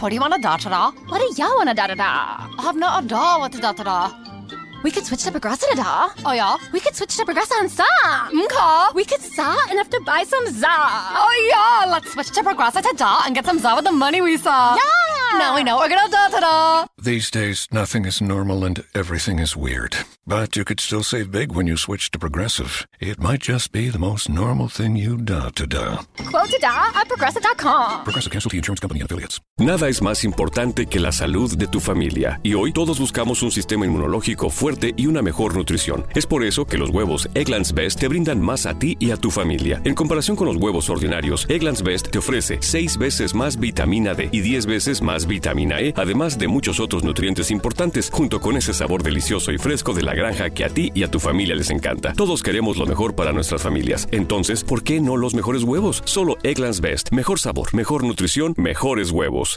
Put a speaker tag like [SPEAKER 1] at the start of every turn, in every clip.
[SPEAKER 1] What do you want to da da da?
[SPEAKER 2] What do y'all wanna da da da?
[SPEAKER 1] I have no da what to da da da.
[SPEAKER 2] We could switch to Progressa da da.
[SPEAKER 1] Oh yeah?
[SPEAKER 2] We could switch to Progressa and sa.
[SPEAKER 1] Mka?
[SPEAKER 2] We could sa enough to buy some za.
[SPEAKER 1] Oh yeah, let's switch to Progressa to da and get some za with the money we saw.
[SPEAKER 2] Yeah.
[SPEAKER 1] Now we know we're gonna da da da.
[SPEAKER 3] These days, nothing is normal and everything is weird. But you could still save big when you switch to Progressive. It might just be the most normal thing you da to da.
[SPEAKER 2] Quote to da at Progressa.com.
[SPEAKER 3] Progressive Casualty Insurance Company and affiliates.
[SPEAKER 4] Nada es más importante que la salud de tu familia y hoy todos buscamos un sistema inmunológico fuerte y una mejor nutrición. Es por eso que los huevos Egglands Best te brindan más a ti y a tu familia. En comparación con los huevos ordinarios, Egglands Best te ofrece 6 veces más vitamina D y 10 veces más vitamina E, además de muchos otros nutrientes importantes, junto con ese sabor delicioso y fresco de la granja que a ti y a tu familia les encanta. Todos queremos lo mejor para nuestras familias. Entonces, ¿por qué no los mejores huevos? Solo Egglands Best. Mejor sabor, mejor nutrición, mejores huevos.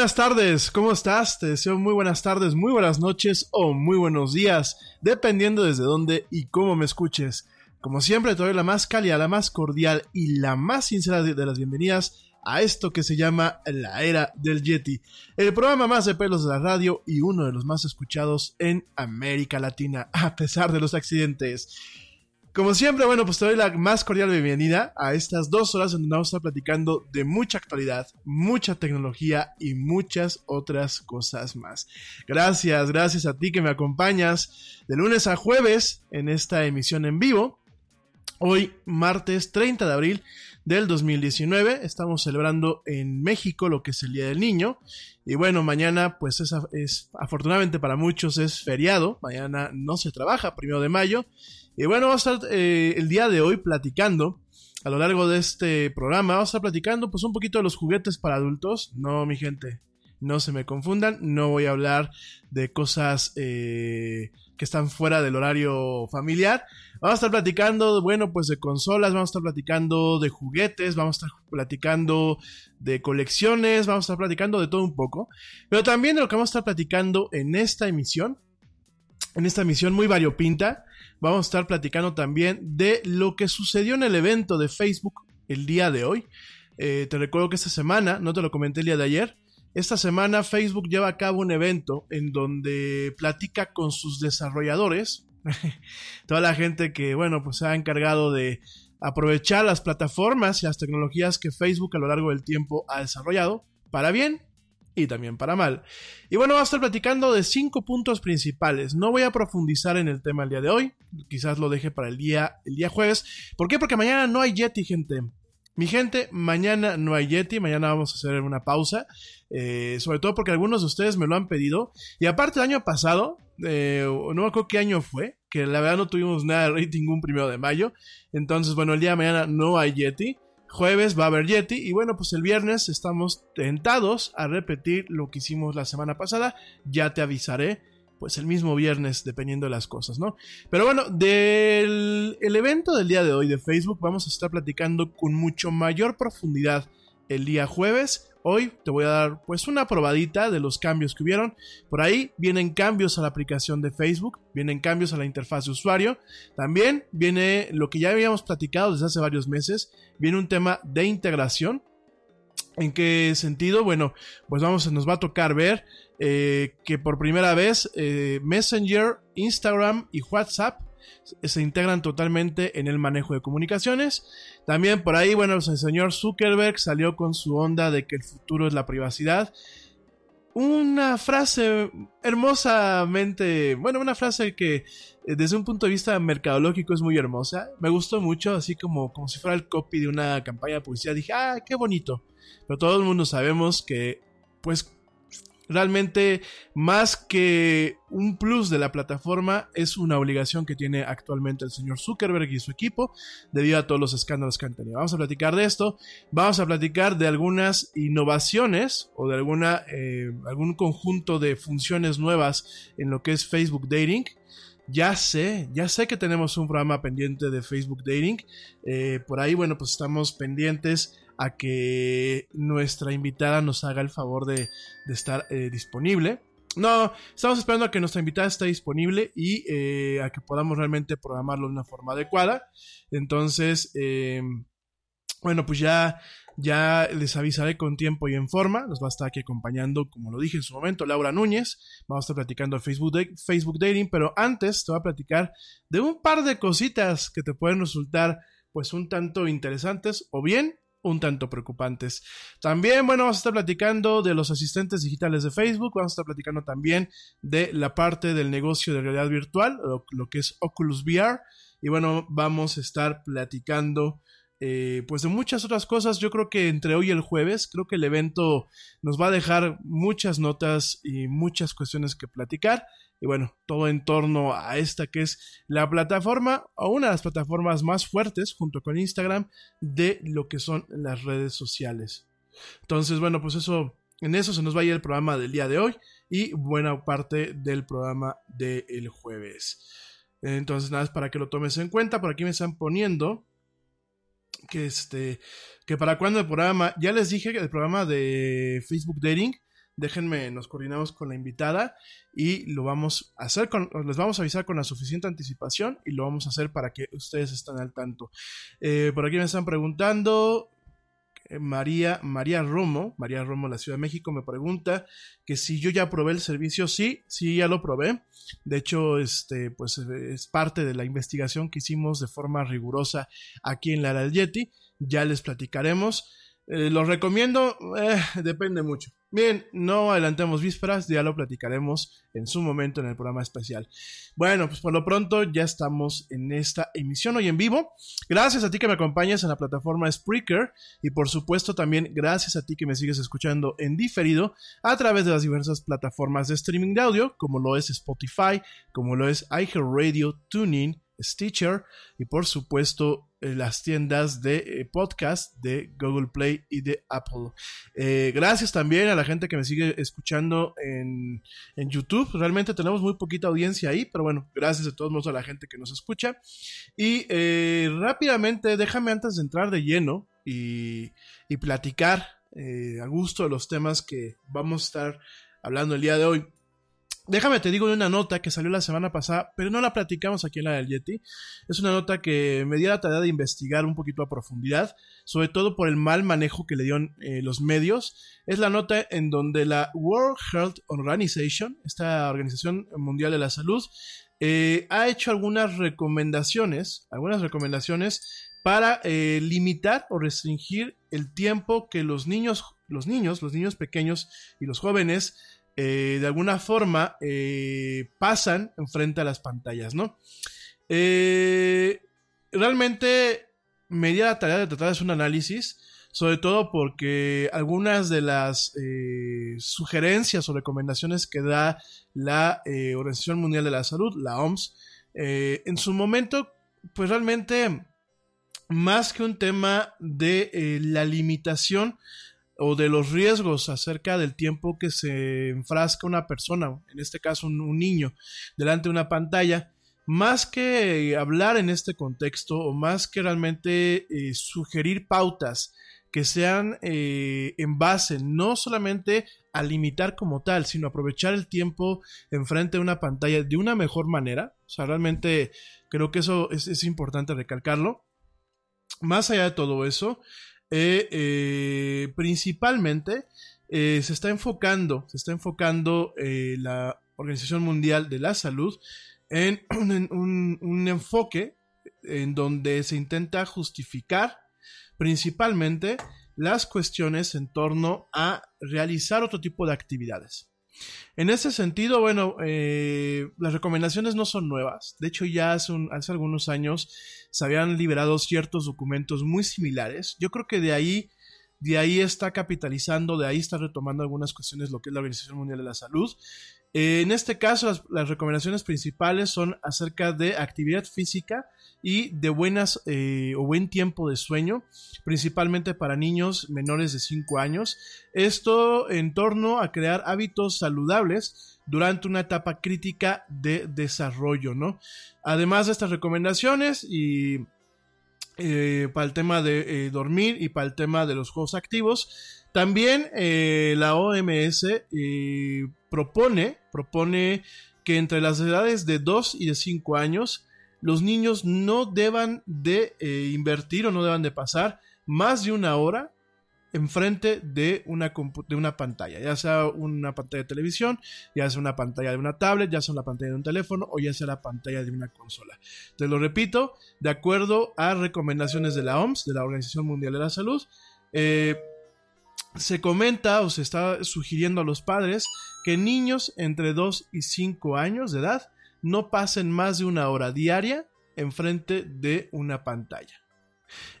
[SPEAKER 5] Buenas tardes. ¿Cómo estás? Te deseo muy buenas tardes, muy buenas noches o muy buenos días, dependiendo desde dónde y cómo me escuches. Como siempre, te doy la más cálida, la más cordial y la más sincera de las bienvenidas a esto que se llama La Era del Yeti, el programa más de pelos de la radio y uno de los más escuchados en América Latina, a pesar de los accidentes. Como siempre, bueno, pues te doy la más cordial bienvenida a estas dos horas donde vamos a estar platicando de mucha actualidad, mucha tecnología y muchas otras cosas más. Gracias, gracias a ti que me acompañas de lunes a jueves en esta emisión en vivo. Hoy, martes 30 de abril del 2019, estamos celebrando en México lo que es el Día del Niño. Y bueno, mañana, pues es, es afortunadamente para muchos es feriado. Mañana no se trabaja, primero de mayo. Y bueno, vamos a estar eh, el día de hoy platicando, a lo largo de este programa, vamos a estar platicando pues un poquito de los juguetes para adultos. No, mi gente, no se me confundan, no voy a hablar de cosas eh, que están fuera del horario familiar. Vamos a estar platicando, bueno, pues de consolas, vamos a estar platicando de juguetes, vamos a estar platicando de colecciones, vamos a estar platicando de todo un poco. Pero también de lo que vamos a estar platicando en esta emisión, en esta emisión muy variopinta, vamos a estar platicando también de lo que sucedió en el evento de Facebook el día de hoy. Eh, te recuerdo que esta semana, no te lo comenté el día de ayer, esta semana Facebook lleva a cabo un evento en donde platica con sus desarrolladores, toda la gente que, bueno, pues se ha encargado de aprovechar las plataformas y las tecnologías que Facebook a lo largo del tiempo ha desarrollado, para bien y también para mal. Y bueno, vamos a estar platicando de cinco puntos principales. No voy a profundizar en el tema el día de hoy, quizás lo deje para el día, el día jueves. ¿Por qué? Porque mañana no hay Yeti, gente. Mi gente, mañana no hay Yeti, mañana vamos a hacer una pausa, eh, sobre todo porque algunos de ustedes me lo han pedido. Y aparte el año pasado, eh, no me acuerdo qué año fue, que la verdad no tuvimos nada de rating un primero de mayo. Entonces, bueno, el día de mañana no hay Yeti. Jueves va a haber Yeti y bueno, pues el viernes estamos tentados a repetir lo que hicimos la semana pasada. Ya te avisaré, pues el mismo viernes, dependiendo de las cosas, ¿no? Pero bueno, del el evento del día de hoy de Facebook vamos a estar platicando con mucho mayor profundidad el día jueves Hoy te voy a dar pues una probadita de los cambios que hubieron. Por ahí vienen cambios a la aplicación de Facebook, vienen cambios a la interfaz de usuario. También viene lo que ya habíamos platicado desde hace varios meses, viene un tema de integración. ¿En qué sentido? Bueno, pues vamos, nos va a tocar ver eh, que por primera vez eh, Messenger, Instagram y WhatsApp se integran totalmente en el manejo de comunicaciones. También por ahí, bueno, el señor Zuckerberg salió con su onda de que el futuro es la privacidad. Una frase hermosamente, bueno, una frase que eh, desde un punto de vista mercadológico es muy hermosa. Me gustó mucho, así como, como si fuera el copy de una campaña de publicidad. Dije, ah, qué bonito. Pero todo el mundo sabemos que, pues, realmente más que un plus de la plataforma es una obligación que tiene actualmente el señor Zuckerberg y su equipo debido a todos los escándalos que han tenido. Vamos a platicar de esto, vamos a platicar de algunas innovaciones o de alguna, eh, algún conjunto de funciones nuevas en lo que es Facebook Dating. Ya sé, ya sé que tenemos un programa pendiente de Facebook Dating. Eh, por ahí, bueno, pues estamos pendientes a que nuestra invitada nos haga el favor de, estar eh, disponible. No, estamos esperando a que nuestra invitada esté disponible y eh, a que podamos realmente programarlo de una forma adecuada. Entonces, em, bueno, pues ya, ya les avisaré con tiempo y en forma. Nos va a estar aquí acompañando, como lo dije en su momento, Laura Núñez. Vamos a estar platicando de Facebook, Facebook Dating, pero antes te voy a platicar de un par de cositas que te pueden resultar pues un tanto interesantes o bien un tanto preocupantes. También, bueno, vamos a estar platicando de los asistentes digitales de Facebook, vamos a estar platicando también de la parte del negocio de realidad virtual, lo, que es Oculus VR, y bueno, vamos a estar platicando eh, pues de muchas otras cosas. Yo creo que entre hoy y el jueves, creo que el evento nos va a dejar muchas notas y muchas cuestiones que platicar. Y bueno, todo en torno a esta que es la plataforma o una de las plataformas más fuertes junto con Instagram de lo que son las redes sociales. Entonces, bueno, pues eso, en eso se nos va a ir el programa del día de hoy y buena parte del programa del jueves. Entonces, nada, es para que lo tomes en cuenta. Por aquí me están poniendo que este, que para cuando el programa, ya les dije que el programa de Facebook Dating, déjenme, nos coordinamos con la invitada y lo vamos a hacer con, les vamos a avisar con la suficiente anticipación y lo vamos a hacer para que ustedes estén al tanto. Eh, por aquí me están preguntando, María, María Romo, María Romo, la Ciudad de México, me pregunta que si yo ya probé el servicio, sí, sí, ya lo probé. De hecho, este, pues es parte de la investigación que hicimos de forma rigurosa aquí en la Yeti. Ya les platicaremos. Eh, lo recomiendo, eh, depende mucho. Bien, no adelantemos vísperas, ya lo platicaremos en su momento en el programa especial. Bueno, pues por lo pronto ya estamos en esta emisión hoy en vivo. Gracias a ti que me acompañas en la plataforma Spreaker y por supuesto también gracias a ti que me sigues escuchando en diferido a través de las diversas plataformas de streaming de audio, como lo es Spotify, como lo es iHeartRadio, TuneIn, Stitcher y por supuesto las tiendas de eh, podcast de Google Play y de Apple. Eh, gracias también a la gente que me sigue escuchando en, YouTube. Realmente tenemos muy poquita audiencia ahí, pero bueno, gracias de todos modos a la gente que nos escucha. Y rápidamente, déjame antes de entrar de lleno y, y platicar a gusto de los temas que vamos a estar hablando el día de hoy. Déjame te digo de una nota que salió la semana pasada, pero no la platicamos aquí en la del Yeti. Es una nota que me dio la tarea de investigar un poquito a profundidad, sobre todo por el mal manejo que le dieron eh, los medios. Es la nota en donde la World Health Organization, esta Organización Mundial de la Salud, eh, ha hecho algunas recomendaciones, algunas recomendaciones para eh, limitar o restringir el tiempo que los niños, los niños, los niños pequeños y los jóvenes eh, de alguna forma eh, pasan enfrente a las pantallas, ¿no? Eh, realmente me di la tarea de tratar de hacer un análisis, sobre todo porque algunas de las sugerencias o recomendaciones que da la Organización Mundial de la Salud, la OMS, en su momento, pues realmente, más que un tema de la limitación, o de los riesgos acerca del tiempo que se enfrasca una persona, en este caso un, niño, delante de una pantalla, más que hablar en este contexto o más que realmente eh, sugerir pautas que sean eh, en base no solamente a limitar como tal, sino aprovechar el tiempo enfrente de una pantalla de una mejor manera. O sea, realmente creo que eso es importante recalcarlo. Más allá de todo eso, eh, eh, principalmente eh, se está enfocando, se está enfocando la Organización Mundial de la Salud en un, enfoque en donde se intenta justificar principalmente las cuestiones en torno a realizar otro tipo de actividades. En ese sentido, bueno, las recomendaciones no son nuevas. De hecho, ya hace, hace algunos años se habían liberado ciertos documentos muy similares. Yo creo que de ahí, de ahí está capitalizando, de ahí está retomando algunas cuestiones lo que es la Organización Mundial de la Salud. Eh, en este caso, las, recomendaciones principales son acerca de actividad física y de buenas eh, o buen tiempo de sueño, principalmente para niños menores de 5 años. Esto en torno a crear hábitos saludables durante una etapa crítica de desarrollo, ¿no? Además de estas recomendaciones y eh, para el tema de eh, dormir y para el tema de los juegos activos, también la OMS propone, propone que entre las edades de 2 y de 5 años, los niños no deban de invertir o no deban de pasar más de una hora enfrente de una, de una pantalla, ya sea una pantalla de televisión, ya sea una pantalla de una tablet, ya sea una pantalla de un teléfono o ya sea la pantalla de una consola. Te lo repito, de acuerdo a recomendaciones de la OMS, de la Organización Mundial de la Salud, eh, se comenta o se está sugiriendo a los padres que niños entre 2 y 5 años de edad no pasen más de una hora diaria enfrente de una pantalla.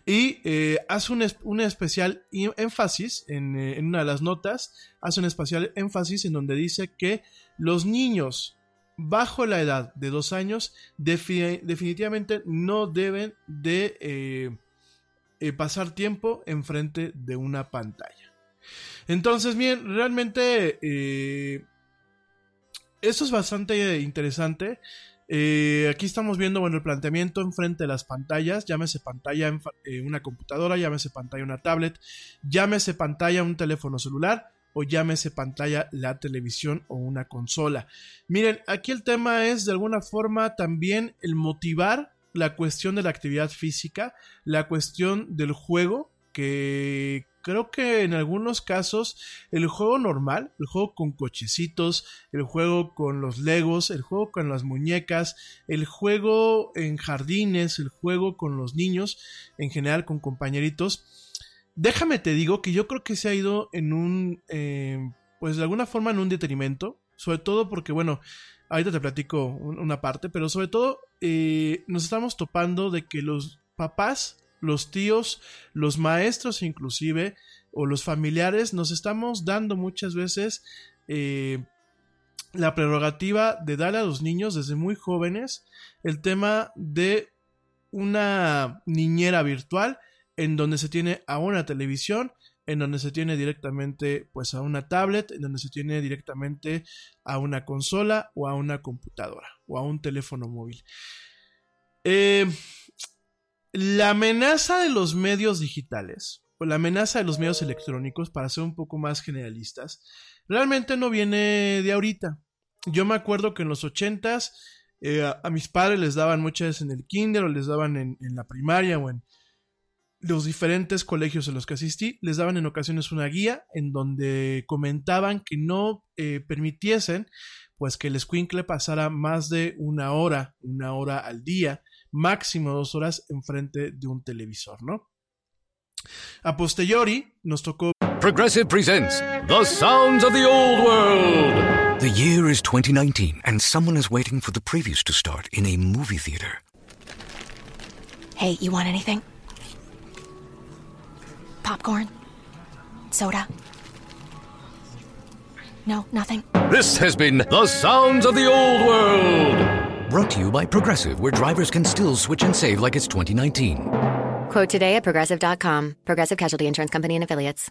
[SPEAKER 5] Y eh, hace un, especial énfasis eh, en, una de las notas, hace un especial énfasis en donde dice que los niños bajo la edad de dos años definitivamente no deben de eh, pasar tiempo enfrente de una pantalla. Entonces, bien, realmente esto es bastante interesante. Eh, aquí estamos viendo, bueno, el planteamiento enfrente de las pantallas, llámese pantalla eh, una computadora, llámese pantalla una tablet, llámese pantalla un teléfono celular o llámese pantalla la televisión o una consola. Miren, aquí el tema es de alguna forma también el motivar la cuestión de la actividad física, la cuestión del juego, que creo que en algunos casos el juego normal, el juego con cochecitos, el juego con los legos, el juego con las muñecas, el juego en jardines, el juego con los niños, en general con compañeritos, déjame te digo que yo creo que se ha ido en un, eh, pues de alguna forma en un detrimento, sobre todo porque, bueno, ahorita te platico una parte, pero sobre todo eh, nos estamos topando de que los papás los tíos, los maestros inclusive, o los familiares, nos estamos dando muchas veces eh, la prerrogativa de dar a los niños desde muy jóvenes el tema de una niñera virtual en donde se tiene a una televisión, en donde se tiene directamente pues a una tablet, en donde se tiene directamente a una consola o a una computadora o a un teléfono móvil. Eh, la amenaza de los medios digitales, o la amenaza de los medios electrónicos, para ser un poco más generalistas, realmente no viene de ahorita. Yo me acuerdo que en los ochentas eh, a, mis padres les daban muchas veces en el kinder o les daban en, la primaria o en los diferentes colegios en los que asistí, les daban en ocasiones una guía en donde comentaban que no eh, permitiesen pues que el escuincle pasara más de una hora, una hora al día máximo dos horas enfrente de un televisor, ¿no? A posteriori nos tocó.
[SPEAKER 6] Progressive presents The Sounds of the Old World. The year is 2019, and someone is waiting for the previews to start in a movie theater.
[SPEAKER 2] Hey, you want anything? Popcorn? Soda? No, nothing.
[SPEAKER 6] This has been The Sounds of the Old World. Brought to you by Progressive, where drivers can still switch and save like it's 2019.
[SPEAKER 7] Quote today at progressive.com. Progressive Casualty Insurance Company and Affiliates.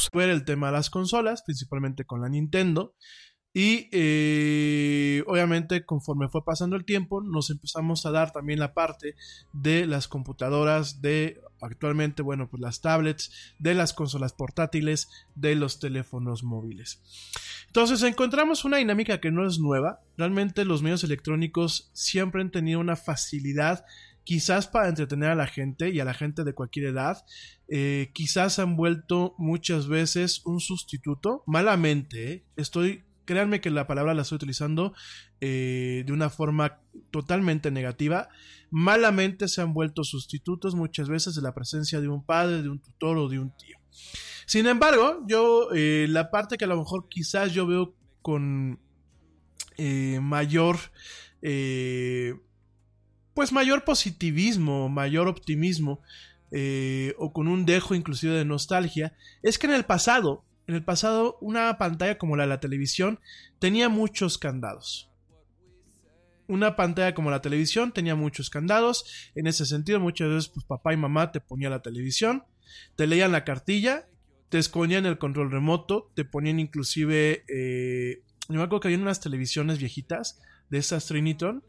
[SPEAKER 5] Ver el tema de las consolas, principalmente con la Nintendo. Y eh, obviamente conforme fue pasando el tiempo nos empezamos a dar también la parte de las computadoras, de actualmente, bueno, pues las tablets, de las consolas portátiles, de los teléfonos móviles. Entonces encontramos una dinámica que no es nueva. Realmente los medios electrónicos siempre han tenido una facilidad quizás para entretener a la gente y a la gente de cualquier edad, eh, quizás han vuelto muchas veces un sustituto, malamente, ¿eh? estoy, créanme que la palabra la estoy utilizando eh, de una forma totalmente negativa, malamente se han vuelto sustitutos muchas veces de la presencia de un padre, de un tutor o de un tío. Sin embargo, yo la parte que a lo mejor quizás yo veo con mayor pues mayor positivismo, mayor optimismo eh, o con un dejo inclusive de nostalgia, es que en el pasado, en el pasado una pantalla como la de la televisión tenía muchos candados. Una pantalla como la televisión tenía muchos candados, en ese sentido muchas veces pues papá y mamá te ponían la televisión, te leían la cartilla, te escondían el control remoto, te ponían inclusive, eh, yo me acuerdo que había unas televisiones viejitas de esas Triniton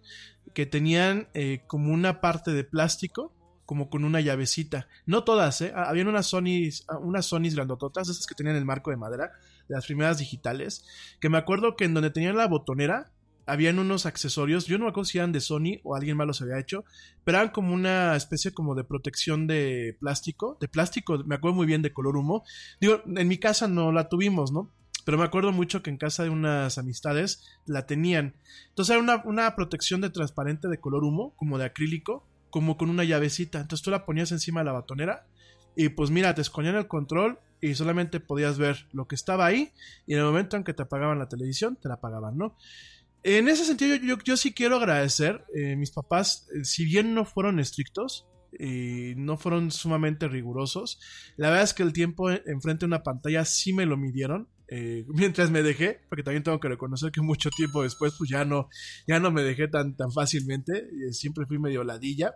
[SPEAKER 5] que tenían eh, como una parte de plástico, como con una llavecita. No todas, ¿eh? Habían unas Sonys, ah, unas Sonys grandototas, esas que tenían el marco de madera, de las primeras digitales, que me acuerdo que en donde tenían la botonera, habían unos accesorios, yo no me acuerdo si eran de Sony o alguien más los había hecho, pero eran como una especie como de protección de plástico, de plástico, me acuerdo muy bien de color humo. Digo, en mi casa no la tuvimos, ¿no? Pero me acuerdo mucho que en casa de unas amistades la tenían. Entonces era una, protección de transparente de color humo, como de acrílico, como con una llavecita. Entonces tú la ponías encima de la batonera y pues mira, te escondían el control y solamente podías ver lo que estaba ahí y en el momento en que te apagaban la televisión, te la apagaban, ¿no? En ese sentido, yo, yo, yo sí quiero agradecer. eh, mis papás, eh, si bien no fueron estrictos, eh, no fueron sumamente rigurosos, la verdad es que el tiempo en- enfrente de una pantalla sí me lo midieron. Eh, mientras me dejé, porque también tengo que reconocer que mucho tiempo después, pues ya no, ya no me dejé tan, tan fácilmente. eh, siempre fui medio ladilla.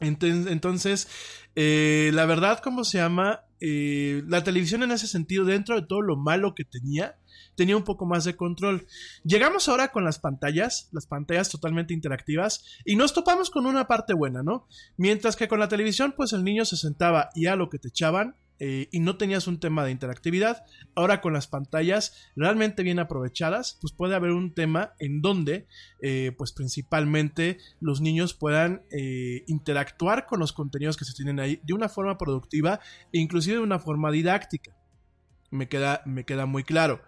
[SPEAKER 5] Entonces, eh, la verdad, ¿cómo se llama? Eh, la televisión en ese sentido, dentro de todo lo malo que tenía, tenía un poco más de control. Llegamos ahora con las pantallas, las pantallas totalmente interactivas, y nos topamos con una parte buena, ¿no? Mientras que con la televisión, pues el niño se sentaba y a lo que te echaban, eh, y no tenías un tema de interactividad. Ahora con las pantallas realmente bien aprovechadas, pues puede haber un tema en donde, eh, pues principalmente los niños puedan eh, interactuar con los contenidos que se tienen ahí de una forma productiva e inclusive de una forma didáctica. Me queda, me queda muy claro.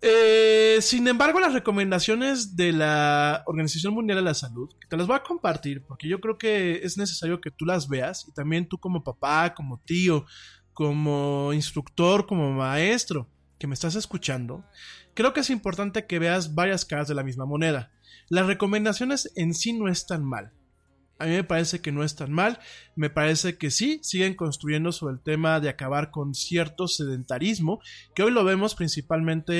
[SPEAKER 5] Eh, sin embargo, las recomendaciones de la Organización Mundial de la Salud, que te las voy a compartir porque yo creo que es necesario que tú las veas y también tú como papá, como tío, como instructor, como maestro que me estás escuchando, creo que es importante que veas varias caras de la misma moneda. Las recomendaciones en sí no están mal. A mí me parece que no es tan mal. Me parece que sí, siguen construyendo sobre el tema de acabar con cierto sedentarismo, que hoy lo vemos principalmente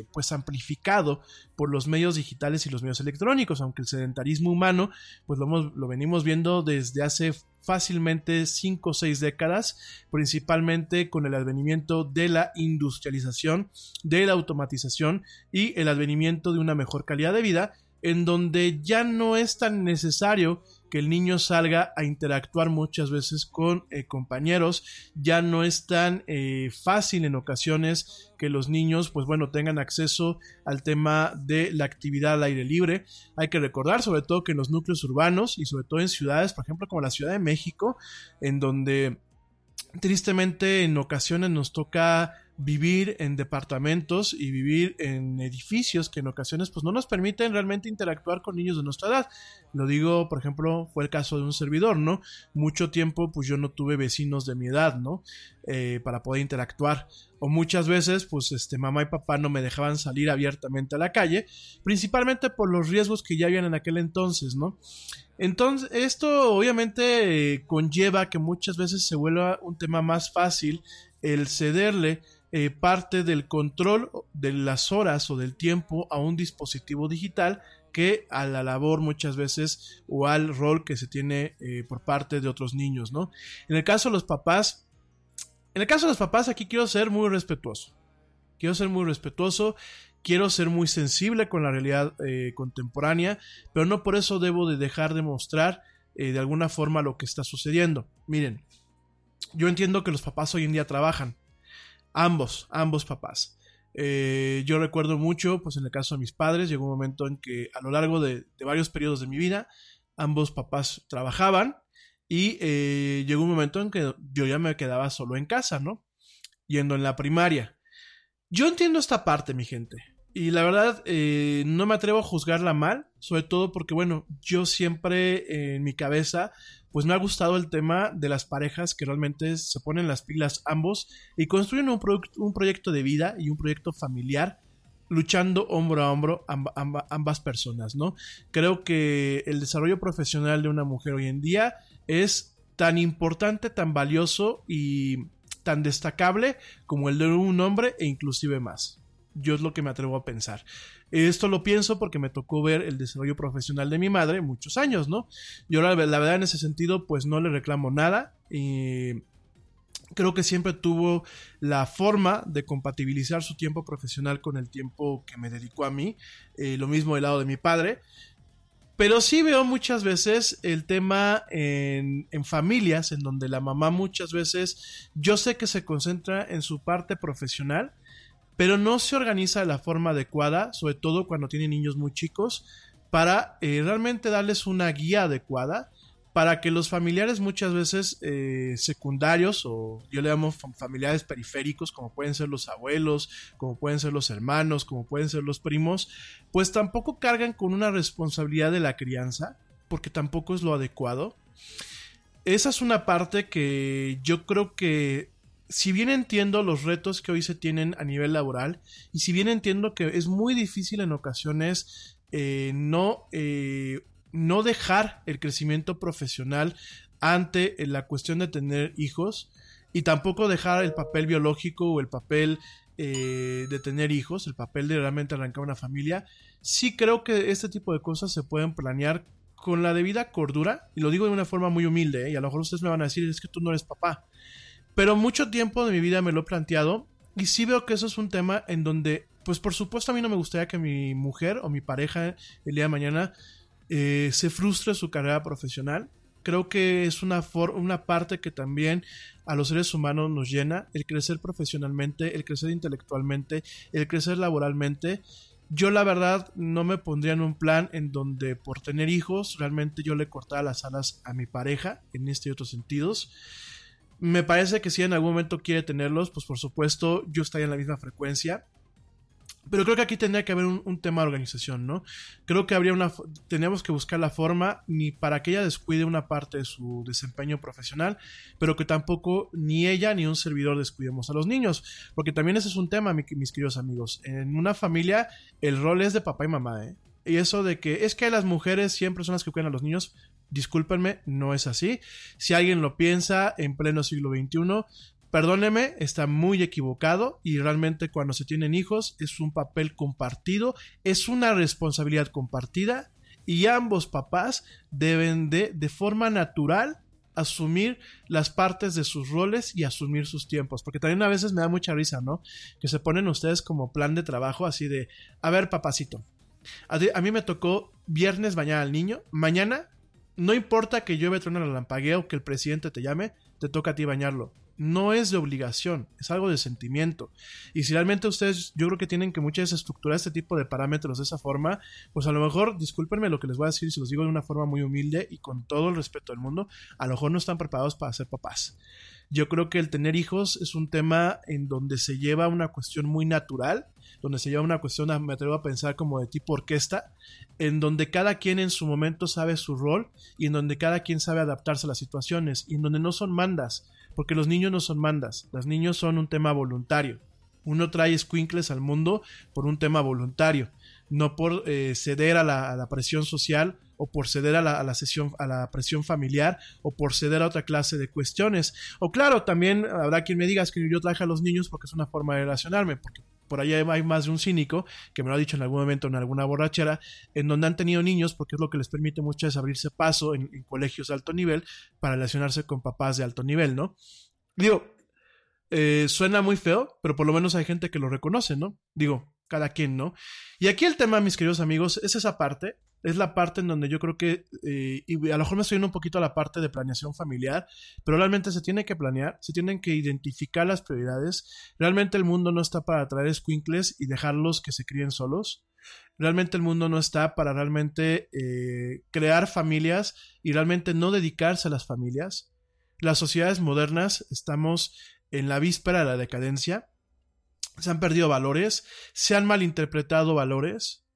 [SPEAKER 5] eh, pues amplificado por los medios digitales y los medios electrónicos, aunque el sedentarismo humano pues lo, hemos- lo venimos viendo desde hace fácilmente 5 o 6 décadas, principalmente con el advenimiento de la industrialización, de la automatización y el advenimiento de una mejor calidad de vida, en donde ya no es tan necesario que el niño salga a interactuar muchas veces con eh, compañeros, ya no es tan eh, fácil en ocasiones que los niños, pues bueno, tengan acceso al tema de la actividad al aire libre. Hay que recordar, sobre todo, que en los núcleos urbanos y sobre todo en ciudades, por ejemplo, como la Ciudad de México, en donde tristemente en ocasiones nos toca vivir en departamentos y vivir en edificios que en ocasiones pues no nos permiten realmente interactuar con niños de nuestra edad. Lo digo, por ejemplo, fue el caso de un servidor, ¿no? Mucho tiempo pues yo no tuve vecinos de mi edad, ¿no? Eh, para poder interactuar. O muchas veces pues este mamá y papá no me dejaban salir abiertamente a la calle, principalmente por los riesgos que ya habían en aquel entonces, ¿no? Entonces, esto obviamente eh, conlleva que muchas veces se vuelva un tema más fácil el cederle eh, parte del control de las horas o del tiempo a un dispositivo digital que a la labor muchas veces o al rol que se tiene eh, por parte de otros niños, ¿no? En el caso de los papás, en el caso de los papás aquí quiero ser muy respetuoso. Quiero ser muy respetuoso, quiero ser muy sensible con la realidad eh, contemporánea, pero no por eso debo de dejar de mostrar de alguna forma lo que está sucediendo. Miren, yo entiendo que los papás hoy en día trabajan, ambos, ambos papás. Eh, yo recuerdo mucho, pues en el caso de mis padres, llegó un momento en que a lo largo de, varios periodos de mi vida, ambos papás trabajaban y eh, llegó un momento en que yo ya me quedaba solo en casa, ¿no? Yendo en la primaria. Yo entiendo esta parte, mi gente. Y la verdad, eh, no me atrevo a juzgarla mal, sobre todo porque, bueno, yo siempre en mi cabeza, pues me ha gustado el tema de las parejas que realmente se ponen las pilas ambos y construyen un, un proyecto de vida y un proyecto familiar luchando hombro a hombro amb- amb- ambas personas, ¿no? Creo que el desarrollo profesional de una mujer hoy en día es tan importante, tan valioso y tan destacable como el de un hombre e inclusive más. Yo es lo que me atrevo a pensar. Esto lo pienso porque me tocó ver el desarrollo profesional de mi madre muchos años, ¿no? Yo la, verdad en ese sentido pues no le reclamo nada y creo que siempre tuvo la forma de compatibilizar su tiempo profesional con el tiempo que me dedicó a mí. Eh, lo mismo del lado de mi padre. Pero sí veo muchas veces el tema en, en, familias en donde la mamá muchas veces yo sé que se concentra en su parte profesional, pero no se organiza de la forma adecuada, sobre todo cuando tiene niños muy chicos, para eh, realmente darles una guía adecuada para que los familiares muchas veces eh, secundarios o yo le llamo familiares periféricos como pueden ser los abuelos, como pueden ser los hermanos, como pueden ser los primos, pues tampoco cargan con una responsabilidad de la crianza porque tampoco es lo adecuado. Esa es una parte que yo creo que si bien entiendo los retos que hoy se tienen a nivel laboral y si bien entiendo que es muy difícil en ocasiones eh, no, eh, no dejar el crecimiento profesional ante eh, la cuestión de tener hijos y tampoco dejar el papel biológico o el papel de tener hijos, el papel de realmente arrancar una familia, sí creo que este tipo de cosas se pueden planear con la debida cordura, y lo digo de una forma muy humilde, y a lo mejor ustedes me van a decir, es que tú no eres papá, pero mucho tiempo de mi vida me lo he planteado y sí veo que eso es un tema en donde, pues por supuesto a mí no me gustaría que mi mujer o mi pareja el día de mañana eh, se frustre su carrera profesional. Creo que es una, una parte que también a los seres humanos nos llena, el crecer profesionalmente, el crecer intelectualmente, el crecer laboralmente. Yo la verdad no me pondría en un plan en donde por tener hijos realmente yo le cortara las alas a mi pareja en este y otros sentidos. Me parece que si en algún momento quiere tenerlos, pues por supuesto yo estaría en la misma frecuencia. Pero creo que aquí tendría que haber un, tema de organización, ¿no? Creo que habría una. Teníamos que buscar la forma ni para que ella descuide una parte de su desempeño profesional, pero que tampoco ni ella ni un servidor descuidemos a los niños. Porque también ese es un tema, mis queridos amigos. En una familia, el rol es de papá y mamá, ¿eh? Y eso de que es que las mujeres siempre son las que cuidan a los niños, discúlpenme, no es así. Si alguien lo piensa en pleno siglo XXI, perdóneme, está muy equivocado y realmente cuando se tienen hijos es un papel compartido, es una responsabilidad compartida y ambos papás deben de, de forma natural, asumir las partes de sus roles y asumir sus tiempos. Porque también a veces me da mucha risa, ¿no? Que se ponen ustedes como plan de trabajo así de, a ver, papacito, a, mí me tocó viernes bañar al niño, mañana no importa que llueve, truene la lampagueo o que el presidente te llame, te toca a ti bañarlo. No es de obligación, es algo de sentimiento. Y si realmente ustedes, yo creo que tienen que muchas veces estructurar este tipo de parámetros de esa forma, pues a lo mejor, discúlpenme lo que les voy a decir, si los digo de una forma muy humilde y con todo el respeto del mundo, a lo mejor no están preparados para ser papás. Yo creo que el tener hijos es un tema en donde se lleva una cuestión muy natural, donde se lleva una cuestión, me atrevo a pensar como de tipo orquesta, en donde cada quien en su momento sabe su rol y en donde cada quien sabe adaptarse a las situaciones y en donde no son mandas, porque los niños no son mandas, los niños son un tema voluntario. Uno trae squinkles al mundo por un tema voluntario, no por eh, ceder a la presión social o por ceder a la, sesión, a la presión familiar, o por ceder a otra clase de cuestiones. O claro, también habrá quien me diga que yo traje a los niños porque es una forma de relacionarme, porque por ahí hay más de un cínico que me lo ha dicho en algún momento en alguna borrachera, en donde han tenido niños porque es lo que les permite muchas veces abrirse paso en, en colegios de alto nivel para relacionarse con papás de alto nivel, ¿no? Digo, eh, suena muy feo, pero por lo menos hay gente que lo reconoce, ¿no? Digo, cada quien, ¿no? Y aquí el tema, mis queridos amigos, es esa parte, es la parte en donde yo creo que, eh, y a lo mejor me estoy yendo un poquito a la parte de planeación familiar, pero realmente se tiene que planear, se tienen que identificar las prioridades. Realmente el mundo no está para traer squinkles y dejarlos que se críen solos. Realmente el mundo no está para realmente eh, crear familias y realmente no dedicarse a las familias. Las sociedades modernas estamos en la víspera de la decadencia. Se han perdido valores, se han malinterpretado valores,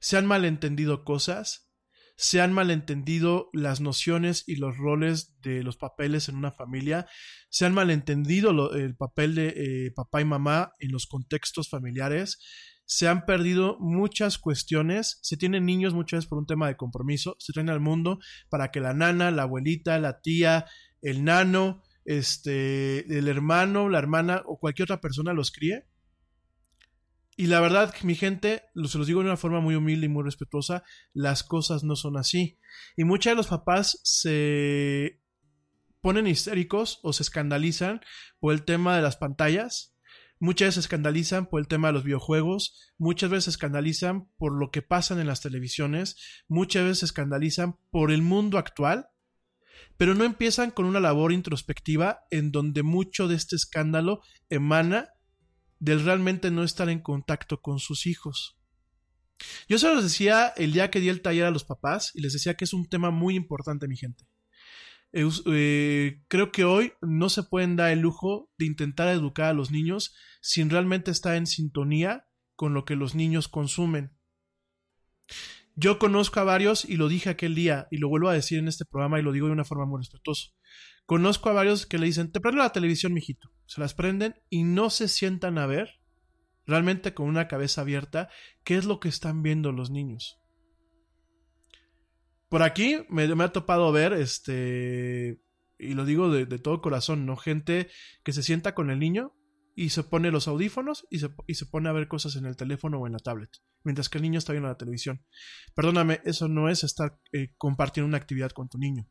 [SPEAKER 5] se han malentendido cosas, se han malentendido las nociones y los roles de los papeles en una familia, se han malentendido el papel de eh, papá y mamá en los contextos familiares, se han perdido muchas cuestiones, se tienen niños muchas veces por un tema de compromiso, se traen al mundo para que la nana, la abuelita, la tía, el nano, este, el hermano, la hermana o cualquier otra persona los críe. Y la verdad, mi gente, se los digo de una forma muy humilde y muy respetuosa, las cosas no son así. Y muchos de los papás se ponen histéricos o se escandalizan por el tema de las pantallas. Muchas veces se escandalizan por el tema de los videojuegos, muchas veces se escandalizan por lo que pasa en las televisiones, muchas veces se escandalizan por el mundo actual pero no empiezan con una labor introspectiva en donde mucho de este escándalo emana del realmente no estar en contacto con sus hijos. Yo se los decía el día que di el taller a los papás y les decía que es un tema muy importante, mi gente. Eh, creo que hoy no se pueden dar el lujo de intentar educar a los niños sin realmente estar en sintonía con lo que los niños consumen. Yo conozco a varios, y lo dije aquel día, y lo vuelvo a decir en este programa, y lo digo de una forma muy respetuosa. Conozco a varios que le dicen, te prendo la televisión, mijito. Se las prenden y no se sientan a ver, realmente con una cabeza abierta, qué es lo que están viendo los niños. Por aquí me, me ha topado ver, este, y lo digo de, todo corazón, ¿no? Gente que se sienta con el niño y se pone los audífonos y se, y se pone a ver cosas en el teléfono o en la tablet, mientras que el niño está viendo la televisión. Perdóname, eso no es estar eh, compartiendo una actividad con tu niño.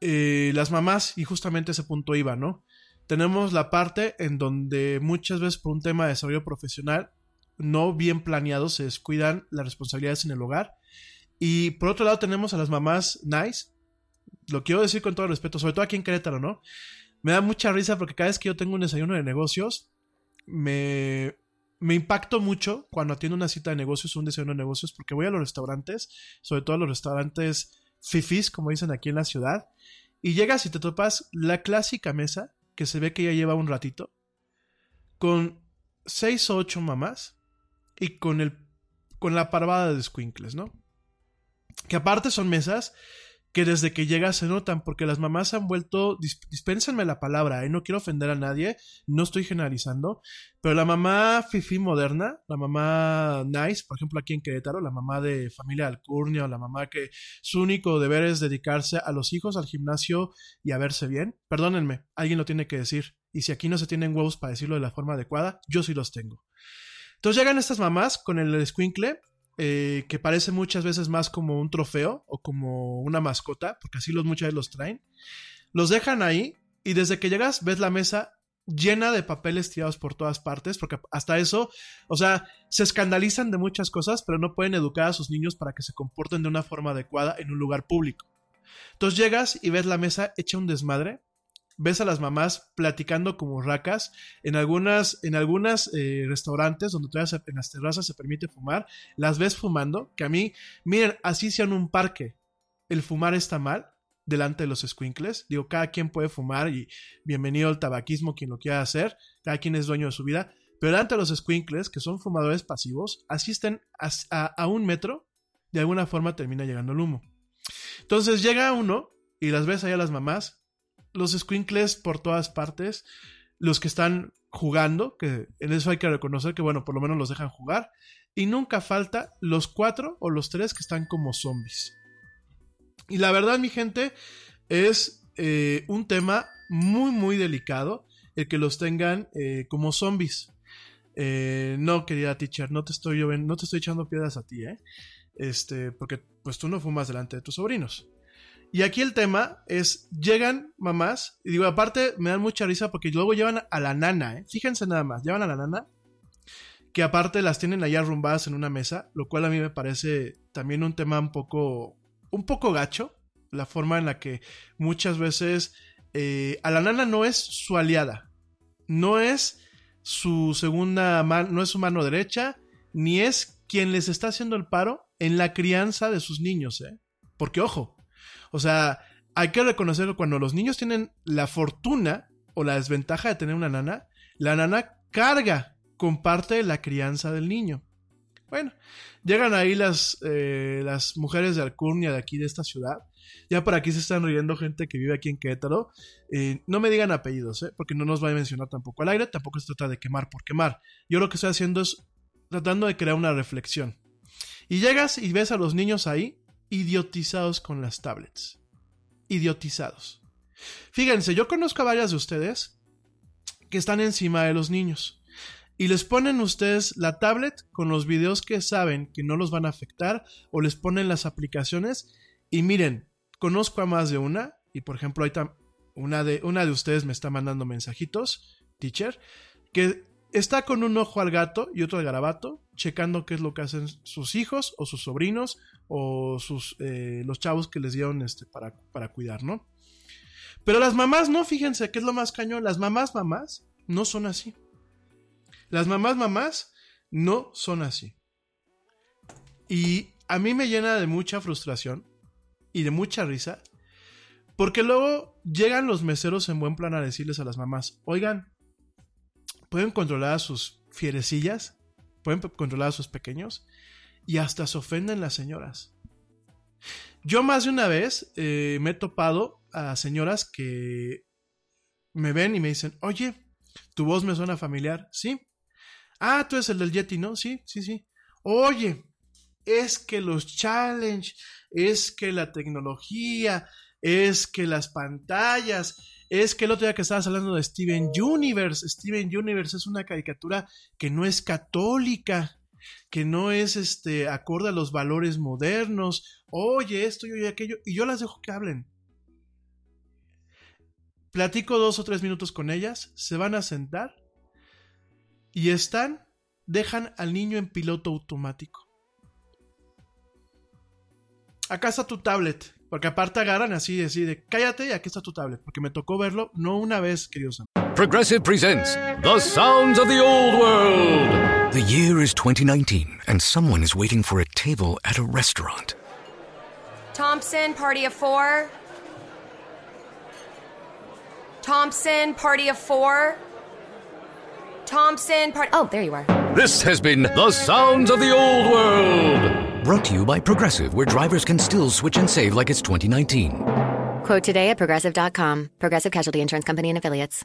[SPEAKER 5] Eh, las mamás, y justamente ese punto iba, ¿no? Tenemos la parte en donde muchas veces por un tema de desarrollo profesional no bien planeado se descuidan las responsabilidades en el hogar. Y por otro lado tenemos a las mamás nice, lo quiero decir con todo respeto, sobre todo aquí en Querétaro, ¿no? Me da mucha risa porque cada vez que yo tengo un desayuno de negocios, me, me impacto mucho cuando atiendo una cita de negocios o un desayuno de negocios porque voy a los restaurantes, sobre todo a los restaurantes fifis, como dicen aquí en la ciudad, y llegas y te topas la clásica mesa que se ve que ya lleva un ratito, con seis o ocho mamás y con, el, con la parvada de squinkles, ¿no? Que aparte son mesas que desde que llega se notan, porque las mamás han vuelto, dispénsenme la palabra, ¿eh? no quiero ofender a nadie, no estoy generalizando, pero la mamá Fifi moderna, la mamá Nice, por ejemplo aquí en Querétaro, la mamá de familia Alcurnia, o la mamá que su único deber es dedicarse a los hijos, al gimnasio y a verse bien, perdónenme, alguien lo tiene que decir, y si aquí no se tienen huevos para decirlo de la forma adecuada, yo sí los tengo. Entonces llegan estas mamás con el escuincle eh, que parece muchas veces más como un trofeo o como una mascota, porque así los muchas veces los traen. Los dejan ahí y desde que llegas ves la mesa llena de papeles tirados por todas partes, porque hasta eso, o sea, se escandalizan de muchas cosas, pero no pueden educar a sus niños para que se comporten de una forma adecuada en un lugar público. Entonces llegas y ves la mesa hecha un desmadre, ves a las mamás platicando como racas. En algunas, en algunas eh, restaurantes donde todavía en las terrazas se permite fumar, las ves fumando. Que a mí, miren, así sea en un parque, el fumar está mal delante de los squinkles. Digo, cada quien puede fumar y bienvenido al tabaquismo quien lo quiera hacer. Cada quien es dueño de su vida. Pero delante de los squinkles, que son fumadores pasivos, asisten a, a, a un metro, de alguna forma termina llegando el humo. Entonces llega uno y las ves ahí a las mamás los squinkles por todas partes, los que están jugando, que en eso hay que reconocer que, bueno, por lo menos los dejan jugar, y nunca falta los cuatro o los tres que están como zombies. Y la verdad, mi gente, es eh, un tema muy, muy delicado el que los tengan eh, como zombies. Eh, no, querida teacher, no te estoy no te estoy echando piedras a ti. Este, porque pues tú no fumas delante de tus sobrinos. Y aquí el tema es, llegan mamás, y digo, aparte me dan mucha risa porque luego llevan a la nana, ¿eh? Fíjense nada más, llevan a la nana, que aparte las tienen allá arrumbadas en una mesa, lo cual a mí me parece también un tema un poco, un poco gacho, la forma en la que muchas veces eh, a la nana no es su aliada, no es su segunda mano, no es su mano derecha, ni es quien les está haciendo el paro en la crianza de sus niños, ¿eh? Porque ojo, o sea, hay que reconocer que cuando los niños tienen la fortuna o la desventaja de tener una nana, la nana carga con parte de la crianza del niño. Bueno, llegan ahí las, eh, las mujeres de Alcurnia de aquí de esta ciudad. Ya por aquí se están riendo gente que vive aquí en Querétaro. Eh, no me digan apellidos, ¿eh? porque no nos va a mencionar tampoco al aire. Tampoco se trata de quemar por quemar. Yo lo que estoy haciendo es tratando de crear una reflexión. Y llegas y ves a los niños ahí idiotizados con las tablets. Idiotizados. Fíjense, yo conozco a varias de ustedes que están encima de los niños y les ponen ustedes la tablet con los videos que saben que no los van a afectar o les ponen las aplicaciones y miren, conozco a más de una y por ejemplo ahí una de, una de ustedes me está mandando mensajitos, teacher, que está con un ojo al gato y otro al garabato, checando qué es lo que hacen sus hijos o sus sobrinos o sus, eh, los chavos que les dieron este, para, para cuidar, ¿no? Pero las mamás no, fíjense, ¿qué es lo más cañón? Las mamás, mamás, no son así. Las mamás, mamás, no son así. Y a mí me llena de mucha frustración y de mucha risa, porque luego llegan los meseros en buen plan a decirles a las mamás, oigan, pueden controlar a sus fierecillas, pueden controlar a sus pequeños y hasta se ofenden las señoras. Yo más de una vez eh, me he topado a señoras que me ven y me dicen, oye, tu voz me suena familiar, ¿sí? Ah, tú eres el del Yeti, ¿no? Sí, sí, sí. Oye, es que los challenge, es que la tecnología, es que las pantallas, es que el otro día que estabas hablando de Steven Universe, Steven Universe es una caricatura que no es católica, que no es este acorde a los valores modernos. Oye, esto y aquello, y yo las dejo que hablen. Platico dos o tres minutos con ellas, se van a sentar y están, dejan al niño en piloto automático. Acá está tu tablet, porque aparte agarran así, así de cállate y aquí está tu tablet, porque me tocó verlo no una vez, queridos amigos.
[SPEAKER 6] Progressive presents The Sounds of the Old World. The year is 2019, and someone is waiting for a table at a restaurant.
[SPEAKER 8] Thompson, party of four. Thompson, party of four. Thompson, part.
[SPEAKER 7] Oh, there you are.
[SPEAKER 6] This has been The Sounds of the Old World. Brought to you by Progressive, where drivers can still switch and save like it's 2019.
[SPEAKER 7] Quote today at progressive.com. Progressive Casualty Insurance Company and Affiliates.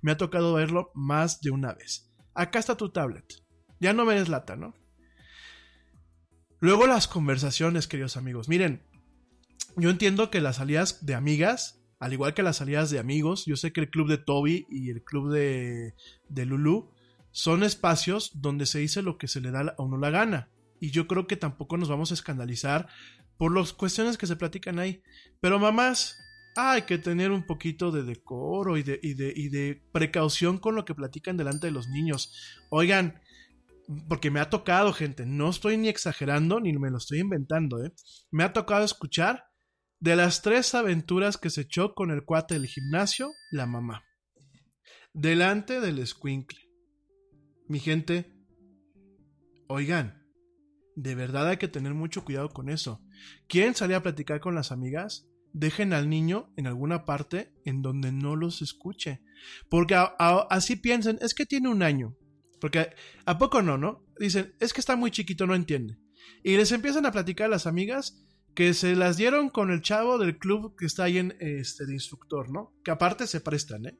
[SPEAKER 5] Me ha tocado verlo más de una vez. Acá está tu tablet. Ya no me des lata, ¿no? Luego las conversaciones, queridos amigos. Miren, yo entiendo que las salidas de amigas, al igual que las salidas de amigos, yo sé que el club de Toby y el club de, de Lulu son espacios donde se dice lo que se le da a uno la gana. Y yo creo que tampoco nos vamos a escandalizar por las cuestiones que se platican ahí. Pero mamás, hay que tener un poquito de decoro y de, y de, y de precaución con lo que platican delante de los niños. Oigan, porque me ha tocado, gente, no estoy ni exagerando ni me lo estoy inventando, ¿eh? Me ha tocado escuchar de las tres aventuras que se echó con el cuate del gimnasio, la mamá. Delante del escuincle. Mi gente, oigan, de verdad hay que tener mucho cuidado con eso. ¿Quieren salir a platicar con las amigas? Dejen al niño en alguna parte en donde no los escuche. Porque así piensen, es que tiene un año. Porque a poco no, ¿no? Dicen, es que está muy chiquito, no entiende. Y les empiezan a platicar a las amigas que se las dieron con el chavo del club que está ahí en este de instructor, ¿no? Que aparte se prestan, ¿eh?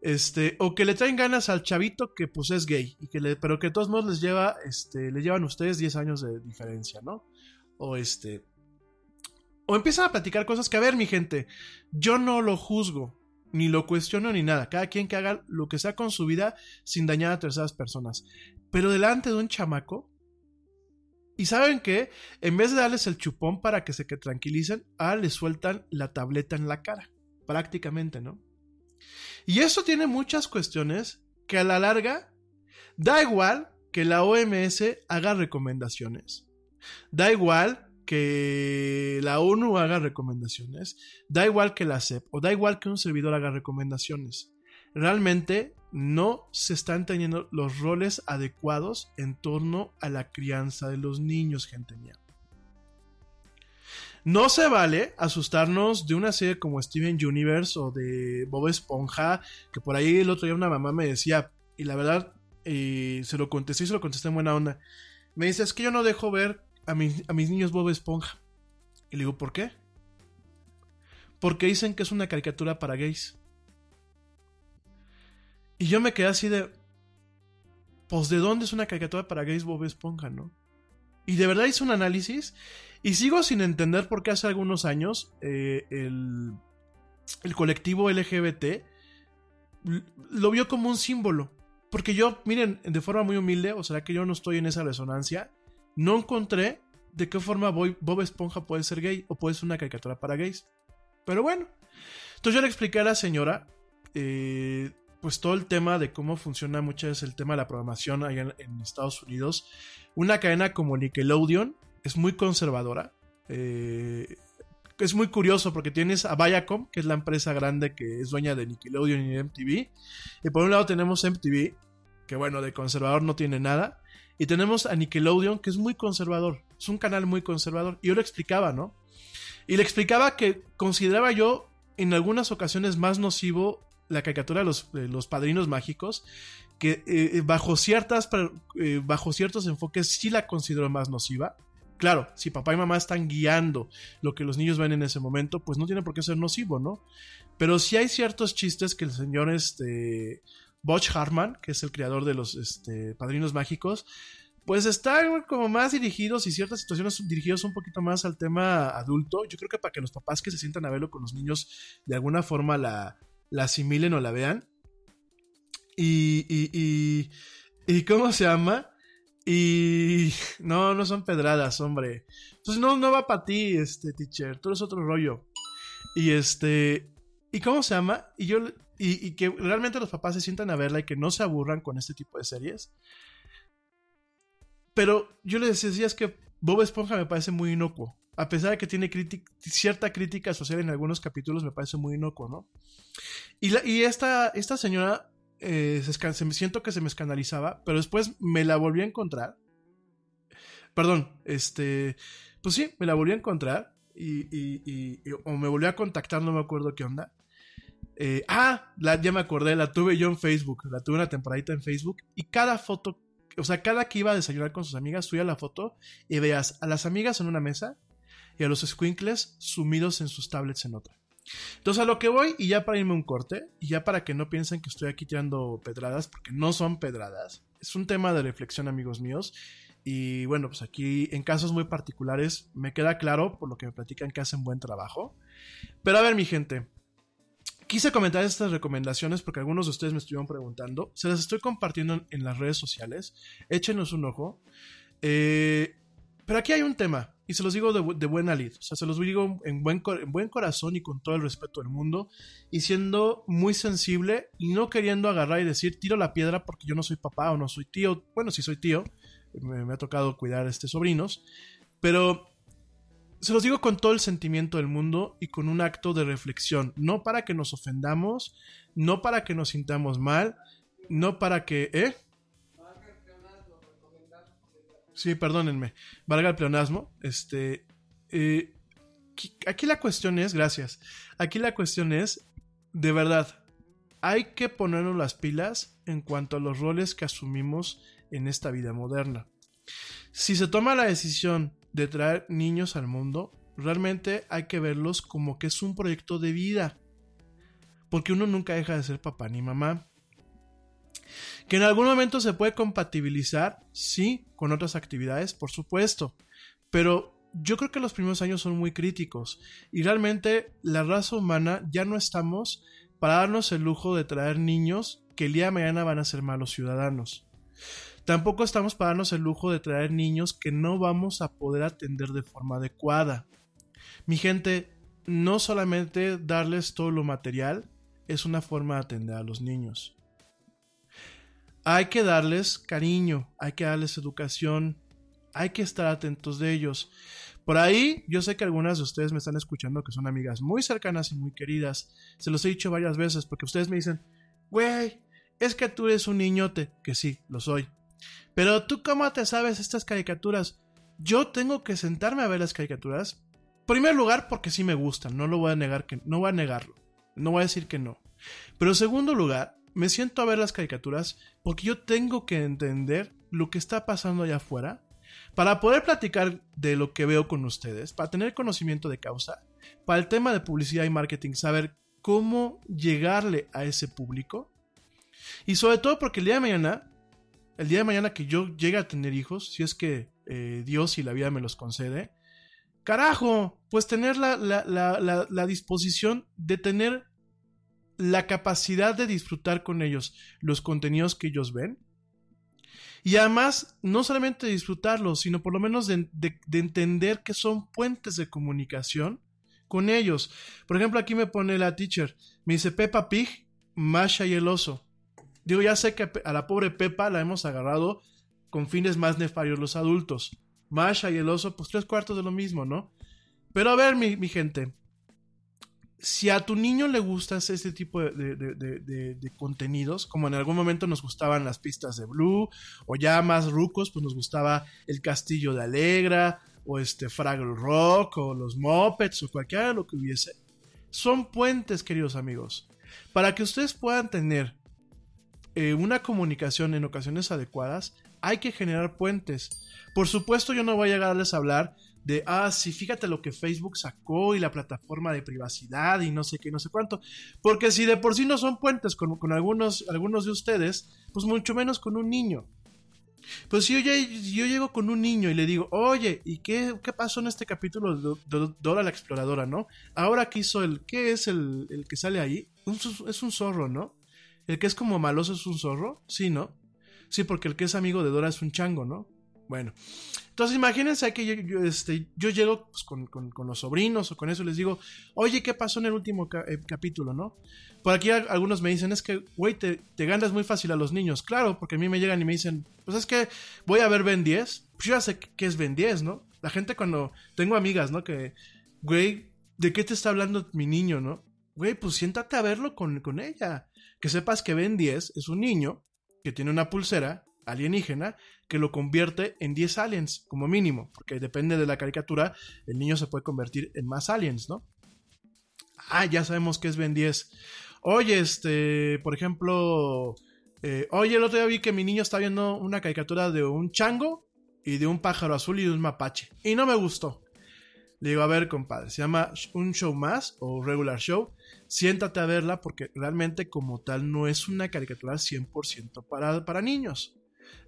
[SPEAKER 5] Este, o que le traen ganas al chavito que pues es gay, y que pero que de todos modos les lleva, este, le llevan ustedes 10 años de diferencia, ¿no? O este, o empiezan a platicar cosas que, a ver, mi gente, yo no lo juzgo, ni lo cuestiono, ni nada. Cada quien que haga lo que sea con su vida sin dañar a terceras personas. Pero delante de un chamaco. Y saben que, en vez de darles el chupón para que se tranquilicen, ah, les sueltan la tableta en la cara. Prácticamente, ¿no? Y eso tiene muchas cuestiones que a la larga da igual que la OMS haga recomendaciones. Da igual que la ONU haga recomendaciones, da igual que la CEP o da igual que un servidor haga recomendaciones. Realmente no se están teniendo los roles adecuados en torno a la crianza de los niños, gente mía. No se vale asustarnos de una serie como Steven Universe o de Bob Esponja, que por ahí el otro día una mamá me decía, y la verdad, se lo contesté y se lo contesté en buena onda. Me dice, es que yo no dejo ver a, a mis niños Bob Esponja. Y le digo, ¿por qué? Porque dicen que es una caricatura para gays. Y yo me quedé así de. Pues, ¿de dónde es una caricatura para gays Bob Esponja, no? Y de verdad hice un análisis. Y sigo sin entender por qué hace algunos años eh, el, el colectivo LGBT lo vio como un símbolo. Porque yo, miren, de forma muy humilde, o sea que yo no estoy en esa resonancia no encontré de qué forma Bob Esponja puede ser gay o puede ser una caricatura para gays. Pero bueno, entonces yo le expliqué a la señora, eh, pues todo el tema de cómo funciona muchas veces el tema de la programación allá en, Estados Unidos. Una cadena como Nickelodeon es muy conservadora. Eh, es muy curioso porque tienes a Viacom, que es la empresa grande que es dueña de Nickelodeon y MTV. Y por un lado tenemos MTV, que bueno, de conservador no tiene nada. Y tenemos a Nickelodeon, que es muy conservador. Es un canal muy conservador. Y yo lo explicaba, ¿no? Y le explicaba que consideraba yo en algunas ocasiones más nocivo la caricatura de los, los padrinos mágicos, que eh, bajo, ciertas, eh, bajo ciertos enfoques sí la considero más nociva. Claro, si papá y mamá están guiando lo que los niños ven en ese momento, pues no tiene por qué ser nocivo, ¿no? Pero sí hay ciertos chistes que el señor este, Butch Hartman, que es el creador de los este, Padrinos Mágicos, pues están como más dirigidos y ciertas situaciones dirigidos un poquito más al tema adulto. Yo creo que para que los papás que se sientan a verlo con los niños de alguna forma la, la asimilen o la vean. Y, y, y, ¿cómo se llama? Y no, no son pedradas, hombre. Pues no, no va para ti, este teacher. Tú eres otro rollo. Y este. ¿Y cómo se llama? Y yo. Y, que realmente los papás se sientan a verla y que no se aburran con este tipo de series. Pero yo les decía, es que Bob Esponja me parece muy inocuo. A pesar de que tiene cierta crítica social en algunos capítulos, me parece muy inocuo, ¿no? Y, la, y esta, esta señora eh, se, se, siento que se me escandalizaba, pero después me la volví a encontrar. Perdón, este, pues sí, me la volví a encontrar y, o me volvió a contactar, no me acuerdo qué onda. Eh, ah, la, ya me acordé, la tuve yo en Facebook, la tuve una temporadita en Facebook y cada foto, o sea, cada que iba a desayunar con sus amigas, subía la foto y veas a las amigas en una mesa y a los squinkles sumidos en sus tablets en otra. Entonces a lo que voy, y ya para irme un corte, y ya para que no piensen que estoy aquí tirando pedradas, porque no son pedradas, es un tema de reflexión amigos míos, y bueno, pues aquí en casos muy particulares me queda claro, por lo que me platican que hacen buen trabajo. Pero a ver mi gente, quise comentar estas recomendaciones porque algunos de ustedes me estuvieron preguntando, se las estoy compartiendo en las redes sociales, échenos un ojo. Eh, pero aquí hay un tema, y se los digo de, buena lid, o sea, se los digo en buen, en buen corazón y con todo el respeto del mundo, y siendo muy sensible y no queriendo agarrar y decir, tiro la piedra porque yo no soy papá o no soy tío, bueno, sí soy tío, me, me ha tocado cuidar a este sobrinos, pero se los digo con todo el sentimiento del mundo y con un acto de reflexión, no para que nos ofendamos, no para que nos sintamos mal, no para que, ¿eh? Sí, perdónenme. Valga el pleonasmo. Este. Eh, aquí la cuestión es, gracias. Aquí la cuestión es, de verdad, hay que ponernos las pilas en cuanto a los roles que asumimos en esta vida moderna. Si se toma la decisión de traer niños al mundo, realmente hay que verlos como que es un proyecto de vida. Porque uno nunca deja de ser papá ni mamá. Que en algún momento se puede compatibilizar, sí, con otras actividades, por supuesto. Pero yo creo que los primeros años son muy críticos. Y realmente la raza humana ya no estamos para darnos el lujo de traer niños que el día de mañana van a ser malos ciudadanos. Tampoco estamos para darnos el lujo de traer niños que no vamos a poder atender de forma adecuada. Mi gente, no solamente darles todo lo material es una forma de atender a los niños hay que darles cariño, hay que darles educación, hay que estar atentos de ellos. Por ahí, yo sé que algunas de ustedes me están escuchando que son amigas muy cercanas y muy queridas. Se los he dicho varias veces porque ustedes me dicen, güey, es que tú eres un niñote, que sí, lo soy. Pero tú cómo te sabes estas caricaturas? Yo tengo que sentarme a ver las caricaturas. Primer lugar, porque sí me gustan, no lo voy a negar que no voy a negarlo. No voy a decir que no. Pero en segundo lugar, me siento a ver las caricaturas porque yo tengo que entender lo que está pasando allá afuera para poder platicar de lo que veo con ustedes, para tener conocimiento de causa, para el tema de publicidad y marketing, saber cómo llegarle a ese público. Y sobre todo porque el día de mañana, el día de mañana que yo llegue a tener hijos, si es que eh, Dios y la vida me los concede, carajo, pues tener la, disposición de tener la capacidad de disfrutar con ellos los contenidos que ellos ven. Y además, no solamente disfrutarlos, sino por lo menos de, entender que son puentes de comunicación con ellos. Por ejemplo, aquí me pone la teacher, me dice Peppa Pig, Masha y el oso. Digo, ya sé que a la pobre Peppa la hemos agarrado con fines más nefarios los adultos. Masha y el oso, pues tres cuartos de lo mismo, ¿no? Pero a ver, mi, gente, si a tu niño le gustas este tipo de contenidos, como en algún momento nos gustaban las pistas de Blue, o ya más rucos, pues nos gustaba el Castillo de Alegra, o este Fraggle Rock, o los Muppets, o cualquiera de lo que hubiese, son puentes, queridos amigos, para que ustedes puedan tener eh, una comunicación en ocasiones adecuadas, hay que generar puentes. Por supuesto, yo no voy a llegarles a hablar de, ah, sí, fíjate lo que Facebook sacó y la plataforma de privacidad y no sé qué, no sé cuánto. Porque si de por sí no son puentes con, con algunos, algunos de ustedes, pues mucho menos con un niño. Pues si yo, yo llego con un niño y le digo, oye, ¿y qué, qué pasó en este capítulo de, Dora la Exploradora, no? Ahora que hizo el, ¿qué es el, el que sale ahí? Es un zorro, ¿no? El que es como maloso es un zorro, sí, ¿no? Sí, porque el que es amigo de Dora es un chango, ¿no? Bueno, entonces imagínense que yo, este, yo llego pues, con, con- los sobrinos o con eso y les digo, oye, ¿qué pasó en el último eh, capítulo, no? Por aquí algunos me dicen, es que, güey, te, te ganas muy fácil a los niños. Claro, porque a mí me llegan y me dicen, pues es que voy a ver Ben 10. Pues yo ya sé qué es Ben 10, ¿no? La gente cuando tengo amigas, ¿no? Que, güey, ¿de qué te está hablando mi niño, no? Güey, pues siéntate a verlo con, con ella. Que sepas que Ben 10 es un niño que tiene una pulsera alienígena que lo convierte en 10 aliens, como mínimo, porque depende de la caricatura, el niño se puede convertir en más aliens, ¿no? Ah, ya sabemos que es Ben 10. Oye, este, por ejemplo, eh, oye, el otro día vi que mi niño está viendo una caricatura de un chango y de un pájaro azul y de un mapache. Y no me gustó. Le digo, a ver, compadre, se llama un show más o regular show. Siéntate a verla porque realmente como tal no es una caricatura 100% para, para niños.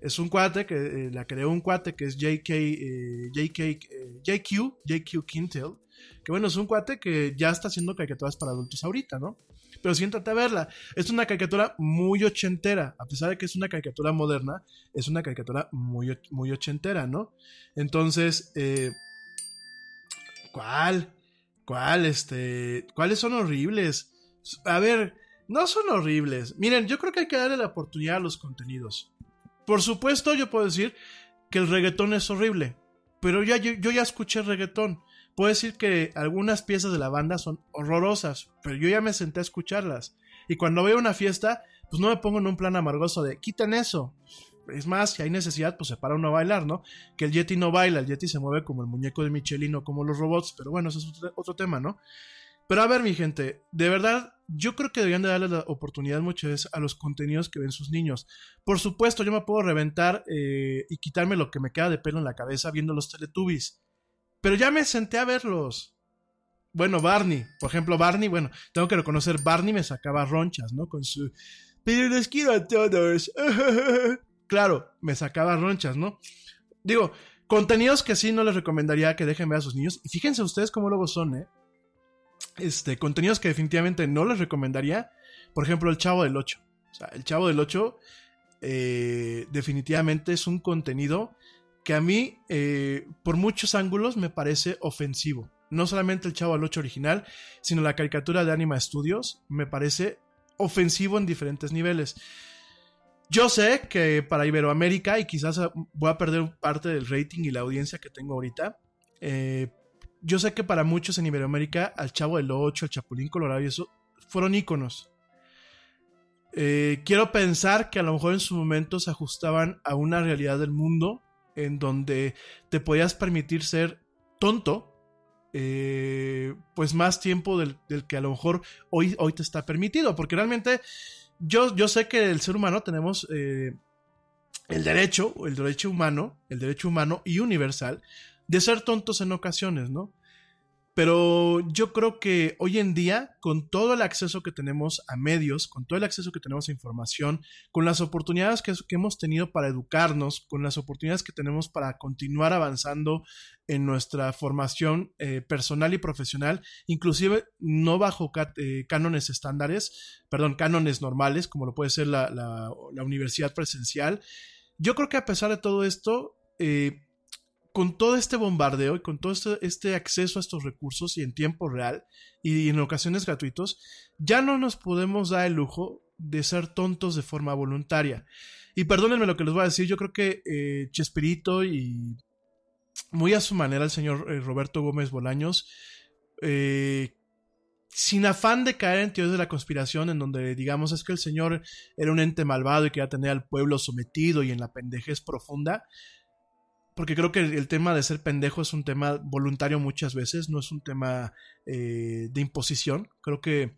[SPEAKER 5] Es un cuate que eh, la creó un cuate que es JK, eh, JK, eh, JQ, JQ Quintel. Que bueno, es un cuate que ya está haciendo caricaturas para adultos ahorita, ¿no? Pero siéntate a verla. Es una caricatura muy ochentera. A pesar de que es una caricatura moderna, es una caricatura muy, muy ochentera, ¿no? Entonces, ¿cuál? ¿Cuál? Este, ¿cuáles son horribles? A ver, no son horribles. Miren, yo creo que hay que darle la oportunidad a los contenidos. Por supuesto, yo puedo decir que el reggaetón es horrible, pero ya, yo, yo ya escuché reggaetón. Puedo decir que algunas piezas de la banda son horrorosas, pero yo ya me senté a escucharlas. Y cuando veo una fiesta, pues no me pongo en un plan amargoso de quiten eso. Es más, si hay necesidad, pues se para uno a bailar, ¿no? Que el Yeti no baila, el Yeti se mueve como el muñeco de Michelin o como los robots, pero bueno, eso es otro, tema, ¿no? Pero a ver, mi gente, de verdad, yo creo que deberían de darle la oportunidad muchas veces a los contenidos que ven sus niños. Por supuesto, yo me puedo reventar eh, y quitarme lo que me queda de pelo en la cabeza viendo los Teletubbies. Pero ya me senté a verlos. Bueno, Barney, por ejemplo, Barney, bueno, tengo que reconocer, Barney me sacaba ronchas, ¿no? Con su... Pero los quiero a todos. claro, me sacaba ronchas, ¿no? Digo, contenidos que sí no les recomendaría que dejen ver a sus niños. Y fíjense ustedes cómo luego son, ¿eh? Este, contenidos que definitivamente no les recomendaría. Por ejemplo, el Chavo del 8. O sea, el Chavo del 8 eh, definitivamente es un contenido que a mí, eh, por muchos ángulos, me parece ofensivo. No solamente el Chavo del 8 original, sino la caricatura de Anima Studios me parece ofensivo en diferentes niveles. Yo sé que para Iberoamérica, y quizás voy a perder parte del rating y la audiencia que tengo ahorita, eh, yo sé que para muchos en Iberoamérica, al Chavo del 8, al Chapulín Colorado y eso, fueron íconos. Eh, quiero pensar que a lo mejor en su momento se ajustaban a una realidad del mundo en donde te podías permitir ser tonto, eh, pues más tiempo del, del, que a lo mejor hoy, hoy te está permitido, porque realmente yo, yo sé que el ser humano tenemos eh, el derecho, el derecho humano, el derecho humano y universal de ser tontos en ocasiones, ¿no? Pero yo creo que hoy en día, con todo el acceso que tenemos a medios, con todo el acceso que tenemos a información, con las oportunidades que, hemos tenido para educarnos, con las oportunidades que tenemos para continuar avanzando en nuestra formación eh, personal y profesional, inclusive no bajo eh, cánones estándares, perdón, cánones normales, como lo puede ser la, la, la universidad presencial, yo creo que a pesar de todo esto, eh, con todo este bombardeo y con todo este, este, acceso a estos recursos y en tiempo real y en ocasiones gratuitos, ya no nos podemos dar el lujo de ser tontos de forma voluntaria. Y perdónenme lo que les voy a decir, yo creo que eh, Chespirito y, muy a su manera el señor eh, Roberto Gómez Bolaños, eh, sin afán de caer en teorías de la conspiración, en donde digamos es que el señor era un ente malvado y quería tener al pueblo sometido y en la pendejez profunda, porque creo que el, tema de ser pendejo es un tema voluntario muchas veces, no es un tema eh, de imposición. Creo que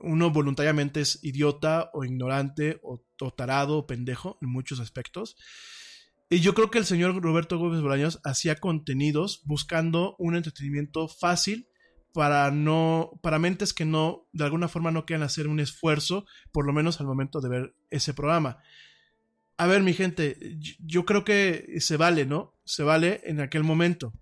[SPEAKER 5] uno voluntariamente es idiota o ignorante o, tarado o pendejo en muchos aspectos. Y yo creo que el señor Roberto Gómez Bolaños hacía contenidos buscando un entretenimiento fácil para no para mentes que no de alguna forma no quieran hacer un esfuerzo por lo menos al momento de ver ese programa a ver, mi gente, yo creo que se vale, ¿no? Se vale en aquel momento.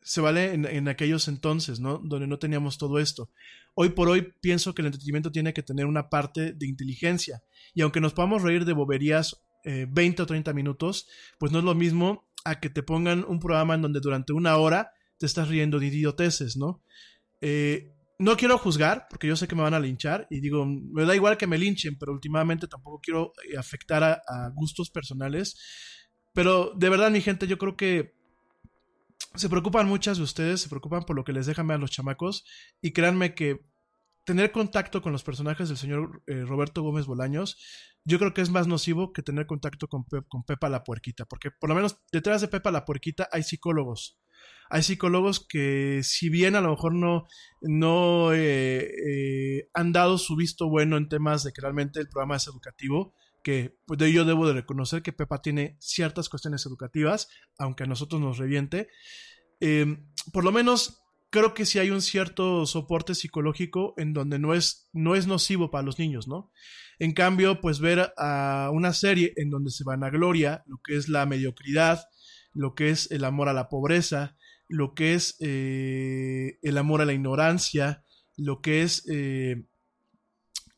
[SPEAKER 5] Se vale en, aquellos entonces, ¿no? Donde no teníamos todo esto. Hoy por hoy pienso que el entretenimiento tiene que tener una parte de inteligencia. Y aunque nos podamos reír de boberías 20 eh, o 30 minutos, pues no es lo mismo a que te pongan un programa en donde durante una hora te estás riendo de idioteces, ¿no? Eh, no quiero juzgar, porque yo sé que me van a linchar, y digo, me da igual que me linchen, pero últimamente tampoco quiero eh, afectar a, gustos personales. Pero de verdad, mi gente, yo creo que se preocupan muchas de ustedes, se preocupan por lo que les dejan ver a los chamacos, y créanme que tener contacto con los personajes del señor eh, Roberto Gómez Bolaños, yo creo que es más nocivo que tener contacto con, con Pepa la Puerquita, porque por lo menos detrás de Pepa la Puerquita hay psicólogos hay psicólogos que si bien a lo mejor no, no eh, eh, han dado su visto bueno en temas de que realmente el programa es educativo, que pues de yo debo de reconocer que Pepa tiene ciertas cuestiones educativas, aunque a nosotros nos reviente, eh, por lo menos creo que sí hay un cierto soporte psicológico en donde no es, no es nocivo para los niños, ¿no? En cambio, pues ver a una serie en donde se van a gloria lo que es la mediocridad, lo que es el amor a la pobreza, lo que es eh, el amor a la ignorancia, lo que es eh,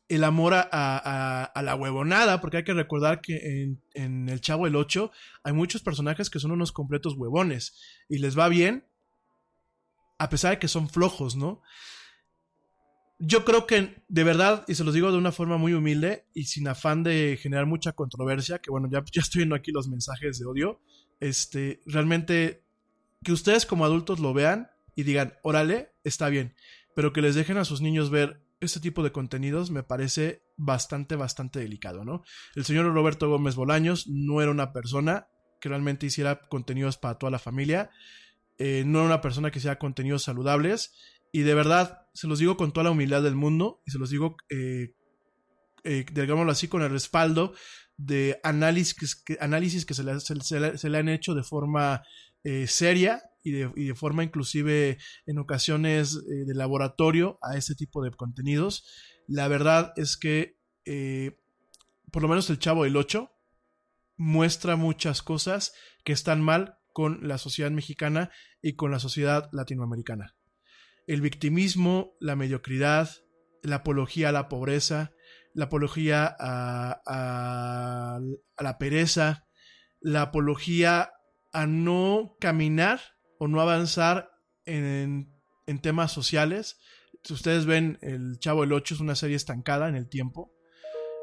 [SPEAKER 5] el amor a, la huevonada, porque hay que recordar que en, El Chavo el 8 hay muchos personajes que son unos completos huevones y les va bien, a pesar de que son flojos, ¿no? Yo creo que de verdad, y se los digo de una forma muy humilde y sin afán de generar mucha controversia, que bueno, ya, ya estoy viendo aquí los mensajes de odio, este, realmente que ustedes como adultos lo vean y digan, órale, está bien, pero que les dejen a sus niños ver este tipo de contenidos me parece bastante, bastante delicado, ¿no? El señor Roberto Gómez Bolaños no era una persona que realmente hiciera contenidos para toda la familia, eh, no era una persona que hiciera contenidos saludables, y de verdad, se los digo con toda la humildad del mundo, y se los digo, eh, eh, digámoslo así, con el respaldo de análisis que, análisis que se, le, se le han hecho de forma eh, seria y de, forma inclusive en ocasiones eh, de laboratorio a este tipo de contenidos. La verdad es que eh, por lo menos el Chavo del 8 muestra muchas cosas que están mal con la sociedad mexicana y con la sociedad latinoamericana. El victimismo, la mediocridad, la apología a la pobreza, la apología a, la pereza, la apología a no caminar o no avanzar en, temas sociales. Si ustedes ven, El Chavo del 8 es una serie estancada en el tiempo.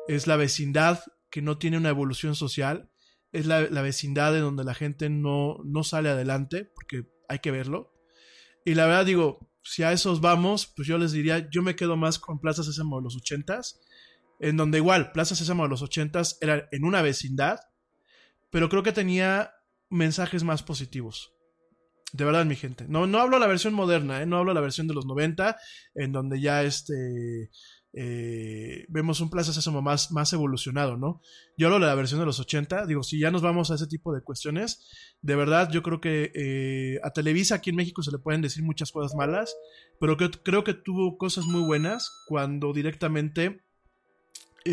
[SPEAKER 5] Es la vecindad que no tiene una evolución social. Es la, vecindad en donde la gente no, sale adelante, porque hay que verlo. Y la verdad digo, si a esos vamos, pues yo les diría, yo me quedo más con Plaza Sésamo de los ochentas, en donde igual Plaza Sésamo de los ochentas era en una vecindad, pero creo que tenía mensajes más positivos. De verdad, mi gente. No, no hablo la versión moderna, ¿eh? no hablo la versión de los 90, en donde ya este, eh, vemos un Plaza Sésamo más, más evolucionado, ¿no? Yo hablo de la versión de los 80. Digo, si ya nos vamos a ese tipo de cuestiones, de verdad, yo creo que eh, a Televisa aquí en México se le pueden decir muchas cosas malas, pero que, creo que tuvo cosas muy buenas cuando directamente.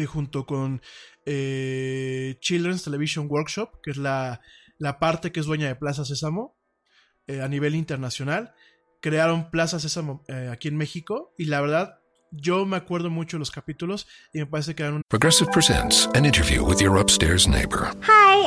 [SPEAKER 5] Junto con Children's Television Workshop, que es la, la parte que es dueña de Plaza Sésamo eh, a nivel internacional. Crearon Plaza Sésamo eh, aquí en México y la verdad yo me acuerdo mucho de los capítulos y me parece que eran un...
[SPEAKER 3] Progressive presents an interview with your upstairs neighbor.
[SPEAKER 9] Hi.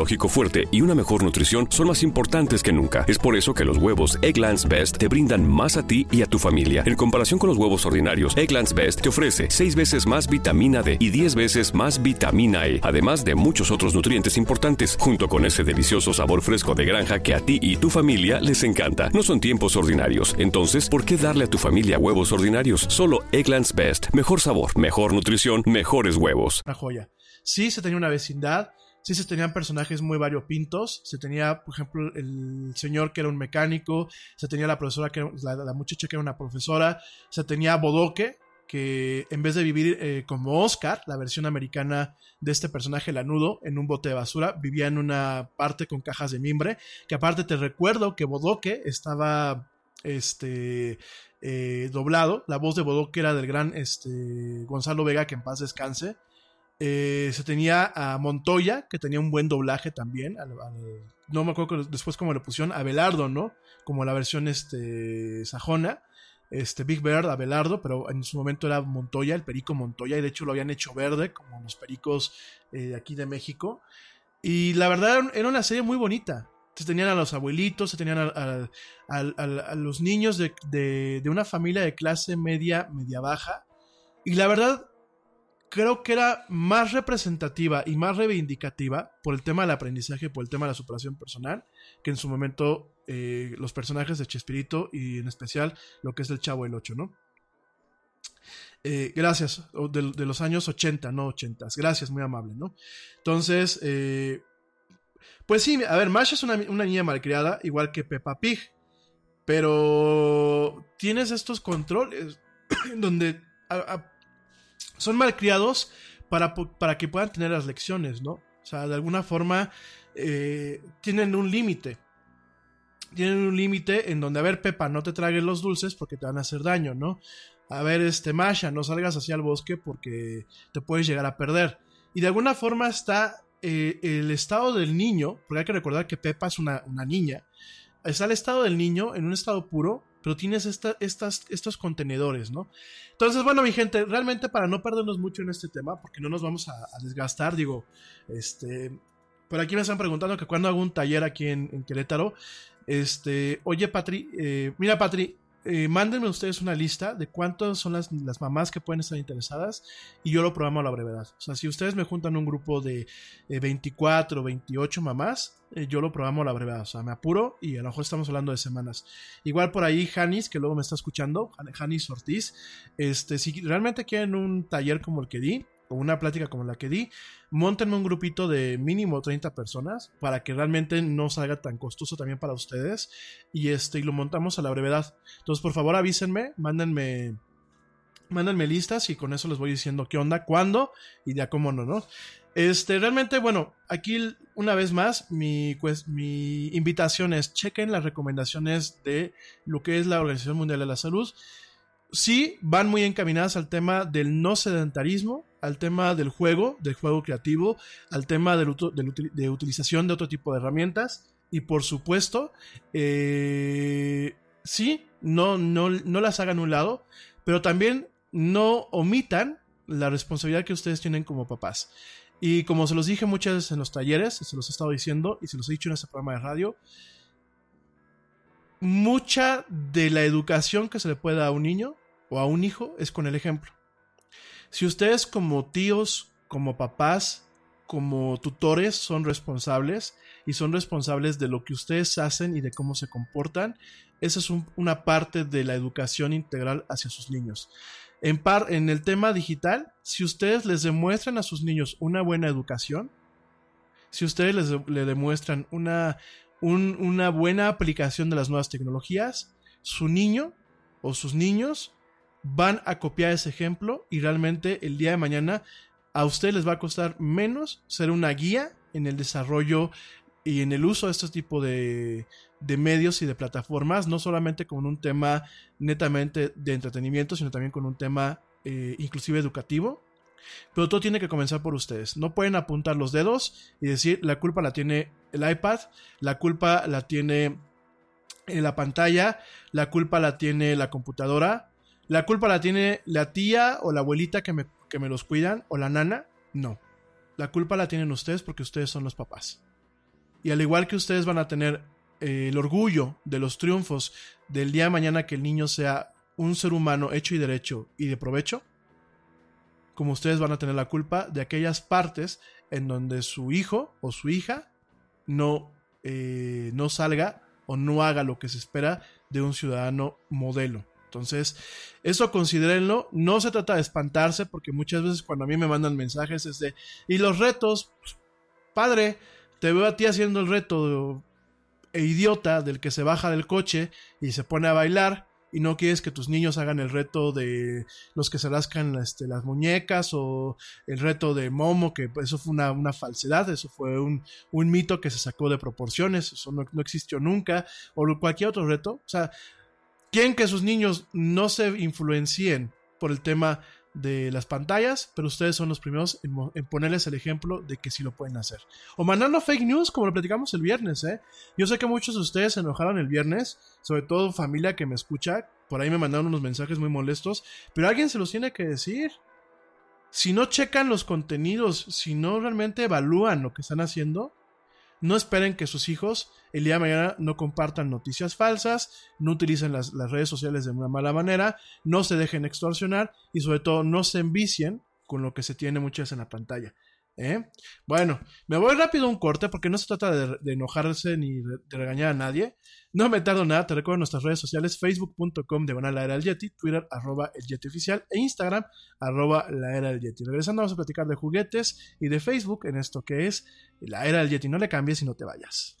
[SPEAKER 4] fuerte y una mejor nutrición son más importantes que nunca. Es por eso que los huevos Egglands Best te brindan más a ti y a tu familia. En comparación con los huevos ordinarios, Egglands Best te ofrece 6 veces más vitamina D y 10 veces más vitamina E, además de muchos otros nutrientes importantes, junto con ese delicioso sabor fresco de granja que a ti y tu familia les encanta. No son tiempos ordinarios, entonces, ¿por qué darle a tu familia huevos ordinarios? Solo Egglands Best. Mejor sabor, mejor nutrición, mejores huevos.
[SPEAKER 5] Una joya. Sí se tenía una vecindad, sí se tenían personajes muy variopintos. Se tenía, por ejemplo, el señor que era un mecánico, se tenía la profesora que era, la, muchacha que era una profesora, se tenía Bodoque, que en vez de vivir eh, como Oscar, la versión americana de este personaje lanudo, en un bote de basura, vivía en una parte con cajas de mimbre, que aparte te recuerdo que Bodoque estaba este eh, doblado, la voz de Bodoque era del gran este, Gonzalo Vega, que en paz descanse. Eh, se tenía a Montoya, que tenía un buen doblaje también. No me acuerdo después cómo le pusieron. A Belardo, ¿no? Como la versión este, sajona. Este, Big Bird, Abelardo, pero en su momento era Montoya, el perico Montoya, y de hecho lo habían hecho verde, como los pericos eh, aquí de México. Y la verdad era una serie muy bonita. Se tenían a los abuelitos, se tenían a, a, a, a los niños de, de, de una familia de clase media, media baja. Y la verdad, creo que era más representativa y más reivindicativa por el tema del aprendizaje, por el tema de la superación personal, que en su momento eh, los personajes de Chespirito y en especial lo que es el Chavo el 8, ¿no? Eh, gracias, de, los años 80, no 80. Gracias, muy amable, ¿no? Entonces, eh, pues sí, a ver, Masha es una, niña malcriada, igual que Peppa Pig, pero tienes estos controles donde son malcriados para, para que puedan tener las lecciones, ¿no? O sea, de alguna forma eh, tienen un límite. Tienen un límite en donde, a ver, Pepa, no te tragues los dulces porque te van a hacer daño, ¿no? A ver, este, Masha, no salgas hacia el bosque porque te puedes llegar a perder. Y de alguna forma está eh, el estado del niño, porque hay que recordar que Pepa es una, una niña, está el estado del niño en un estado puro, pero tienes esta, estas, estos contenedores, ¿no? Entonces, bueno, mi gente, realmente para no perdernos mucho en este tema, porque no nos vamos a, desgastar, digo, este, por aquí me están preguntando que cuando hago un taller aquí en, en este, oye, Patri, eh, mira, Patri, eh, mándenme ustedes una lista de cuántas son las, las, mamás que pueden estar interesadas y yo lo programo a la brevedad. O sea, si ustedes me juntan un grupo de eh, 24 o 28 mamás, eh, yo lo programo a la brevedad. O sea, me apuro y a lo mejor estamos hablando de semanas. Igual por ahí, Janis, que luego me está escuchando, Janis Ortiz, este, si realmente quieren un taller como el que di, una plática como la que di, montenme un grupito de mínimo 30 personas para que realmente no salga tan costoso también para ustedes y este lo montamos a la brevedad. Entonces, por favor, avísenme, mándenme mándenme listas y con eso les voy diciendo qué onda, cuándo y ya cómo no, ¿no? Este, realmente, bueno, aquí una vez más, mi, mi invitación es chequen las recomendaciones de lo que es la Organización Mundial de la Salud sí van muy encaminadas al tema del no sedentarismo, al tema del juego, del juego creativo, al tema del, de utilización de otro tipo de herramientas y por supuesto, eh, sí, no, no, no las hagan un lado, pero también no omitan la responsabilidad que ustedes tienen como papás. Y como se los dije muchas veces en los talleres, se los he estado diciendo y se los he dicho en este programa de radio, mucha de la educación que se le puede dar a un niño o a un hijo es con el ejemplo. Si ustedes como tíos, como papás, como tutores son responsables y son responsables de lo que ustedes hacen y de cómo se comportan, esa es un, una parte de la educación integral hacia sus niños. En, par, en el tema digital, si ustedes les demuestran a sus niños una buena educación, si ustedes les le demuestran una, un, una buena aplicación de las nuevas tecnologías, su niño o sus niños van a copiar ese ejemplo y realmente el día de mañana a ustedes les va a costar menos ser una guía en el desarrollo y en el uso de este tipo de, de medios y de plataformas, no solamente con un tema netamente de entretenimiento, sino también con un tema eh, inclusive educativo. Pero todo tiene que comenzar por ustedes. No pueden apuntar los dedos y decir la culpa la tiene el iPad, la culpa la tiene en la pantalla, la culpa la tiene la computadora, la culpa la tiene la tía o la abuelita que me, que me los cuidan o la nana. No. La culpa la tienen ustedes porque ustedes son los papás. Y al igual que ustedes van a tener eh, el orgullo de los triunfos del día de mañana que el niño sea un ser humano hecho y derecho y de provecho, como ustedes van a tener la culpa de aquellas partes en donde su hijo o su hija no, eh, no salga o no haga lo que se espera de un ciudadano modelo. Entonces, eso considérenlo. No se trata de espantarse, porque muchas veces cuando a mí me mandan mensajes es de, y los retos, pues, padre, te veo a ti haciendo el reto e idiota del que se baja del coche y se pone a bailar y no quieres que tus niños hagan el reto de los que se rascan este, las muñecas o el reto de Momo, que eso fue una, falsedad, eso fue un, mito que se sacó de proporciones, eso no, no existió nunca, o cualquier otro reto. O sea, quieren que sus niños no se influencien por el tema de las pantallas, pero ustedes son los primeros en, ponerles el ejemplo de que sí lo pueden hacer. O mandando fake news, como lo platicamos el viernes, ¿eh? Yo sé que muchos de ustedes se enojaron el viernes, sobre todo familia que me escucha, por ahí me mandaron unos mensajes muy molestos, pero alguien se los tiene que decir. Si no checan los contenidos, si no realmente evalúan lo que están haciendo, no esperen que sus hijos el día de mañana no compartan noticias falsas, no utilicen las, redes sociales de una mala manera, no se dejen extorsionar y sobre todo no se envicien con lo que se tiene muchas en la pantalla. ¿Eh? Bueno, me voy rápido a un corte porque no se trata de, enojarse ni de, regañar a nadie. No me tardo nada, te recuerdo nuestras redes sociales, facebook.com de la del Yeti, Twitter arroba el Yeti oficial e Instagram arroba la era del Yeti. Regresando vamos a platicar de juguetes y de Facebook en esto que es la era del Yeti. No le cambies y no te vayas.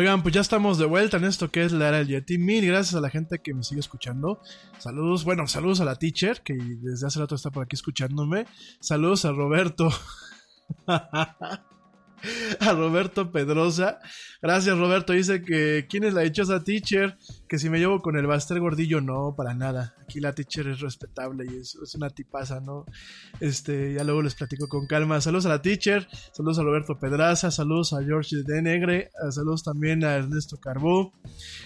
[SPEAKER 5] Oigan, pues ya estamos de vuelta en esto que es la era del Yeti. Mil gracias a la gente que me sigue escuchando. Saludos, bueno, saludos a la teacher que desde hace rato está por aquí escuchándome. Saludos a Roberto. a Roberto Pedrosa. Gracias, Roberto. Dice que quién es la dichosa teacher. Que si me llevo con el Baster Gordillo, no, para nada. Aquí la teacher es respetable y es, es, una tipaza, ¿no? Este, ya luego les platico con calma. Saludos a la teacher. Saludos a Roberto Pedraza. Saludos a George de Negre. Saludos también a Ernesto Carbó.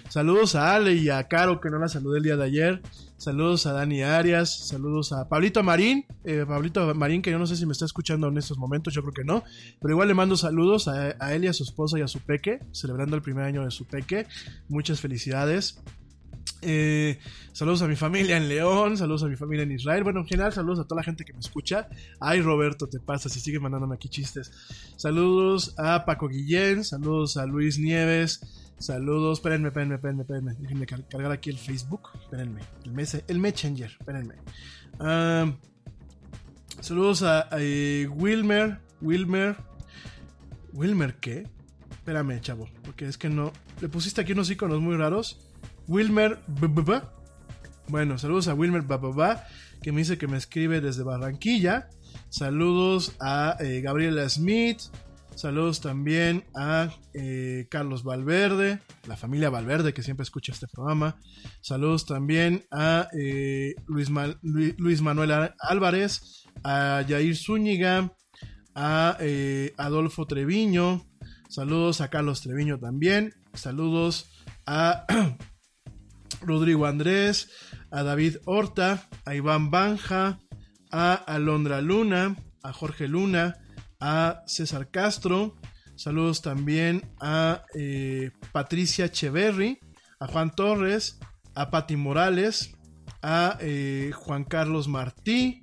[SPEAKER 5] Saludos a Ale y a Caro, que no la saludé el día de ayer. Saludos a Dani Arias, saludos a Pablito Marín, eh, Pablito Marín, que yo no sé si me está escuchando en estos momentos, yo creo que no, pero igual le mando saludos a, a él y a su esposa y a su peque, celebrando el primer año de su peque. Muchas felicidades. Eh, saludos a mi familia en León, saludos a mi familia en Israel. Bueno, en general, saludos a toda la gente que me escucha. Ay, Roberto, te pasa si sigues mandándome aquí chistes. Saludos a Paco Guillén, saludos a Luis Nieves. Saludos, espérenme, espérenme, espérenme, espérenme. Déjenme car cargar aquí el Facebook. Espérenme. El, mes el Messenger, espérenme. Saludos a, a eh, Wilmer. Wilmer. ¿Wilmer qué? Espérame, chavo. Porque es que no. Le pusiste aquí unos iconos muy raros. Wilmer. Bueno, saludos a Wilmer Bababa. Que me dice que me escribe desde Barranquilla. Saludos a eh, Gabriela Smith. Saludos también a eh, Carlos Valverde, la familia Valverde que siempre escucha este programa. Saludos también a eh, Luis, Luis, Manuel Álvarez, a Yair Zúñiga, a eh, Adolfo Treviño. Saludos a Carlos Treviño también. Saludos a Rodrigo Andrés, a David Horta, a Iván Banja, a Alondra Luna, a Jorge Luna a César Castro, saludos también a eh, Patricia Cheverry, a Juan Torres, a Pati Morales, a eh, Juan Carlos Martí,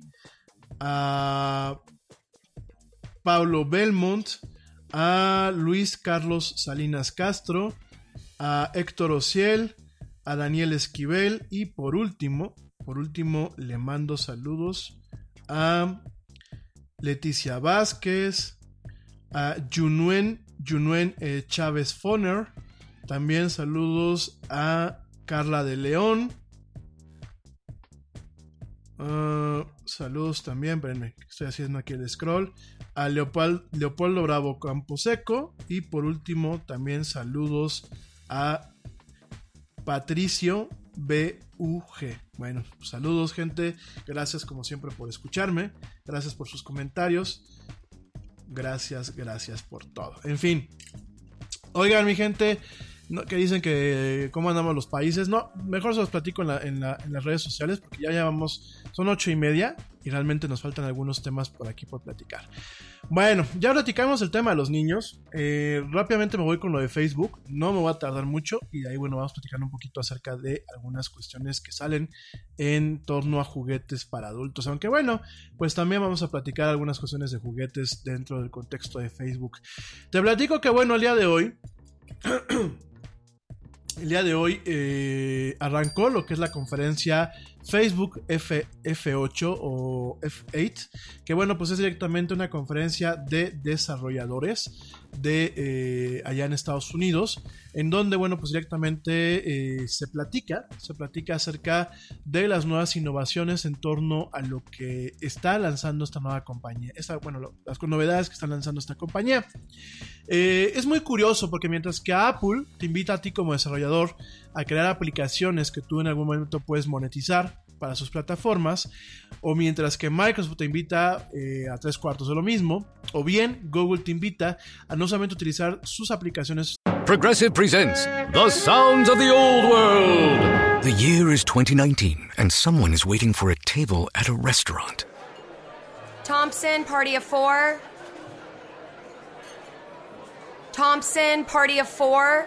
[SPEAKER 5] a Paulo Belmont, a Luis Carlos Salinas Castro, a Héctor Ociel, a Daniel Esquivel. Y por último, por último le mando saludos a Leticia Vázquez, a Junuen, Junuen eh, Chávez Foner, también saludos a Carla de León, uh, saludos también, espérenme, estoy haciendo aquí el scroll, a Leopold, Leopoldo Bravo Camposeco. Y por último también saludos a Patricio BUG. Bueno, saludos gente, gracias como siempre por escucharme, gracias por sus comentarios, gracias, gracias por todo. En fin, oigan mi gente, que dicen que cómo andamos los países, no, mejor se los platico en, en la- en las redes sociales porque ya llevamos, son ocho y media y realmente nos faltan algunos temas por aquí por platicar. Bueno, ya platicamos el tema de los niños. Eh, rápidamente me voy con lo de Facebook. No me voy a tardar mucho. Y de ahí, bueno, vamos platicando un poquito acerca de algunas cuestiones que salen en torno a juguetes para adultos. Aunque bueno, pues también vamos a platicar algunas cuestiones de juguetes dentro del contexto de Facebook. Te platico que, bueno, el día de hoy. El día de hoy eh, arrancó lo que es la conferencia Facebook F, F8 o F8, que bueno, pues es directamente una conferencia de desarrolladores de eh, allá en Estados Unidos, en donde bueno, pues directamente eh, se platica, se platica acerca de las nuevas innovaciones en torno a lo que está lanzando esta nueva compañía, esta, bueno, las novedades que está lanzando esta compañía. Eh, es muy curioso porque mientras que Apple te invita a ti como desarrollador a crear aplicaciones que tú en algún momento puedes monetizar para sus plataformas, o mientras que Microsoft te invita eh, a tres cuartos de lo mismo, o bien Google te invita a no solamente utilizar sus aplicaciones
[SPEAKER 6] Progressive presents The Sounds of the Old World. The year is 2019, and someone is waiting for a table at a restaurant.
[SPEAKER 8] Thompson, party of four. Thompson, party of four.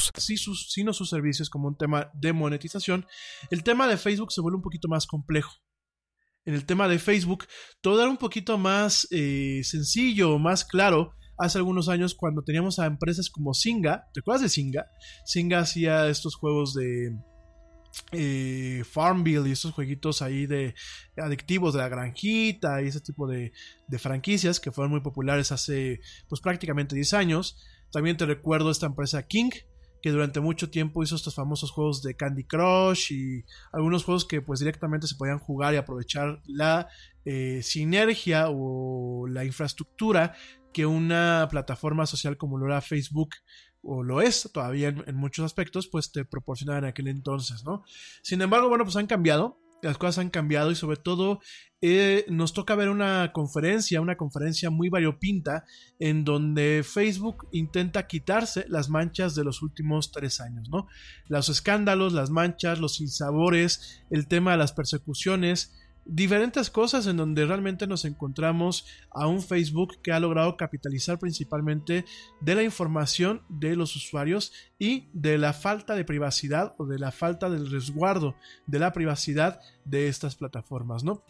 [SPEAKER 5] Sus, sino sus servicios como un tema de monetización, el tema de Facebook se vuelve un poquito más complejo. En el tema de Facebook, todo era un poquito más eh, sencillo, más claro. Hace algunos años, cuando teníamos a empresas como Singa, ¿te acuerdas de Singa? Singa hacía estos juegos de eh, Farmville y estos jueguitos ahí de adictivos de la granjita y ese tipo de, de franquicias que fueron muy populares hace pues prácticamente 10 años. También te recuerdo esta empresa King, que durante mucho tiempo hizo estos famosos juegos de Candy Crush y algunos juegos que pues directamente se podían jugar y aprovechar la eh, sinergia o la infraestructura que una plataforma social como lo era Facebook o lo es todavía en, en muchos aspectos pues te proporcionaba en aquel entonces, ¿no? Sin embargo, bueno, pues han cambiado, las cosas han cambiado y sobre todo eh, nos toca ver una conferencia, una conferencia muy variopinta en donde Facebook intenta quitarse las manchas de los últimos tres años, ¿no? Los escándalos, las manchas, los sinsabores, el tema de las persecuciones, diferentes cosas en donde realmente nos encontramos a un Facebook que ha logrado capitalizar principalmente de la información de los usuarios y de la falta de privacidad o de la falta del resguardo de la privacidad de estas plataformas, ¿no?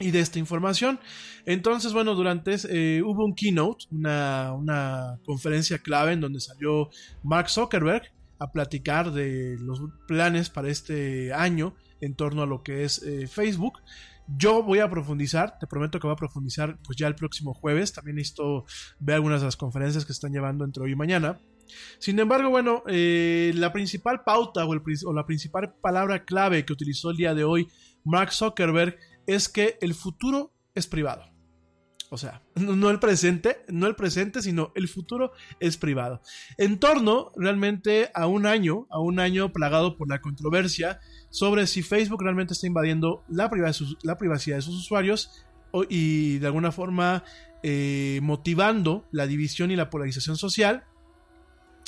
[SPEAKER 5] y de esta información. Entonces, bueno, durante eh, hubo un keynote, una, una, conferencia clave en donde salió Mark Zuckerberg a platicar de los planes para este año en torno a lo que es eh, Facebook. Yo voy a profundizar, te prometo que voy a profundizar pues ya el próximo jueves. También necesito ver algunas de las conferencias que están llevando entre hoy y mañana. Sin embargo, bueno, eh, la principal pauta o, o la principal palabra clave que utilizó el día de hoy Mark Zuckerberg es que el futuro es privado. O sea, no el presente, no el presente, sino el futuro es privado. En torno realmente a un año, a un año plagado por la controversia sobre si Facebook realmente está invadiendo la privacidad, de sus usuarios y de alguna forma eh, motivando la división y la polarización social.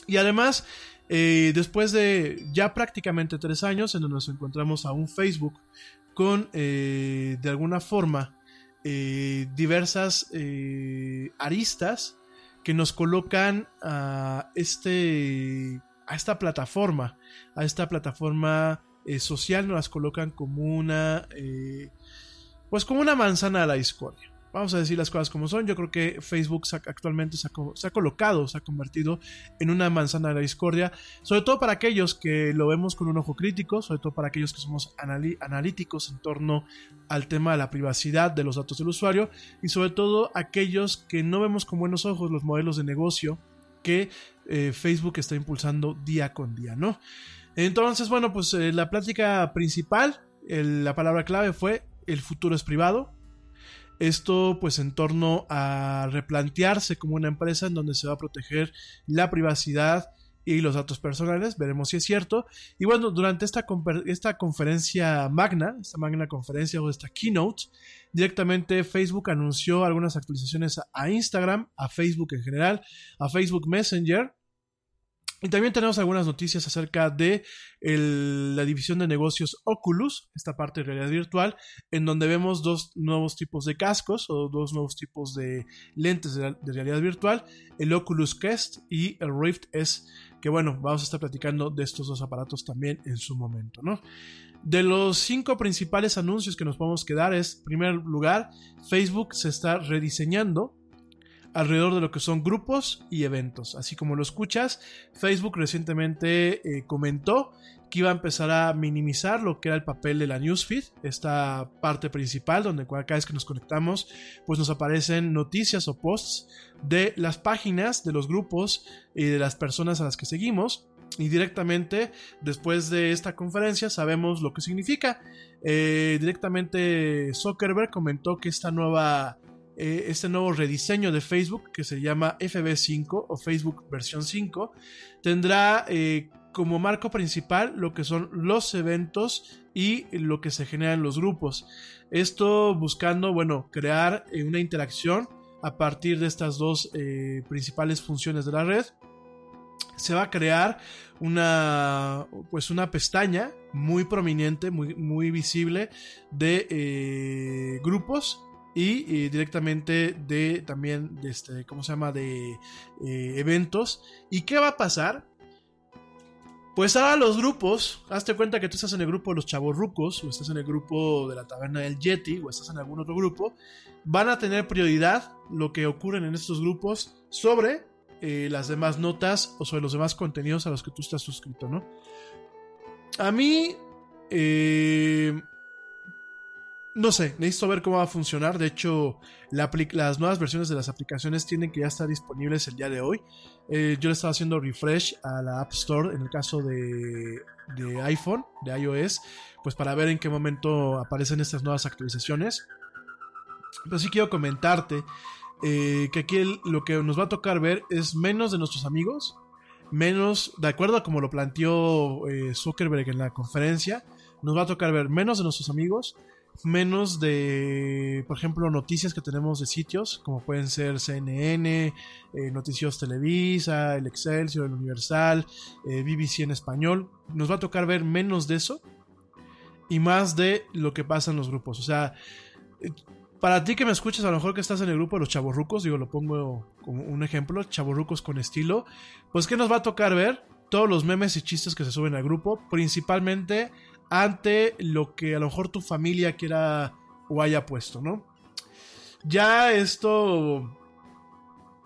[SPEAKER 5] Y además, eh, después de ya prácticamente tres años en donde nos encontramos a un Facebook con eh, de alguna forma diversas aristas que nos colocan a este a esta plataforma a esta plataforma eh, social nos las colocan como una, eh, pues como una manzana a la discordia. Vamos a decir las cosas como son. Yo creo que Facebook actualmente se ha, colocado, se ha convertido en una manzana de la discordia, sobre todo para aquellos que lo vemos con un ojo crítico, sobre todo para aquellos que somos analíticos en torno al tema de la privacidad de los datos del usuario y sobre todo aquellos que no vemos con buenos ojos los modelos de negocio que eh, Facebook está impulsando día con día, ¿no? Entonces, bueno, pues eh, la plática principal, la palabra clave fue el futuro es privado. Esto pues en torno a replantearse como una empresa en donde se va a proteger la privacidad y los datos personales, veremos si es cierto. Y bueno, durante esta, esta conferencia magna, esta magna conferencia o esta keynote, directamente Facebook anunció algunas actualizaciones a Instagram, a Facebook en general, a Facebook Messenger, y también tenemos algunas noticias acerca de la división de negocios Oculus, esta parte de realidad virtual, en donde vemos dos nuevos tipos de cascos o dos nuevos tipos de lentes de, de realidad virtual, el Oculus Quest y el Rift S, que bueno, vamos a estar platicando de estos dos aparatos también en su momento, ¿no? De los cinco principales anuncios que nos podemos quedar es, en primer lugar, Facebook se está rediseñando alrededor de lo que son grupos y eventos. Así como lo escuchas, Facebook recientemente eh, comentó que iba a empezar a minimizar lo que era el papel de la newsfeed, esta parte principal donde cada vez que nos conectamos, pues nos aparecen noticias o posts de las páginas, de los grupos y de las personas a las que seguimos. Y directamente después de esta conferencia sabemos lo que significa. Eh, directamente Zuckerberg comentó que esta nueva eh, este nuevo rediseño de Facebook que se llama FB5 o Facebook versión 5 tendrá eh, como marco principal lo que son los eventos y lo que se genera en los grupos. Esto buscando, bueno, crear eh, una interacción a partir de estas dos principales funciones de la red. Se va a crear una, pues una pestaña muy prominente, muy, muy visible de grupos y eh, directamente de también de este cómo se llama de eh, eventos. Y qué va a pasar pues ahora los grupos. Hazte cuenta que tú estás en el grupo de los chavos rucos o estás en el grupo de la taberna del Yeti o estás en algún otro grupo. Van a tener prioridad lo que ocurren en estos grupos sobre eh, las demás notas o sobre los demás contenidos a los que tú estás suscrito no a mí eh, no sé, necesito ver cómo va a funcionar. De hecho, las nuevas versiones de las aplicaciones tienen que ya estar disponibles el día de hoy. Eh, yo le estaba haciendo refresh a la App Store en el caso de, de iPhone, de iOS, pues para ver en qué momento aparecen estas nuevas actualizaciones. Pero sí quiero comentarte eh, que aquí lo que nos va a tocar ver es menos de nuestros amigos, menos, de acuerdo a como lo planteó eh, Zuckerberg en la conferencia, nos va a tocar ver menos de nuestros amigos, menos de, por ejemplo, noticias que tenemos de sitios, como pueden ser CNN, eh, Noticios Televisa, el Excelsior, el Universal, eh, BBC en español. Nos va a tocar ver menos de eso y más de lo que pasa en los grupos. O sea, eh, para ti que me escuchas, a lo mejor que estás en el grupo de los chavorrucos, digo, lo pongo como un ejemplo, chavorrucos con estilo, pues que nos va a tocar ver todos los memes y chistes que se suben al grupo, principalmente ante lo que a lo mejor tu familia quiera o haya puesto, ¿no? Ya esto...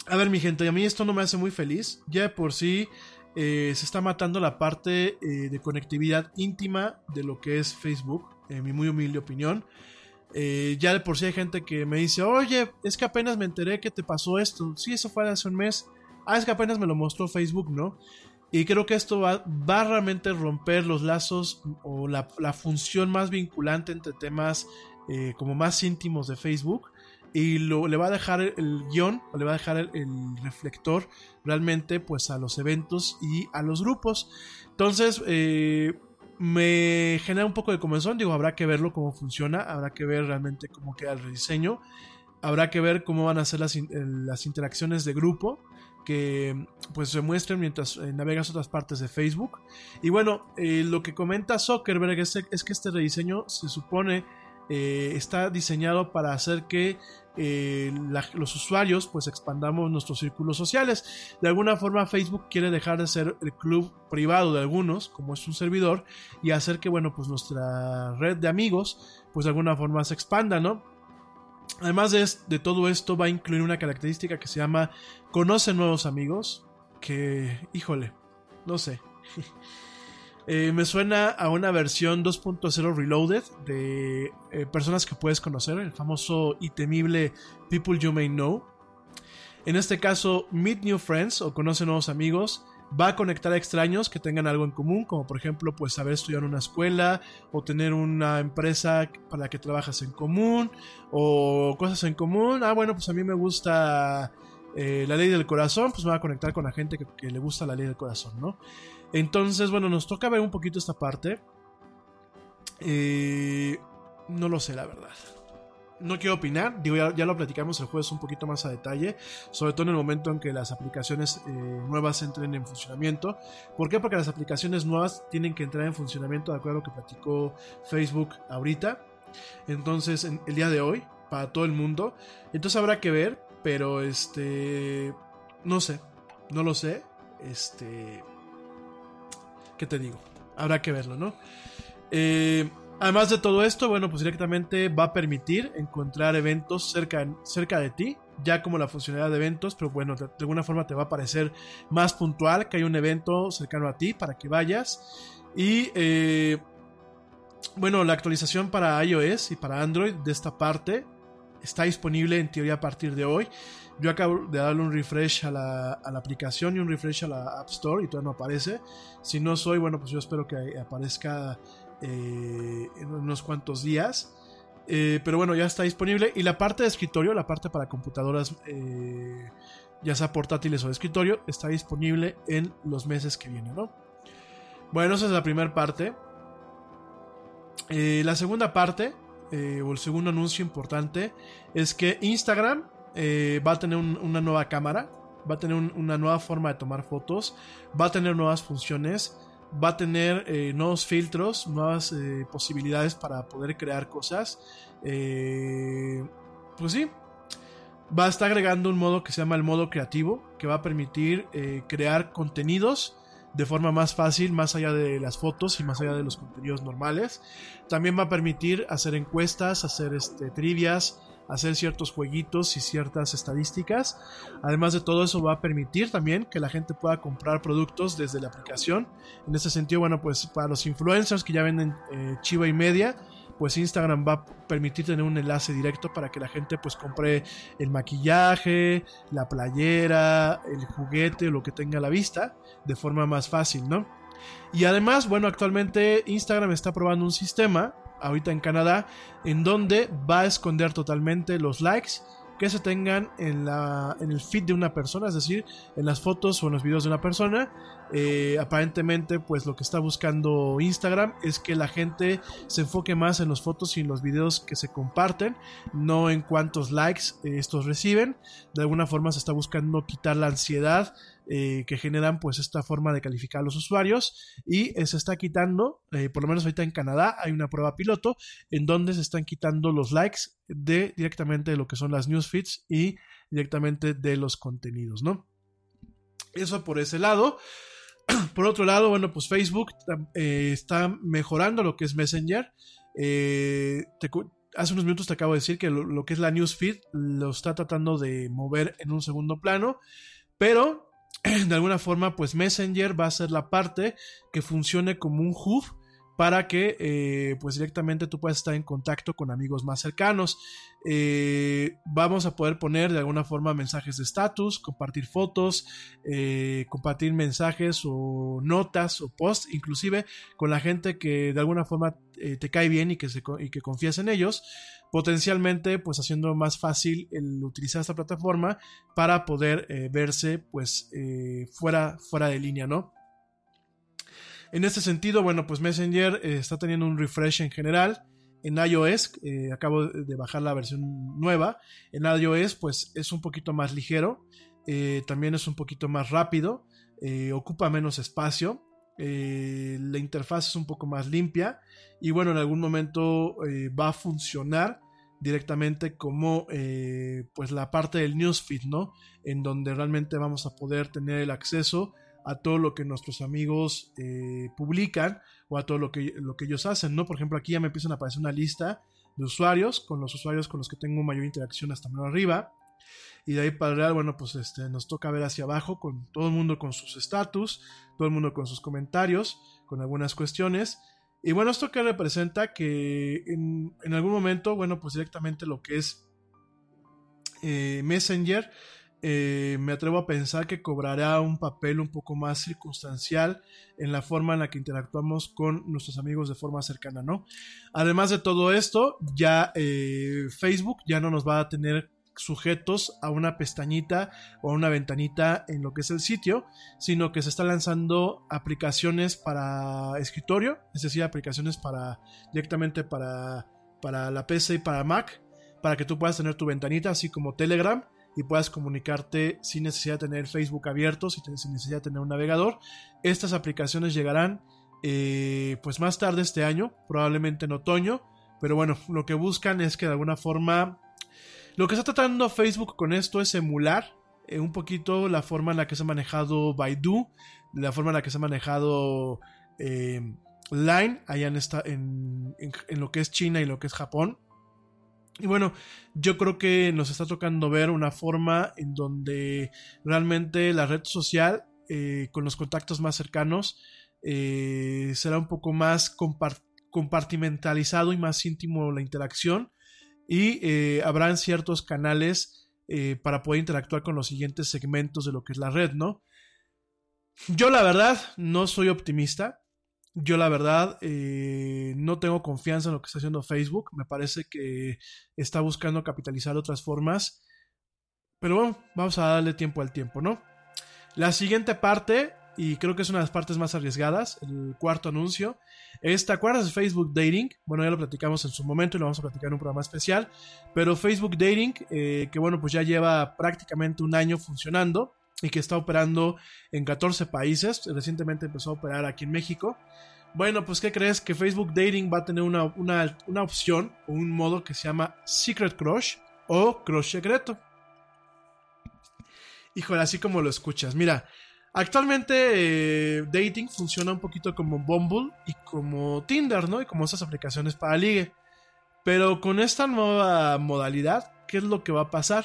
[SPEAKER 5] A ver, mi gente, a mí esto no me hace muy feliz. Ya de por sí eh, se está matando la parte eh, de conectividad íntima de lo que es Facebook, en mi muy humilde opinión. Eh, ya de por sí hay gente que me dice, oye, es que apenas me enteré que te pasó esto. Sí, eso fue hace un mes. Ah, es que apenas me lo mostró Facebook, ¿no? Y creo que esto va, va a realmente romper los lazos o la, función más vinculante entre temas eh, como más íntimos de Facebook. Y lo, le va a dejar el, guion, o le va a dejar el, reflector realmente pues a los eventos y a los grupos. Entonces, eh, me genera un poco de comezón. Digo, habrá que verlo cómo funciona, habrá que ver realmente cómo queda el rediseño. Habrá que ver cómo van a ser las, las interacciones de grupo que pues se muestren mientras eh, navegas otras partes de Facebook. Y bueno, eh, lo que comenta Zuckerberg es, que este rediseño se supone eh, está diseñado para hacer que eh, los usuarios pues expandamos nuestros círculos sociales. De alguna forma Facebook quiere dejar de ser el club privado de algunos, como es un servidor, y hacer que bueno pues nuestra red de amigos pues de alguna forma se expanda, ¿no? Además de, de todo esto va a incluir una característica que se llama conoce nuevos amigos, que híjole, no sé. Eh, me suena a una versión 2.0 Reloaded de eh, personas que puedes conocer, el famoso y temible People You May Know. En este caso, Meet New Friends o Conoce Nuevos Amigos va a conectar a extraños que tengan algo en común, como por ejemplo, pues saber estudiar en una escuela o tener una empresa para la que trabajas en común o cosas en común. Ah, bueno, pues a mí me gusta eh, la ley del corazón, pues me va a conectar con la gente que, que le gusta la ley del corazón, ¿no? Entonces, bueno, nos toca ver un poquito esta parte. Eh, no lo sé, la verdad. No quiero opinar, digo, ya, ya lo platicamos el jueves un poquito más a detalle, sobre todo en el momento en que las aplicaciones eh, nuevas entren en funcionamiento. ¿Por qué? Porque las aplicaciones nuevas tienen que entrar en funcionamiento de acuerdo a lo que platicó Facebook ahorita. Entonces, en, el día de hoy, para todo el mundo. Entonces habrá que ver, pero este... No sé, no lo sé. Este... ¿Qué te digo? Habrá que verlo, ¿no? Eh, además de todo esto, bueno, pues directamente va a permitir encontrar eventos cerca, de ti, ya como la funcionalidad de eventos, pero bueno, de, alguna forma te va a parecer más puntual que hay un evento cercano a ti para que vayas. Y eh, bueno, la actualización para iOS y para Android de esta parte está disponible en teoría a partir de hoy. Yo acabo de darle un refresh a la aplicación y un refresh a la App Store y todavía no aparece. Si no soy, bueno, pues yo espero que aparezca eh, en unos cuantos días. Eh, pero bueno, ya está disponible. Y la parte de escritorio, la parte para computadoras, eh, ya sea portátiles o de escritorio, está disponible en los meses que vienen, ¿no? Bueno, esa es la primera parte. La segunda parte, o el segundo anuncio importante, es que Instagram va a tener un- una nueva cámara, va a tener un- una nueva forma de tomar fotos, va a tener nuevas funciones, va a tener eh, nuevos filtros, nuevas eh, posibilidades para poder crear cosas. Eh, pues sí, va a estar agregando un modo que se llama el modo creativo, que va a permitir crear contenidos de forma más fácil, más allá de las fotos y más allá de los contenidos normales. También va a permitir hacer encuestas, hacer este, trivias, hacer ciertos jueguitos y ciertas estadísticas. Además de todo eso va a permitir también que la gente pueda comprar productos desde la aplicación. En ese sentido, bueno, pues para los influencers que ya venden eh, chiva y media, pues Instagram va a permitir tener un enlace directo para que la gente pues compre el maquillaje, la playera, el juguete lo que tenga a la vista de forma más fácil, ¿no? Y además, bueno, actualmente Instagram está probando un sistema, ahorita en Canadá, en donde va a esconder totalmente los likes que se tengan en, la, en el feed de una persona, es decir, en las fotos o en los videos de una persona. Eh, aparentemente, pues lo que está buscando Instagram es que la gente se enfoque más en las fotos y en los videos que se comparten, no en cuántos likes eh, estos reciben. De alguna forma se está buscando quitar la ansiedad eh, que generan pues esta forma de calificar a los usuarios y se está quitando, eh, por lo menos ahorita en Canadá hay una prueba piloto en donde se están quitando los likes de directamente de lo que son las newsfeeds y directamente de los contenidos, ¿no? Eso por ese lado. Por otro lado, bueno, pues Facebook eh, está mejorando lo que es Messenger. Hace unos minutos te acabo de decir que lo, lo, que es la newsfeed lo está tratando de mover en un segundo plano, pero de alguna forma, pues Messenger va a ser la parte que funcione como un hub para que eh, pues directamente tú puedas estar en contacto con amigos más cercanos. Eh, vamos a poder poner de alguna forma mensajes de estatus, compartir fotos, eh, compartir mensajes o notas o posts, inclusive con la gente que de alguna forma te cae bien y que, se, y que confías en ellos, potencialmente pues haciendo más fácil el utilizar esta plataforma para poder eh, verse pues fuera, fuera de línea, ¿no? En este sentido, bueno, pues Messenger eh, está teniendo un refresh en general. En iOS, eh, acabo de bajar la versión nueva. En iOS, pues es un poquito más ligero. Eh, también es un poquito más rápido. ocupa menos espacio. Eh, la interfaz es un poco más limpia y bueno, en algún momento eh, va a funcionar directamente como eh, pues la parte del newsfeed, ¿no? En donde realmente vamos a poder tener el acceso a todo lo que nuestros amigos publican o a todo lo que, lo que ellos hacen, ¿no? Por ejemplo, aquí ya me empiezan a aparecer una lista de usuarios, con los usuarios con los que tengo mayor interacción hasta más arriba. Y de ahí para real, bueno, pues este, nos toca ver hacia abajo con todo el mundo con sus estatus, todo el mundo con sus comentarios, con algunas cuestiones. Y bueno, esto que representa que en, algún momento, bueno, pues directamente lo que es eh, Messenger, eh, me atrevo a pensar que cobrará un papel un poco más circunstancial en la forma en la que interactuamos con nuestros amigos de forma cercana, ¿no? Además de todo esto, ya eh, Facebook ya no nos va a tener sujetos a una pestañita o a una ventanita en lo que es el sitio, sino que se está lanzando aplicaciones para escritorio, es decir, aplicaciones para directamente para, para la PC y para Mac, para que tú puedas tener tu ventanita, así como Telegram, y puedas comunicarte sin necesidad de tener Facebook abierto, sin necesidad de tener un navegador. Estas aplicaciones llegarán eh, pues más tarde este año, probablemente en otoño, pero bueno, lo que buscan es que de alguna forma lo que está tratando Facebook con esto es emular eh, un poquito la forma en la que se ha manejado Baidu, la forma en la que se ha manejado eh, Line allá en, esta, en, lo que es China y lo que es Japón. Y bueno, yo creo que nos está tocando ver una forma en donde realmente la red social eh, con los contactos más cercanos será un poco más compart compartimentalizado y más íntimo la interacción y eh, habrán ciertos canales eh, para poder interactuar con los siguientes segmentos de lo que es la red, ¿no? Yo la verdad no soy optimista. Yo la verdad eh, no tengo confianza en lo que está haciendo Facebook. Me parece que está buscando capitalizar de otras formas. Pero bueno, vamos a darle tiempo al tiempo, ¿no? La siguiente parte, y creo que es una de las partes más arriesgadas, el cuarto anuncio, es, ¿te acuerdas de Facebook Dating? Bueno, ya lo platicamos en su momento y lo vamos a platicar en un programa especial. Pero Facebook Dating, eh, que bueno, pues ya lleva prácticamente un año funcionando y que está operando en 14 países. Recientemente empezó a operar aquí en México. Bueno, pues ¿qué crees? Que Facebook Dating va a tener una, una, una opción o un modo que se llama Secret Crush o Crush Secreto. Híjole, así como lo escuchas. Mira, actualmente eh, Dating funciona un poquito como Bumble y como Tinder, ¿no? Y como esas aplicaciones para ligue. Pero con esta nueva modalidad, ¿qué es lo que va a pasar?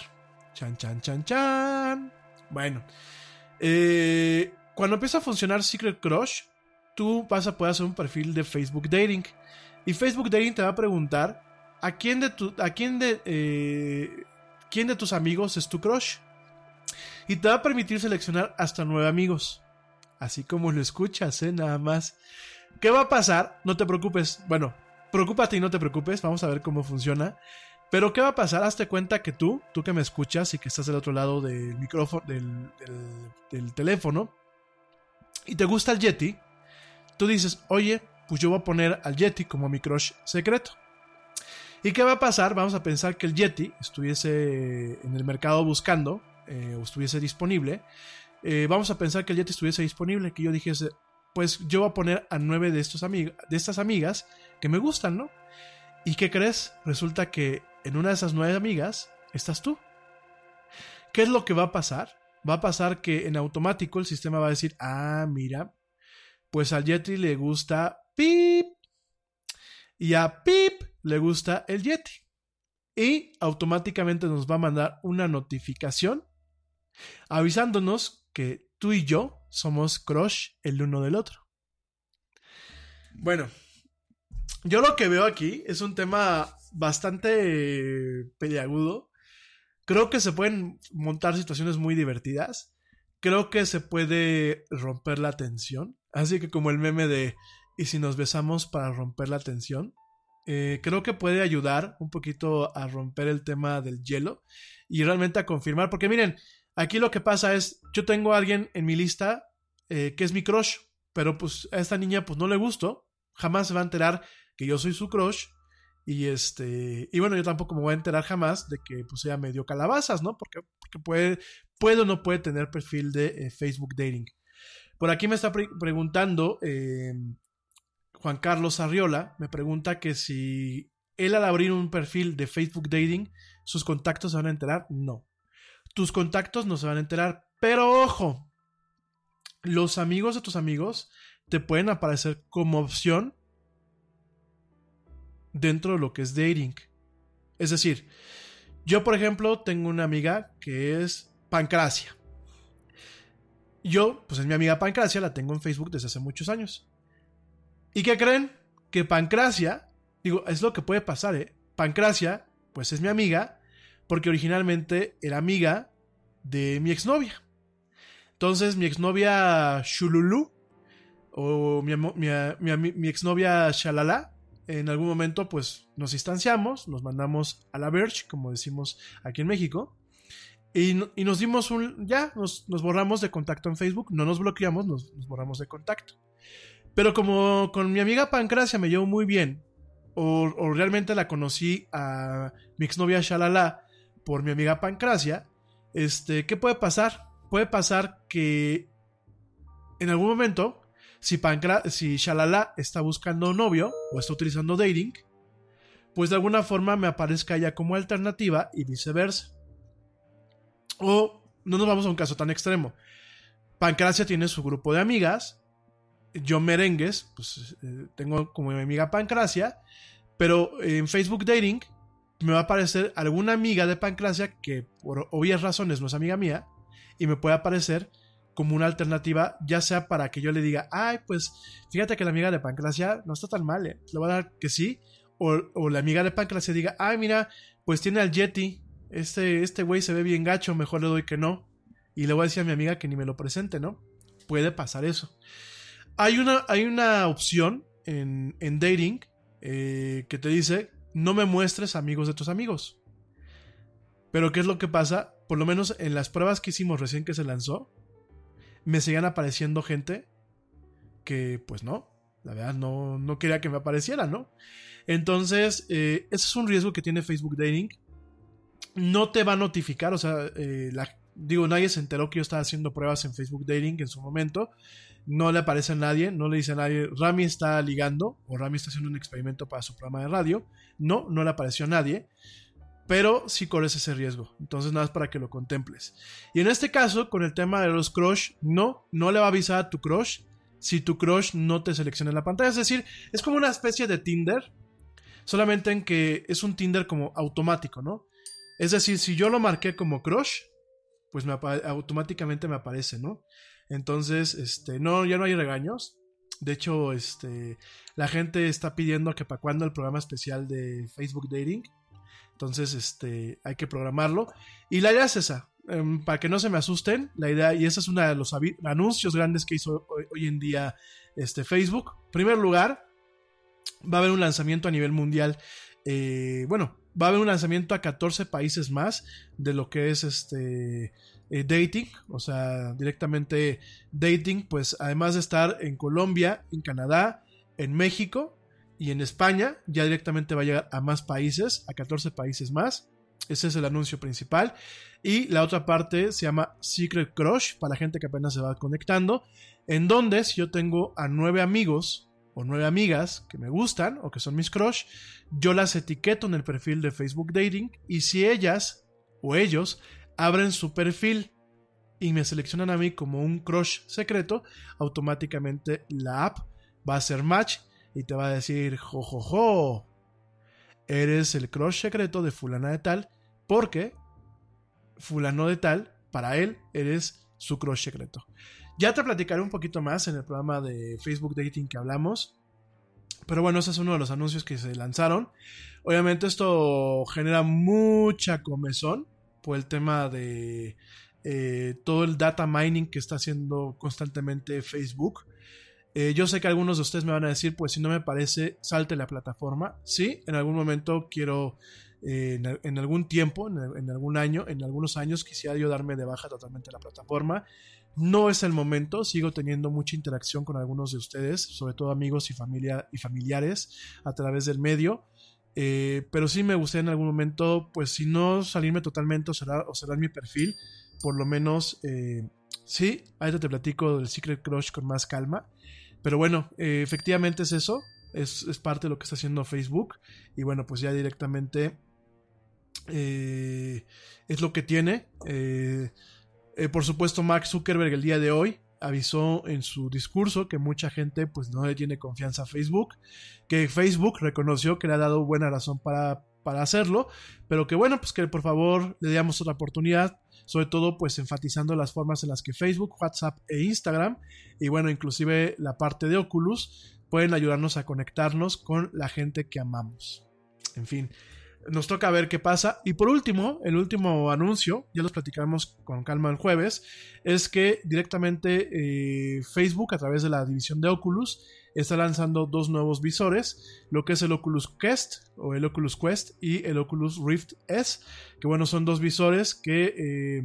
[SPEAKER 5] Chan, chan, chan, chan. Bueno, eh, cuando empieza a funcionar Secret Crush, tú vas a poder hacer un perfil de Facebook Dating. Y Facebook Dating te va a preguntar a quién de, eh, quién de tus amigos es tu crush. Y te va a permitir seleccionar hasta nueve amigos. Así como lo escuchas, ¿eh? Nada más. ¿Qué va a pasar? No te preocupes. Bueno, preocúpate y no te preocupes. Vamos a ver cómo funciona. Pero ¿qué va a pasar? Hazte cuenta que tú, tú que me escuchas y que estás del otro lado del micrófono, del, del, del teléfono, y te gusta el Yeti, tú dices, oye, pues yo voy a poner al Yeti como mi crush secreto. ¿Y qué va a pasar? Vamos a pensar que el Yeti estuviese en el mercado buscando, eh, o estuviese disponible. Eh, vamos a pensar que el Yeti estuviese disponible, que yo dijese, pues yo voy a poner a nueve de, estos de estas amigas que me gustan, ¿no? ¿Y qué crees? Resulta que en una de esas nueve amigas estás tú. ¿Qué es lo que va a pasar? Va a pasar que en automático el sistema va a decir, ah, mira, pues al Yeti le gusta Pip. Y a Pip le gusta el Yeti. Y automáticamente nos va a mandar una notificación avisándonos que tú y yo somos crush el uno del otro. Bueno, yo lo que veo aquí es un tema bastante peliagudo. Creo que se pueden montar situaciones muy divertidas. Creo que se puede romper la tensión. Así que como el meme de ¿y si nos besamos para romper la tensión? Eh, creo que puede ayudar un poquito a romper el tema del hielo y realmente a confirmar. Porque miren, aquí lo que pasa es, yo tengo a alguien en mi lista eh, que es mi crush, pero pues a esta niña pues no le gusto. Jamás se va a enterar que yo soy su crush. Y este. Y bueno, yo tampoco me voy a enterar jamás de que pues ella me dio calabazas, ¿no? Porque, puede, puede o no puede tener perfil de eh, Facebook Dating. Por aquí me está pre- preguntando eh, Juan Carlos Arriola, me pregunta que si él al abrir un perfil de Facebook Dating, sus contactos se van a enterar. No. Tus contactos no se van a enterar. Pero ojo, los amigos de tus amigos te pueden aparecer como opción dentro de lo que es dating. Es decir, yo por ejemplo tengo una amiga que es Pancracia. Yo, pues es mi amiga Pancracia, la tengo en Facebook desde hace muchos años. ¿Y qué creen? Que Pancracia, digo, es lo que puede pasar, ¿eh? Pancracia, pues es mi amiga, porque originalmente era amiga de mi exnovia. Entonces, mi exnovia Shululu, o mi, exnovia Shalala, en algún momento, pues nos distanciamos, nos mandamos a la Verge, como decimos aquí en México. Y, y nos dimos un. Ya, nos, nos borramos de contacto en Facebook. No nos bloqueamos, nos, borramos de contacto. Pero como con mi amiga Pancracia me llevo muy bien, o realmente la conocí a mi exnovia Shalala por mi amiga Pancracia, este, ¿qué puede pasar? Puede pasar que en algún momento, si, Pancra si Shalala está buscando novio o está utilizando dating, pues de alguna forma me aparezca ella como alternativa y viceversa. O no nos vamos a un caso tan extremo. Pancracia tiene su grupo de amigas. Yo merengues, pues eh, tengo como mi amiga Pancracia. Pero en Facebook Dating me va a aparecer alguna amiga de Pancracia que por obvias razones no es amiga mía. Y me puede aparecer como una alternativa, ya sea para que yo le diga, ay, pues fíjate que la amiga de Pancracia no está tan mal, ¿eh? le voy a dar que sí. O, o la amiga de Pancracia diga, ay, mira, pues tiene al Yeti, este este güey se ve bien gacho, mejor le doy que no. Y le voy a decir a mi amiga que ni me lo presente, ¿no? Puede pasar eso. Hay una, hay una opción en, en dating eh, que te dice, no me muestres amigos de tus amigos. Pero ¿qué es lo que pasa? Por lo menos en las pruebas que hicimos recién que se lanzó, me seguían apareciendo gente que pues no, la verdad no, no quería que me apareciera, ¿no? Entonces, eh, ese es un riesgo que tiene Facebook Dating. No te va a notificar, o sea, eh, la- digo, nadie se enteró que yo estaba haciendo pruebas en Facebook Dating en su momento. No le aparece a nadie, no le dice a nadie, Rami está ligando o Rami está haciendo un experimento para su programa de radio. No, no le apareció a nadie pero sí corres ese riesgo. Entonces, nada más para que lo contemples. Y en este caso, con el tema de los crush, no, no le va a avisar a tu crush si tu crush no te selecciona en la pantalla. Es decir, es como una especie de Tinder, solamente en que es un Tinder como automático, ¿no? Es decir, si yo lo marqué como crush, pues automáticamente me aparece, ¿no? Entonces, este, no, ya no hay regaños. De hecho, este, la gente está pidiendo que para cuando el programa especial de Facebook Dating. Entonces, este, hay que programarlo. Y la idea es esa. em, para que no se me asusten, la idea, y ese es uno de los anuncios grandes que hizo hoy, hoy en día este, Facebook. En primer lugar, va a haber un lanzamiento a nivel mundial. eh, bueno, va a haber un lanzamiento a 14 países más de lo que es este eh, dating, o sea, directamente dating, pues además de estar en Colombia, en Canadá, en México y en España, ya directamente va a llegar a más países, a 14 países más. Ese es el anuncio principal. Y la otra parte se llama Secret Crush, para la gente que apenas se va conectando, en donde si yo tengo a nueve amigos o nueve amigas que me gustan o que son mis crush, yo las etiqueto en el perfil de Facebook Dating y si ellas o ellos abren su perfil y me seleccionan a mí como un crush secreto, automáticamente la app va a hacer match y te va a decir, jo, jo, jo, eres el crush secreto de fulana de tal, porque fulano de tal, para él, eres su crush secreto. Ya te platicaré un poquito más en el programa de Facebook Dating que hablamos. Pero bueno, ese es uno de los anuncios que se lanzaron. Obviamente esto genera mucha comezón por el tema de eh, todo el data mining que está haciendo constantemente Facebook. Eh, yo sé que algunos de ustedes me van a decir, pues si no me parece, salte la plataforma. Sí, en algún momento quiero, eh, en, algún tiempo, en, en, algún año, en algunos años quisiera yo darme de baja totalmente la plataforma. No es el momento, sigo teniendo mucha interacción con algunos de ustedes, sobre todo amigos y, familia, y familiares a través del medio. Eh, pero sí me gustaría en algún momento, pues si no salirme totalmente o cerrar, o cerrar mi perfil, por lo menos Sí, ahorita te platico del Secret Crush con más calma. Pero bueno, eh, efectivamente es eso. Es, es, parte de lo que está haciendo Facebook. Y bueno, pues ya directamente eh, es lo que tiene. Eh, eh, por supuesto, Mark Zuckerberg el día de hoy avisó en su discurso que mucha gente pues no le tiene confianza a Facebook, que Facebook reconoció que le ha dado buena razón para, para hacerlo, pero que bueno, pues que por favor le damos otra oportunidad, sobre todo pues enfatizando las formas en las que Facebook, WhatsApp e Instagram, y bueno, inclusive la parte de Oculus, pueden ayudarnos a conectarnos con la gente que amamos. En fin, nos toca ver qué pasa. Y por último, el último anuncio, ya los platicamos con calma el jueves, es que directamente eh, Facebook a través de la división de Oculus está lanzando dos nuevos visores, lo que es el Oculus Quest o el Oculus Quest y el Oculus Rift S, que bueno, son dos visores que eh,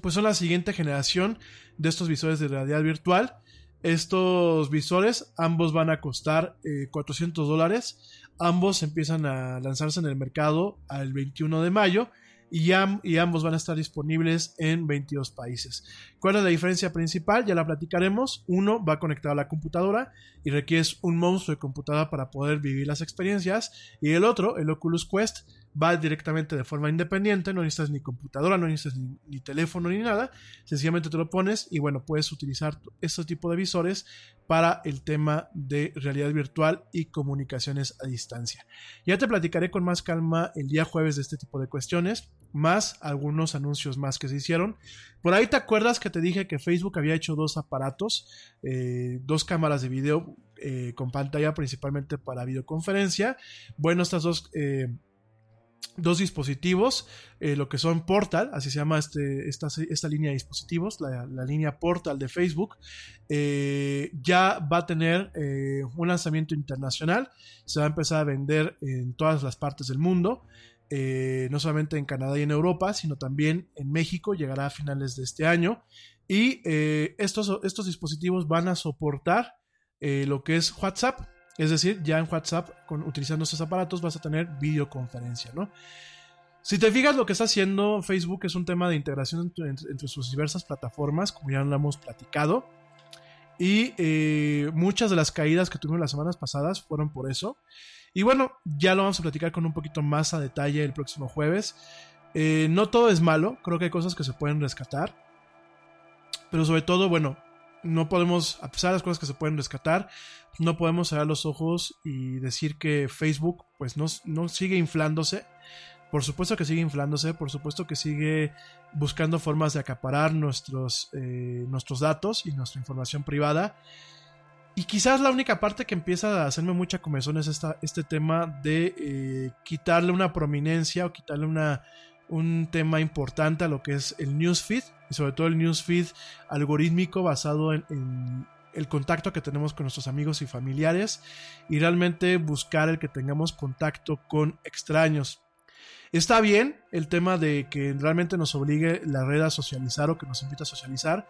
[SPEAKER 5] pues son la siguiente generación de estos visores de realidad virtual. Estos visores ambos van a costar eh, 400 dólares. Ambos empiezan a lanzarse en el mercado al 21 de mayo y, ambos van a estar disponibles en 22 países. ¿Cuál es la diferencia principal? Ya la platicaremos. Uno va conectado a la computadora y requieres un monstruo de computadora para poder vivir las experiencias. Y el otro, el Oculus Quest, va directamente de forma independiente, no necesitas ni computadora, no necesitas ni, teléfono ni nada, sencillamente te lo pones y bueno, puedes utilizar este tipo de visores para el tema de realidad virtual y comunicaciones a distancia. Ya te platicaré con más calma el día jueves de este tipo de cuestiones, más algunos anuncios más que se hicieron. Por ahí te acuerdas que te dije que Facebook había hecho dos aparatos, eh, dos cámaras de video eh, con pantalla principalmente para videoconferencia. Bueno, estas dos... Eh, dos dispositivos, eh, lo que son Portal, así se llama este, esta, esta, línea de dispositivos, la, la línea Portal de Facebook, eh, ya va a tener eh, un lanzamiento internacional, se va a empezar a vender en todas las partes del mundo, no solamente en Canadá y en Europa, sino también en México, llegará a finales de este año, y estos, estos dispositivos van a soportar lo que es WhatsApp, es decir, ya en WhatsApp, con, utilizando estos aparatos, vas a tener videoconferencia, ¿no? Si te fijas, lo que está haciendo Facebook es un tema de integración entre, sus diversas plataformas, como ya lo hemos platicado. Y eh, muchas de las caídas que tuvimos las semanas pasadas fueron por eso. Y bueno, ya lo vamos a platicar con un poquito más a detalle el próximo jueves. Eh, no todo es malo, creo que hay cosas que se pueden rescatar. Pero sobre todo, bueno, no podemos, a pesar de las cosas que se pueden rescatar, no podemos cerrar los ojos y decir que Facebook pues no, no, sigue inflándose. Por supuesto que sigue inflándose, por supuesto que sigue buscando formas de acaparar nuestros, eh, nuestros datos y nuestra información privada. Y quizás la única parte que empieza a hacerme mucha comezón es esta, este tema de eh, quitarle una prominencia o quitarle una, un tema importante a lo que es el newsfeed y sobre todo el newsfeed algorítmico basado en, el contacto que tenemos con nuestros amigos y familiares y realmente buscar el que tengamos contacto con extraños. Está bien el tema de que realmente nos obligue la red a socializar o que nos invita a socializar,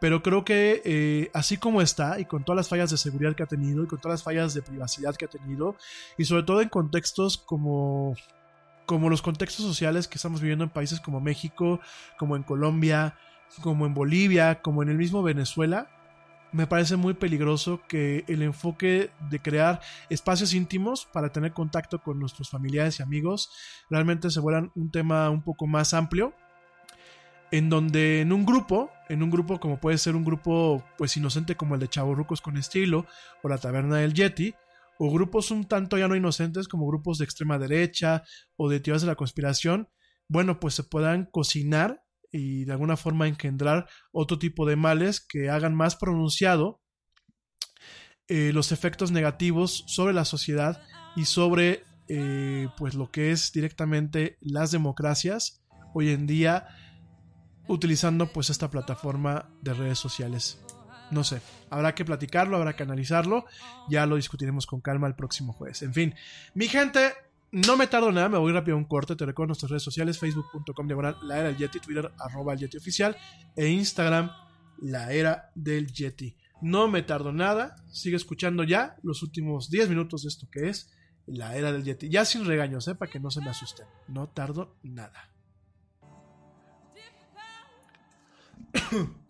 [SPEAKER 5] pero creo que eh, así como está y con todas las fallas de seguridad que ha tenido y con todas las fallas de privacidad que ha tenido y sobre todo en contextos como como los contextos sociales que estamos viviendo en países como México, como en Colombia, como en Bolivia, como en el mismo Venezuela, me parece muy peligroso que el enfoque de crear espacios íntimos para tener contacto con nuestros familiares y amigos realmente se vuelvan un tema un poco más amplio en donde en un grupo, en un grupo como puede ser un grupo pues inocente como el de Chavorrucos con estilo o la Taberna del Yeti, o grupos un tanto ya no inocentes como grupos de extrema derecha o de teorías de la conspiración, bueno, pues se puedan cocinar y de alguna forma engendrar otro tipo de males que hagan más pronunciado eh, los efectos negativos sobre la sociedad y sobre eh, pues lo que es directamente las democracias hoy en día utilizando pues esta plataforma de redes sociales. No sé, habrá que platicarlo, habrá que analizarlo, ya lo discutiremos con calma el próximo jueves. En fin, mi gente, no me tardo nada, me voy rápido a un corte. Te recuerdo nuestras redes sociales: facebook.com diagonal la era del Yeti, Twitter arroba el Yeti oficial e Instagram la era del Yeti. No me tardo nada, sigue escuchando ya los últimos 10 minutos de esto que es la era del Yeti. Ya sin regaños, ¿eh? para que no se me asusten. No tardo nada.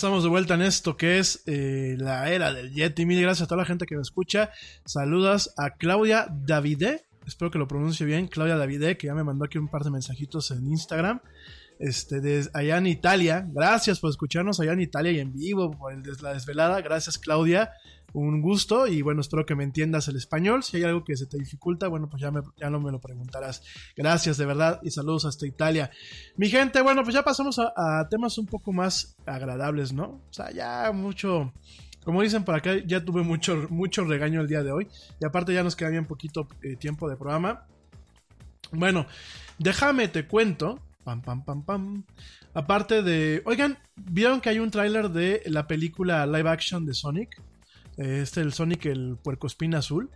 [SPEAKER 5] Estamos de vuelta en esto que es eh, la era del Yeti. Mil gracias a toda la gente que me escucha. Saludas a Claudia Davide. Espero que lo pronuncie bien. Claudia Davide, que ya me mandó aquí un par de mensajitos en Instagram. Este, de allá en Italia. Gracias por escucharnos allá en Italia y en vivo por el la desvelada. Gracias, Claudia. Un gusto y bueno, espero que me entiendas el español. Si hay algo que se te dificulta, bueno, pues ya, me, ya no me lo preguntarás. Gracias de verdad y saludos hasta Italia. Mi gente, bueno, pues ya pasamos a, temas un poco más agradables, ¿no? O sea, ya mucho, como dicen por acá, ya tuve mucho, mucho regaño el día de hoy. Y aparte ya nos queda bien poquito eh, tiempo de programa. Bueno, déjame te cuento. Pam, pam, pam, pam. Aparte de. Oigan, ¿vieron que hay un tráiler de la película live action de Sonic? Este, el Sonic, el puercoespín azul.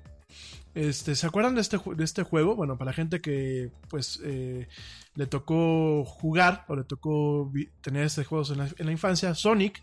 [SPEAKER 5] Este, ¿Se acuerdan de este, de este juego? Bueno, para la gente que pues eh, le tocó jugar o le tocó tener juego en la, en la infancia, Sonic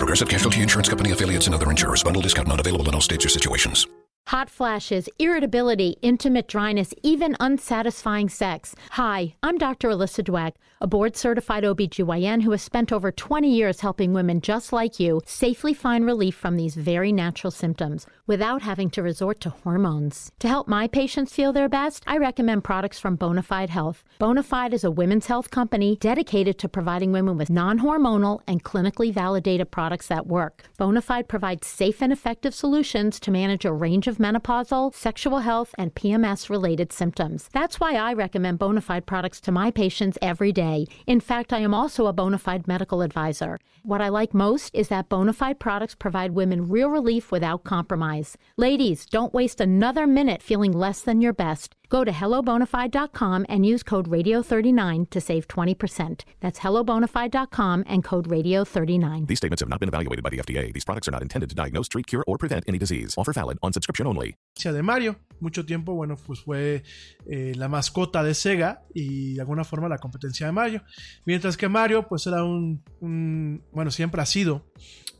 [SPEAKER 3] Progressive Casualty Insurance Company affiliates and other insurers. Bundle discount not available in all states or situations.
[SPEAKER 10] Hot flashes, irritability, intimate dryness, even unsatisfying sex. Hi, I'm Dr. Alyssa Dweck, a board certified OBGYN who has spent over 20 years helping women just like you safely find relief from these very natural symptoms without having to resort to hormones. To help my patients feel their best, I recommend products from Bonafide Health. Bonafide is a women's health company dedicated to providing women with non hormonal and clinically validated products that work. Bonafide provides safe and effective solutions to manage a range of menopausal, sexual health, and PMS related symptoms. That's why I recommend Bonafide products to my patients every day. In fact, I am also a bona fide medical advisor. What I like most is that bona fide products provide women real relief without compromise. Ladies, don't waste another minute feeling less than your best. Go to hellobonafide.com and use code radio39 to save 20%. That's hellobonafide.com and code radio39.
[SPEAKER 11] These statements have not been evaluated by the FDA. These products are not intended to diagnose, treat, cure, or prevent any disease. Offer valid on subscription only.
[SPEAKER 5] de Mario. Mucho tiempo, bueno, pues fue eh, la mascota de Sega y de alguna forma la competencia de Mario. Mientras que Mario, pues era un, un bueno, siempre ha sido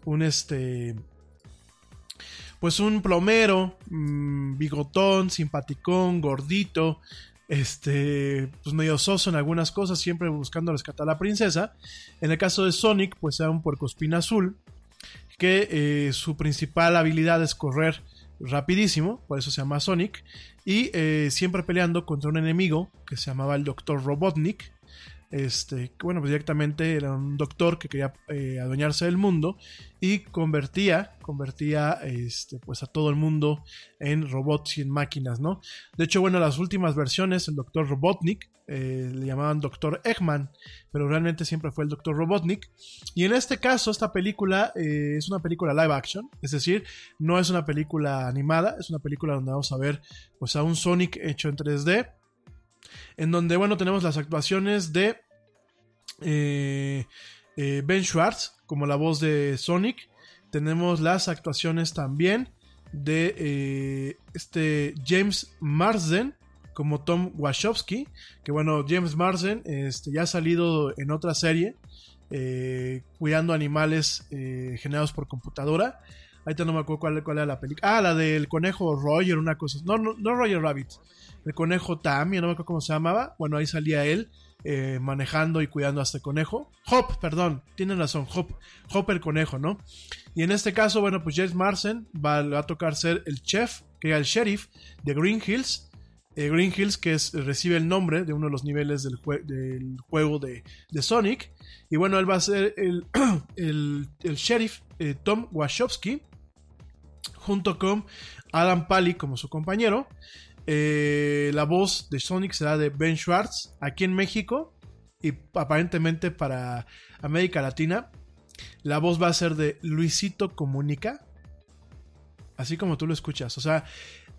[SPEAKER 5] un este, pues un plomero, mmm, bigotón, simpaticón, gordito, este, pues medio soso en algunas cosas, siempre buscando rescatar a la princesa. En el caso de Sonic, pues era un puercoespín azul, que eh, su principal habilidad es correr rapidísimo, por eso se llama Sonic, y eh, siempre peleando contra un enemigo que se llamaba el Dr. Robotnik, este, bueno, pues directamente era un doctor que quería eh, adueñarse del mundo y convertía, convertía este, pues a todo el mundo en robots y en máquinas, ¿no? De hecho, bueno, las últimas versiones, el doctor Robotnik, eh, le llamaban doctor Eggman, pero realmente siempre fue el doctor Robotnik. Y en este caso, esta película eh, es una película live action, es decir, no es una película animada, es una película donde vamos a ver pues a un Sonic hecho en 3D en donde, bueno, tenemos las actuaciones de eh, eh, Ben Schwartz como la voz de Sonic. Tenemos las actuaciones también de eh, este James Marsden como Tom Wachowski. Que bueno, James Marsden este, ya ha salido en otra serie cuidando animales generados por computadora. Ahorita no me acuerdo cuál, cuál era la película. Ah, la del conejo Roger, una cosa. No, no, no Roger Rabbit el conejo Tammy, no me acuerdo cómo se llamaba. Bueno, ahí salía él eh, manejando y cuidando a este conejo. Hop, perdón, tienen razón, Hop, Hop el conejo, ¿no? Y en este caso, bueno, pues James Marsden va, a tocar ser el chef, que era el sheriff de Green Hills. Eh, Green Hills, que es, recibe el nombre de uno de los niveles del, del juego de, de, Sonic. Y bueno, él va a ser el, el, el sheriff eh, Tom Wachowski, Adam Pally como su compañero. Eh, la voz de Sonic será de Ben Schwartz aquí en México y aparentemente para América Latina. La voz va a ser de Luisito Comunica. Así como tú lo escuchas. O sea,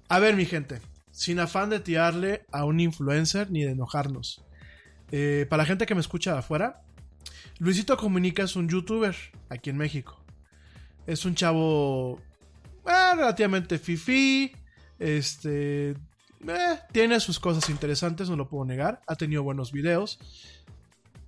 [SPEAKER 5] a ver mi gente, sin afán de tirarle a un influencer ni de enojarnos. Eh, para la gente que me escucha de afuera, Luisito Comunica es un youtuber aquí en México. Es un chavo eh, relativamente fifi, este, eh, tiene sus cosas interesantes, no lo puedo negar. Ha tenido buenos videos.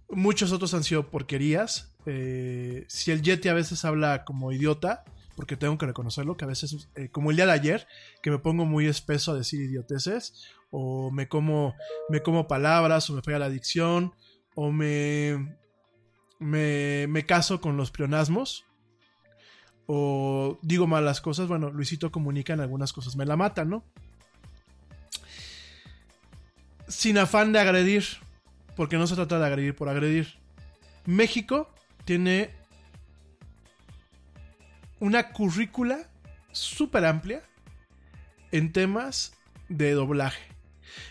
[SPEAKER 5] Muchos otros han sido porquerías. Eh, si el Yeti a veces habla como idiota, porque tengo que reconocerlo, que a veces, eh, como el día de ayer, que me pongo muy espeso a decir idioteces, o me como, me como palabras, o me falla la dicción, o me, me, me caso con los pleonasmos, o digo malas cosas, bueno, Luisito comunica en algunas cosas, me la mata, ¿no? sin afán de agredir, porque no se trata de agredir por agredir. México tiene una currícula súper amplia en temas de doblaje.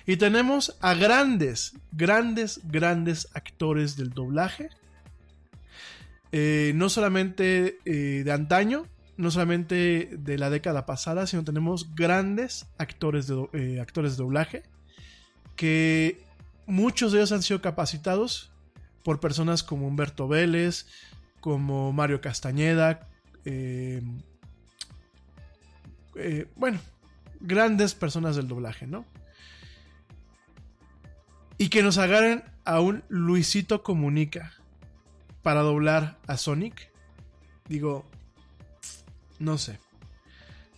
[SPEAKER 5] Y tenemos a grandes, grandes, grandes actores del doblaje. Eh, no solamente eh, de antaño, no solamente de la década pasada, sino tenemos grandes actores de, eh, actores de doblaje que muchos de ellos han sido capacitados por personas como Humberto Vélez, como Mario Castañeda, bueno, grandes personas del doblaje, ¿no? Y que nos agarren a un Luisito Comunica para doblar a Sonic. Digo, no sé.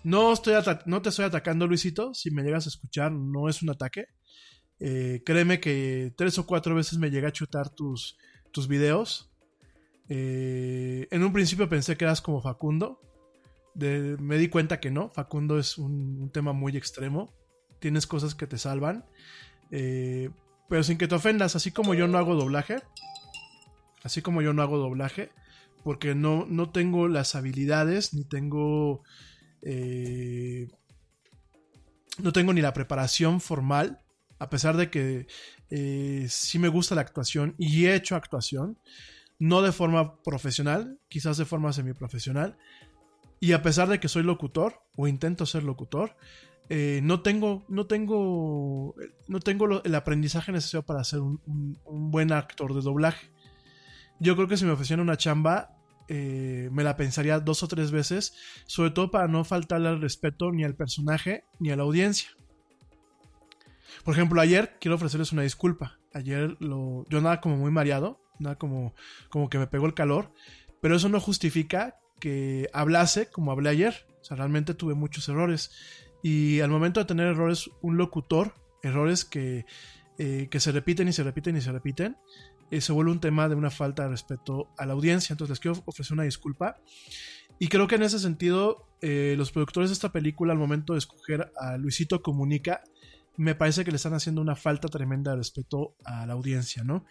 [SPEAKER 5] No, estoy no te estoy atacando, Luisito. Si me llegas a escuchar, no es un ataque. Eh, créeme que tres o cuatro veces me llegué a chutar tus, tus videos. Eh, en un principio pensé que eras como Facundo. me di cuenta que no. Facundo es un, tema muy extremo. Tienes cosas que te salvan. Eh, pero sin que te ofendas, así como yo no hago doblaje. Así como yo no hago doblaje. Porque no, no tengo las habilidades, ni tengo... no tengo ni la preparación formal a pesar de que eh, sí me gusta la actuación y he hecho actuación, no de forma profesional, quizás de forma semiprofesional, y a pesar de que soy locutor o intento ser locutor, eh, no tengo, no tengo, no tengo el aprendizaje necesario para ser un, buen actor de doblaje. Yo creo que si me ofrecieran una chamba, eh, me la pensaría dos o tres veces, sobre todo para no faltarle al respeto ni al personaje ni a la audiencia. Por ejemplo, ayer quiero ofrecerles una disculpa. Ayer lo, yo nada como muy mareado, nada como, como que me pegó el calor, pero eso no justifica que hablase como hablé ayer. O sea, realmente tuve muchos errores. Y al momento de tener errores, un locutor, errores que, eh, que se repiten y se repiten y se repiten, eh, se vuelve un tema de una falta de respeto a la audiencia. Entonces les quiero ofrecer una disculpa. Y creo que en ese sentido, eh, los productores de esta película, al momento de escoger a Luisito Comunica, me parece que le están haciendo una falta tremenda de respeto a la audiencia, ¿no?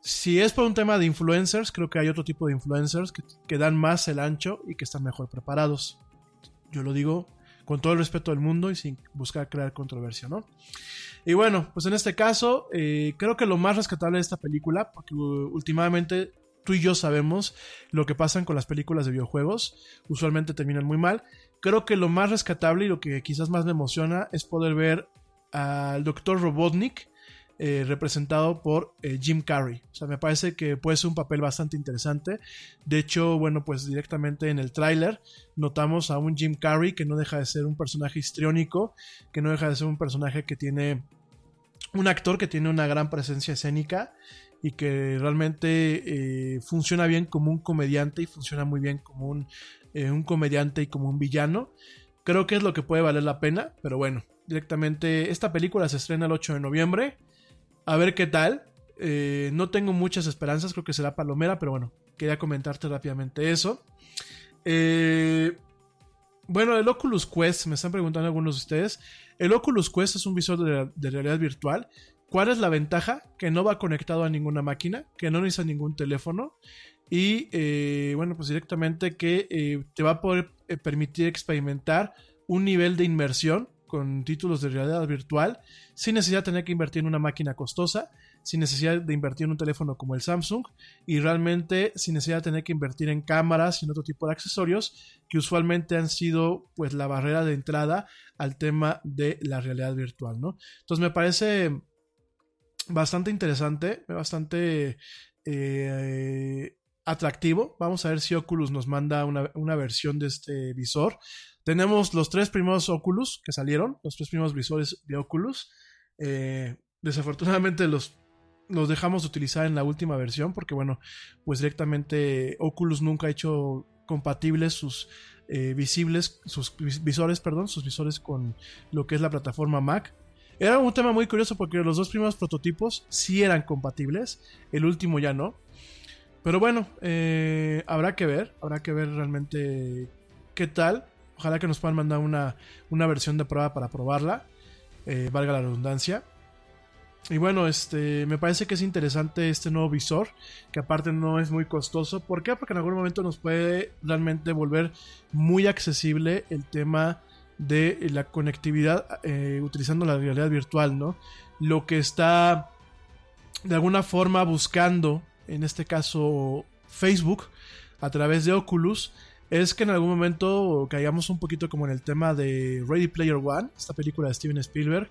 [SPEAKER 5] Si es por un tema de influencers, creo que hay otro tipo de influencers que, que dan más el ancho y que están mejor preparados. Yo lo digo con todo el respeto del mundo y sin buscar crear controversia, ¿no? Y bueno, pues en este caso, eh, creo que lo más rescatable de esta película, porque uh, últimamente tú y yo sabemos lo que pasan con las películas de videojuegos, usualmente terminan muy mal. Creo que lo más rescatable y lo que quizás más me emociona es poder ver al Dr. Robotnik eh, representado por eh, Jim Carrey. O sea, me parece que puede ser un papel bastante interesante. De hecho, bueno, pues directamente en el tráiler notamos a un Jim Carrey que no deja de ser un personaje histriónico, que no deja de ser un personaje que tiene un actor que tiene una gran presencia escénica y que realmente eh, funciona bien como un comediante y funciona muy bien como un, un comediante y como un villano. Creo que es lo que puede valer la pena, pero bueno, directamente esta película se estrena el 8 de noviembre. A ver qué tal. Eh, no tengo muchas esperanzas, creo que será palomera, pero bueno, quería comentarte rápidamente eso. Eh, bueno, el Oculus Quest, me están preguntando algunos de ustedes. El Oculus Quest es un visor de, realidad virtual. ¿Cuál es la ventaja? Que no va conectado a ninguna máquina, que no necesita ningún teléfono y eh, bueno, pues directamente que te va a poder permitir experimentar un nivel de inmersión con títulos de realidad virtual sin necesidad de tener que invertir en una máquina costosa, sin necesidad de invertir en un teléfono como el Samsung y realmente sin necesidad de tener que invertir en cámaras y en otro tipo de accesorios que usualmente han sido pues la barrera de entrada al tema de la realidad virtual, ¿no? Entonces me parece bastante interesante, bastante eh, atractivo. Vamos a ver si Oculus nos manda una, una, versión de este visor. Tenemos los tres primeros Oculus que salieron, los tres primeros visores de Oculus. Eh, desafortunadamente los, los dejamos de utilizar en la última versión porque bueno, pues directamente Oculus nunca ha hecho compatibles sus eh, visibles, sus visores, perdón, sus visores con lo que es la plataforma Mac. Era un tema muy curioso porque los dos primeros prototipos sí eran compatibles, el último ya no. Pero bueno, eh, habrá que ver, habrá que ver realmente qué tal. Ojalá que nos puedan mandar una, una versión de prueba para probarla, eh, valga la redundancia. Y bueno, este, me parece que es interesante este nuevo visor, que aparte no es muy costoso. ¿Por qué? Porque en algún momento nos puede realmente volver muy accesible el tema de la conectividad eh, utilizando la realidad virtual, ¿no? Lo que está de alguna forma buscando, en este caso Facebook, a través de Oculus, es que en algún momento caigamos un poquito como en el tema de Ready Player One, esta película de Steven Spielberg,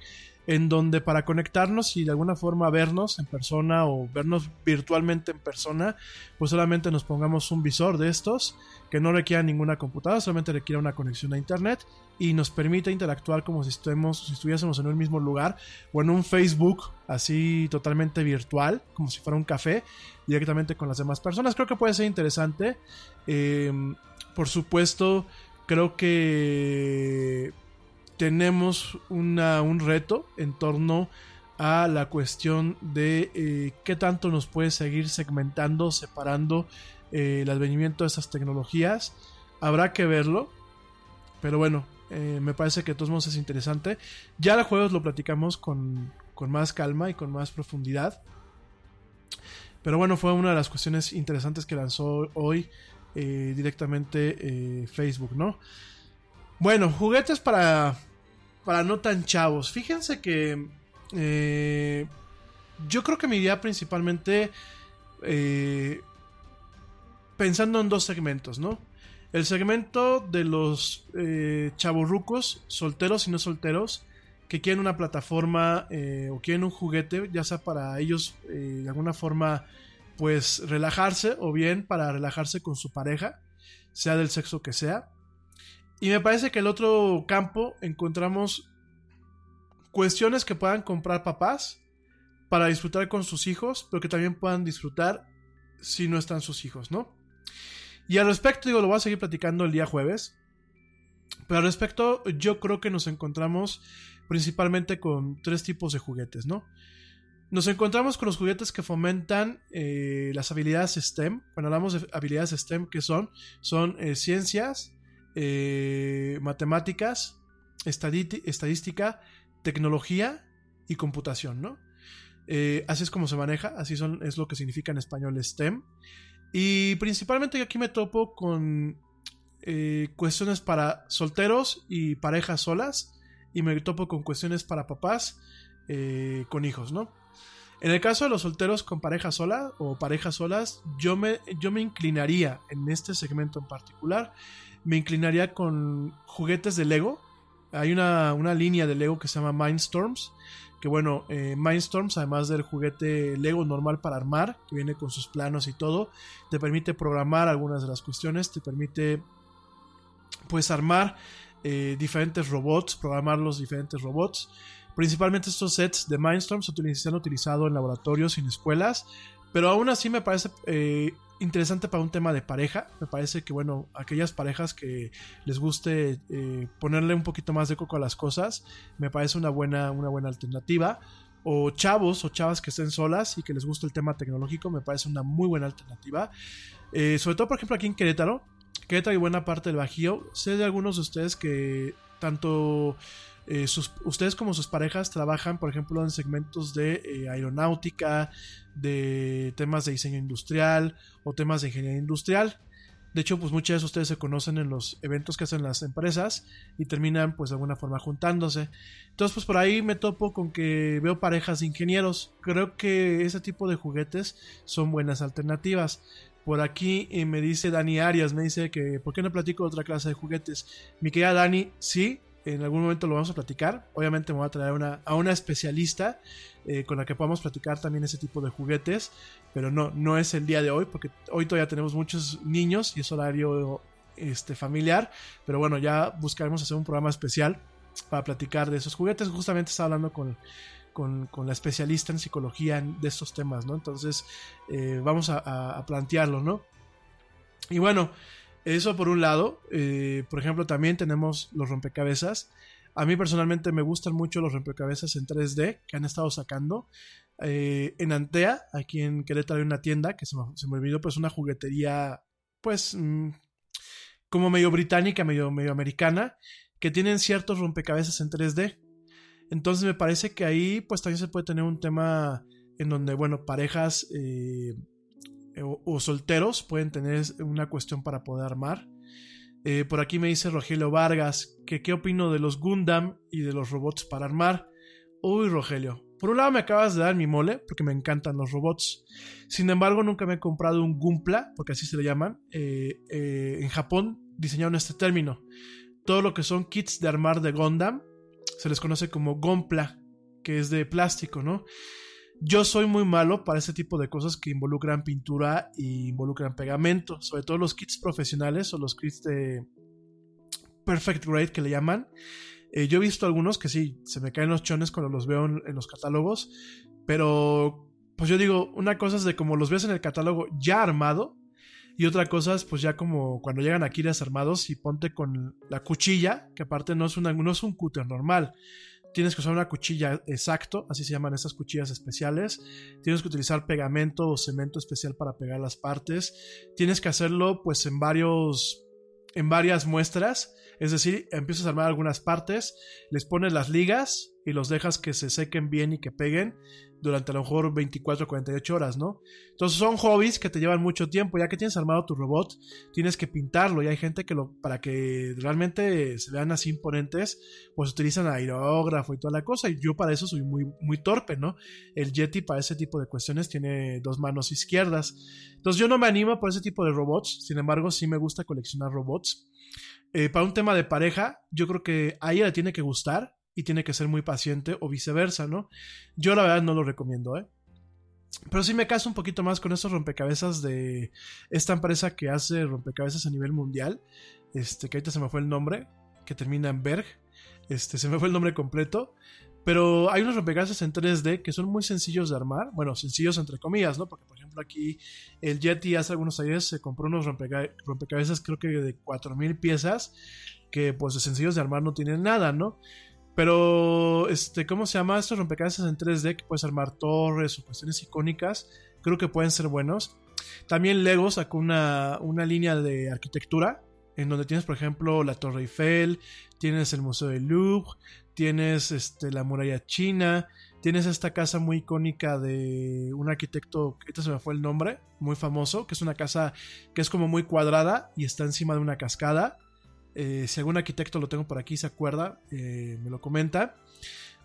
[SPEAKER 5] en donde para conectarnos y de alguna forma vernos en persona o vernos virtualmente en persona, pues solamente nos pongamos un visor de estos que no requiera ninguna computadora, solamente requiere una conexión a internet y nos permite interactuar como si, estemos, si estuviésemos en un mismo lugar o en un Facebook así totalmente virtual, como si fuera un café, directamente con las demás personas. Creo que puede ser interesante. Eh, por supuesto, creo que tenemos una, un reto en torno a la cuestión de eh, qué tanto nos puede seguir segmentando, separando eh, el advenimiento de estas tecnologías. Habrá que verlo, pero bueno, eh, me parece que de todos modos es interesante. Ya los juegos lo platicamos con, con más calma y con más profundidad. Pero bueno, fue una de las cuestiones interesantes que lanzó hoy eh, directamente Facebook, ¿no? Bueno, juguetes para, para no tan chavos. Fíjense que eh, yo creo que me iría principalmente eh, pensando en dos segmentos, ¿no? El segmento de los eh, chavorrucos, solteros y no solteros, que quieren una plataforma eh, o quieren un juguete, ya sea para ellos eh, de alguna forma, pues relajarse o bien para relajarse con su pareja, sea del sexo que sea. Y me parece que el otro campo encontramos cuestiones que puedan comprar papás para disfrutar con sus hijos, pero que también puedan disfrutar si no están sus hijos, ¿no? Y al respecto, digo, lo voy a seguir platicando el día jueves. Pero al respecto, yo creo que nos encontramos principalmente con tres tipos de juguetes, ¿no? nos encontramos con los juguetes que fomentan eh, las habilidades STEM. Cuando hablamos de habilidades STEM, ¿qué son? Son eh, ciencias, eh, matemáticas, estadística, tecnología y computación, ¿no? Eh, así es como se maneja, así es lo que significa en español STEM. Y principalmente aquí me topo con eh, cuestiones para solteros y parejas solas. Y me topo con cuestiones para papás con hijos, ¿no? En el caso de los solteros con pareja sola o parejas solas, yo me, yo me inclinaría en este segmento en particular, me inclinaría con juguetes de Lego. Hay una, una línea de Lego que se llama Mindstorms, que bueno, eh, Mindstorms, además del juguete Lego normal para armar, que viene con sus planos y todo, te permite programar algunas de las cuestiones, te permite pues armar eh, diferentes robots, programar los diferentes robots. Principalmente estos sets de Mindstorm se, han utilizado en laboratorios y en escuelas, pero aún así me parece eh, interesante para un tema de pareja. Me parece que, bueno, aquellas parejas que les guste eh, ponerle un poquito más de coco a las cosas, me parece una buena, una buena alternativa. O chavos o chavas que estén solas y que les guste el tema tecnológico, me parece una muy buena alternativa. Eh, sobre todo, por ejemplo, aquí en Querétaro, Querétaro y buena parte del Bajío, sé de algunos de ustedes que tanto eh, ustedes como sus parejas trabajan, por ejemplo, en segmentos de eh, aeronáutica, de temas de diseño industrial o temas de ingeniería industrial. De hecho, pues muchas de ustedes se conocen en los eventos que hacen las empresas y terminan pues de alguna forma juntándose. Entonces, pues por ahí me topo con que veo parejas de ingenieros. Creo que ese tipo de juguetes son buenas alternativas. Por aquí eh, me dice Dani Arias, me dice que ¿por qué no platico de otra clase de juguetes? Mi querida Dani, sí, en algún momento lo vamos a platicar. Obviamente me voy a traer a una especialista eh, con la que podamos platicar también ese tipo de juguetes, pero no, no es el día de hoy, porque hoy todavía tenemos muchos niños y es horario este, familiar, pero bueno, ya buscaremos hacer un programa especial para platicar de esos juguetes. Justamente estaba hablando con, con, la especialista en psicología de estos temas, ¿no? Entonces, eh, vamos a plantearlo, ¿no? Y bueno, eso por un lado. eh, por ejemplo, también tenemos los rompecabezas. A mí personalmente me gustan mucho los rompecabezas en 3D que han estado sacando. Eh, en Antea, aquí en Querétaro hay una tienda que se me, olvidó, pues una juguetería, pues mm, como medio británica, medio, medio americana, que tienen ciertos rompecabezas en 3D. Entonces me parece que ahí pues también se puede tener un tema en donde, bueno, parejas eh, o, o solteros pueden tener una cuestión para poder armar. Eh, por aquí me dice Rogelio Vargas que qué opino de los Gundam y de los robots para armar. Uy, Rogelio, por un lado me acabas de dar mi mole porque me encantan los robots. Sin embargo, nunca me he comprado un Gumpla, porque así se le llaman. Eh, eh, en Japón diseñaron este término. Todo lo que son kits de armar de Gundam se les conoce como Gompla, que es de plástico, ¿no? Yo soy muy malo para ese tipo de cosas que involucran pintura y involucran pegamento, sobre todo los kits profesionales o los kits de Perfect Grade que le llaman. Eh, yo he visto algunos que sí, se me caen los chones cuando los veo en, los catálogos, pero pues yo digo, una cosa es de como los ves en el catálogo ya armado y otra cosa es pues ya como cuando llegan aquí desarmados y ponte con la cuchilla, que aparte no es, una, no es un cúter normal. Tienes que usar una cuchilla exacto, así se llaman estas cuchillas especiales. Tienes que utilizar pegamento o cemento especial para pegar las partes. Tienes que hacerlo pues en varios en varias muestras, es decir, empiezas a armar algunas partes, les pones las ligas y los dejas que se sequen bien y que peguen durante a lo mejor 24 o 48 horas, ¿no? Entonces son hobbies que te llevan mucho tiempo, ya que tienes armado tu robot, tienes que pintarlo y hay gente que lo para que realmente se vean así imponentes, pues utilizan aerógrafo y toda la cosa y yo para eso soy muy muy torpe, ¿no? El Yeti para ese tipo de cuestiones tiene dos manos izquierdas. Entonces yo no me animo por ese tipo de robots, sin embargo sí me gusta coleccionar robots. Eh, para un tema de pareja, yo creo que a ella le tiene que gustar y tiene que ser muy paciente o viceversa, ¿no? Yo la verdad no lo recomiendo, ¿eh? Pero sí me caso un poquito más con estos rompecabezas de esta empresa que hace rompecabezas a nivel mundial, este, que ahorita se me fue el nombre, que termina en Berg, este, se me fue el nombre completo, pero hay unos rompecabezas en 3D que son muy sencillos de armar, bueno, sencillos entre comillas, ¿no? Porque por ejemplo aquí el Yeti hace algunos años se compró unos rompeca- rompecabezas creo que de 4000 piezas, que pues de sencillos de armar no tienen nada, ¿no? Pero, este, ¿cómo se llama? Estos rompecabezas en 3D que puedes armar torres o cuestiones icónicas, creo que pueden ser buenos. También Lego sacó una, una línea de arquitectura en donde tienes, por ejemplo, la Torre Eiffel, tienes el Museo del Louvre, tienes este, la muralla china, tienes esta casa muy icónica de un arquitecto, este se me fue el nombre, muy famoso, que es una casa que es como muy cuadrada y está encima de una cascada. Eh, si algún arquitecto lo tengo por aquí se acuerda, eh, me lo comenta.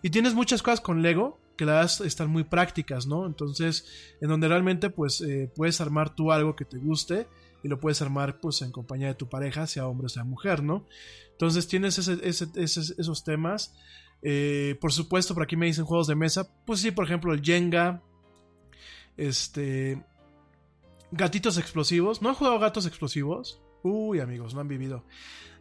[SPEAKER 5] Y tienes muchas cosas con Lego que las están muy prácticas, ¿no? Entonces, en donde realmente pues eh, puedes armar tú algo que te guste y lo puedes armar pues en compañía de tu pareja, sea hombre o sea mujer, ¿no? Entonces tienes esos temas. Eh, por supuesto, por aquí me dicen juegos de mesa. Pues sí, por ejemplo, el Jenga. Este. Gatitos explosivos. ¿No han jugado gatos explosivos? Uy, amigos, no han vivido.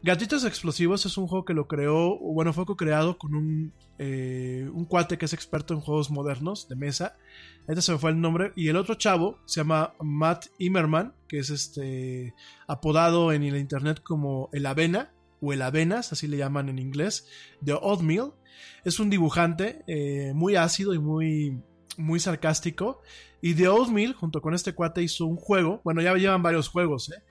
[SPEAKER 5] Gatitos Explosivos es un juego que lo creó, bueno, fue creado con un, eh, un cuate que es experto en juegos modernos de mesa. Este se me fue el nombre. Y el otro chavo se llama Matt Immerman, que es este apodado en el internet como el Avena o el Avenas, así le llaman en inglés, de Oatmeal. Es un dibujante eh, muy ácido y muy, muy sarcástico. Y The Oatmeal, junto con este cuate, hizo un juego. Bueno, ya llevan varios juegos, ¿eh?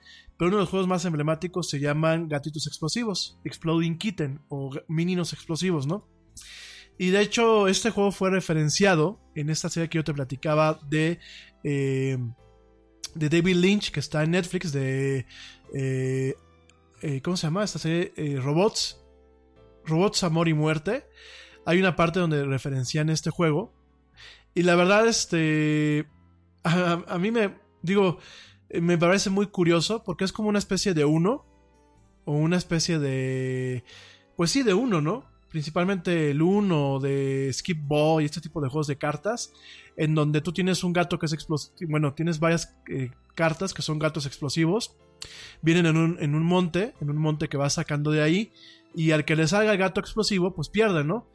[SPEAKER 5] Pero uno de los juegos más emblemáticos se llaman Gatitos Explosivos, Exploding Kitten o Mininos Explosivos, ¿no? Y de hecho, este juego fue referenciado en esta serie que yo te platicaba de, eh, de David Lynch, que está en Netflix, de. Eh, eh, ¿Cómo se llama? Esta serie, Robots. Robots, Amor y Muerte. Hay una parte donde referencian este juego. Y la verdad, este. A, mí me. Digo, me parece muy curioso porque es como una especie de uno. O una especie de. Pues sí, de uno, ¿no? Principalmente el uno de Skip Ball y este tipo de juegos de cartas. En donde tú tienes un gato que es explosivo. Bueno, tienes varias eh, cartas que son gatos explosivos. Vienen en un, en un monte. En un monte que vas sacando de ahí. Y al que le salga el gato explosivo, pues pierde, ¿no?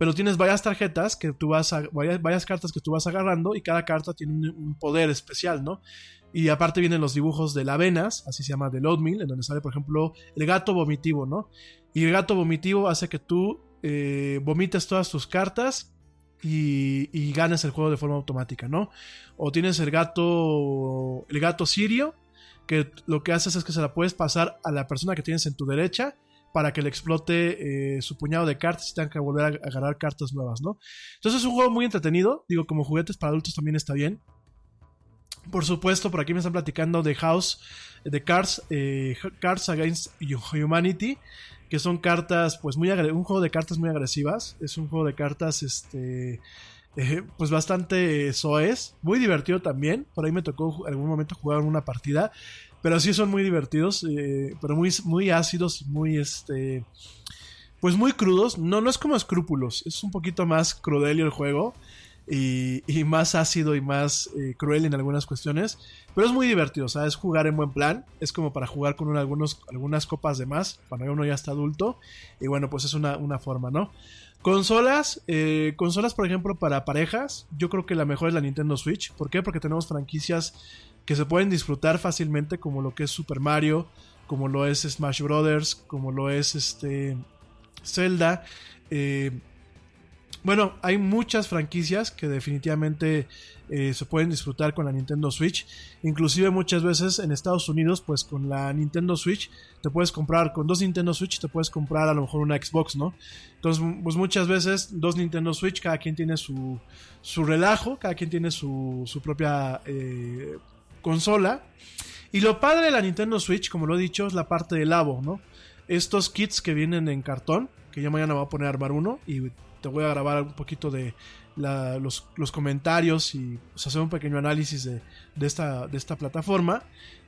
[SPEAKER 5] pero tienes varias tarjetas que tú vas varias, cartas que tú vas agarrando y cada carta tiene un, poder especial, ¿no? Y aparte vienen los dibujos de la venas, así se llama del oatmeal, en donde sale, por ejemplo, el gato vomitivo, ¿no? Y el gato vomitivo hace que tú eh, vomites todas tus cartas y, y, ganes el juego de forma automática, ¿no? O tienes el gato, el gato sirio, que lo que haces es que se la puedes pasar a la persona que tienes en tu derecha para que le explote eh, su puñado de cartas y tengan que volver a agarrar cartas nuevas, ¿no? Entonces es un juego muy entretenido, digo, como juguetes para adultos también está bien. Por supuesto, por aquí me están platicando de House, de Cards, eh, Cards Against Humanity, que son cartas, pues muy un juego de cartas muy agresivas, es un juego de cartas, este... Eh, pues bastante soez, muy divertido también. Por ahí me tocó en algún momento jugar una partida. Pero sí son muy divertidos, eh, pero muy, muy ácidos muy, este... Pues muy crudos. No, no es como escrúpulos. Es un poquito más crudelio el juego. Y, más ácido y más eh, cruel en algunas cuestiones. Pero es muy divertido, o sea, es jugar en buen plan. Es como para jugar con algunos, algunas copas de más, cuando uno ya está adulto. Y bueno, pues es una, una forma, ¿no? Consolas, eh, consolas por ejemplo para parejas, yo creo que la mejor es la Nintendo Switch. ¿Por qué? Porque tenemos franquicias que se pueden disfrutar fácilmente como lo que es Super Mario, como lo es Smash Brothers, como lo es este Zelda. Eh, bueno, hay muchas franquicias que definitivamente eh, se pueden disfrutar con la Nintendo Switch. Inclusive muchas veces en Estados Unidos, pues con la Nintendo Switch te puedes comprar, con dos Nintendo Switch te puedes comprar a lo mejor una Xbox, ¿no? Entonces, pues muchas veces dos Nintendo Switch, cada quien tiene su, su relajo, cada quien tiene su, su propia eh, consola. Y lo padre de la Nintendo Switch, como lo he dicho, es la parte del labo, ¿no? Estos kits que vienen en cartón, que ya mañana voy a poner a armar uno y te voy a grabar un poquito de los, comentarios y hacer un pequeño análisis de, esta, plataforma.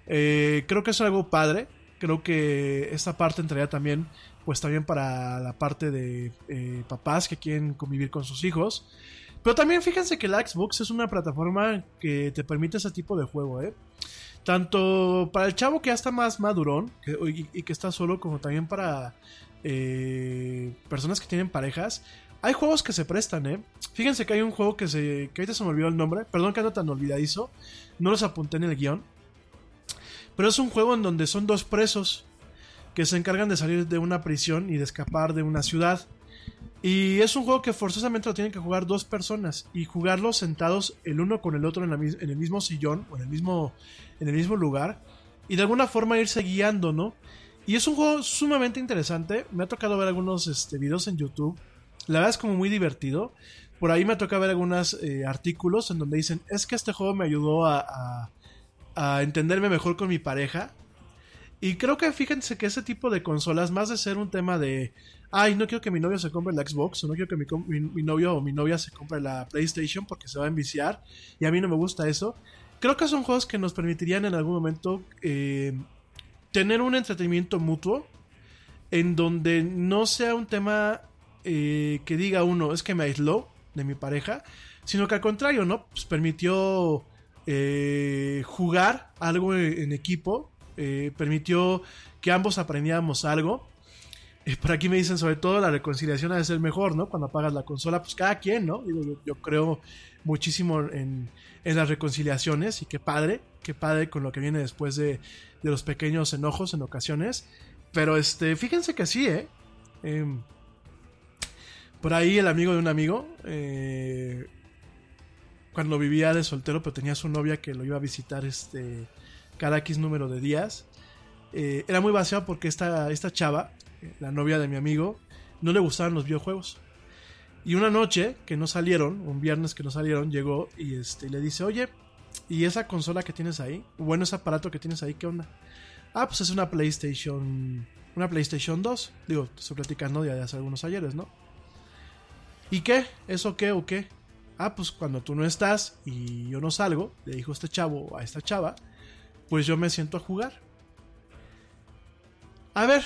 [SPEAKER 5] Eh, creo que es algo padre. Creo que esta parte entraría también, pues también para la parte de eh, papás que quieren convivir con sus hijos. Pero también fíjense que la Xbox es una plataforma que te permite ese tipo de juego, ¿eh? Tanto para el chavo que ya está más madurón y, que está solo, como también para eh, personas que tienen parejas. Hay juegos que se prestan, ¿eh? Fíjense que hay un juego que se. que ahorita se me olvidó el nombre. Perdón que ando tan olvidadizo. No los apunté en el guion. Pero es un juego en donde son dos presos que se encargan de salir de una prisión y de escapar de una ciudad. Y es un juego que forzosamente lo tienen que jugar dos personas y jugarlo sentados el uno con el otro en, el mismo sillón o en el mismo, en el mismo lugar y de alguna forma irse guiando, ¿no? Y es un juego sumamente interesante. Me ha tocado ver algunos este, videos en YouTube. La verdad es como muy divertido. Por ahí me toca ver algunos eh, artículos en donde dicen, es que este juego me ayudó a, entenderme mejor con mi pareja. Y creo que fíjense que ese tipo de consolas, más de ser un tema de, ay, no quiero que mi novio se compre la Xbox, o no quiero que mi- mi novio o mi novia se compre la PlayStation porque se va a enviciar, y a mí no me gusta eso. Creo que son juegos que nos permitirían en algún momento eh, tener un entretenimiento mutuo en donde no sea un tema eh, que diga uno, es que me aisló de mi pareja, sino que al contrario, ¿no? Pues permitió eh, jugar algo en equipo, eh, permitió que ambos aprendiéramos algo. Por aquí me dicen sobre todo la reconciliación ha de ser mejor, ¿no? Cuando apagas la consola, pues cada quien, ¿no? Yo creo muchísimo en, en las reconciliaciones y qué padre, qué padre con lo que viene después de, de los pequeños enojos en ocasiones. Pero este, fíjense que sí, ¿eh? Em, por ahí el amigo de un amigo, eh, cuando vivía de soltero, pero tenía su novia que lo iba a visitar este, cada X número de días, eh, era muy vaciado porque esta, esta chava, eh, la novia de mi amigo, no le gustaban los videojuegos. Y una noche que no salieron, un viernes que no salieron, llegó y este, le dice, oye, ¿y esa consola que tienes ahí? Bueno, ese aparato que tienes ahí, ¿qué onda? Ah, pues es una PlayStation. Una PlayStation 2. Digo, estoy platicando de hace algunos ayeres, ¿no? ¿Y qué? ¿Eso qué o qué? Ah, pues cuando tú no estás y yo no salgo, le dijo este chavo a esta chava, pues yo me siento a jugar. A ver,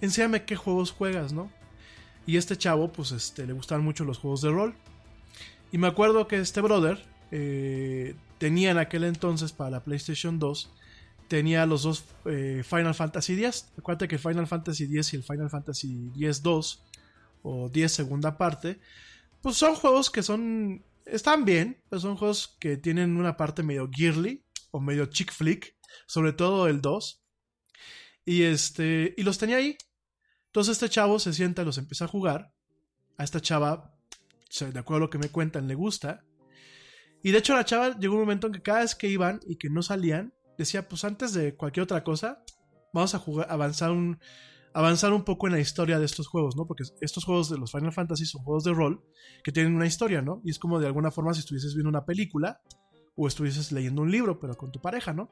[SPEAKER 5] enséñame qué juegos juegas, ¿no? Y este chavo, pues este, le gustaban mucho los juegos de rol. Y me acuerdo que este brother eh, tenía en aquel entonces para la PlayStation 2 tenía los dos eh, Final Fantasy X. Acuérdate que Final Fantasy X y el Final Fantasy X 2 o 10 segunda parte, pues son juegos que son están bien, pero son juegos que tienen una parte medio girly o medio chick flick, sobre todo el 2. Y este y los tenía ahí. Entonces este chavo se sienta los empieza a jugar. A esta chava, de acuerdo a lo que me cuentan, le gusta. Y de hecho la chava llegó un momento en que cada vez que iban y que no salían, decía, pues antes de cualquier otra cosa, vamos a jugar, avanzar un, avanzar un poco en la historia de estos juegos, ¿no? Porque estos juegos de los Final Fantasy son juegos de rol que tienen una historia, ¿no? Y es como de alguna forma si estuvieses viendo una película o estuvieses leyendo un libro, pero con tu pareja, ¿no?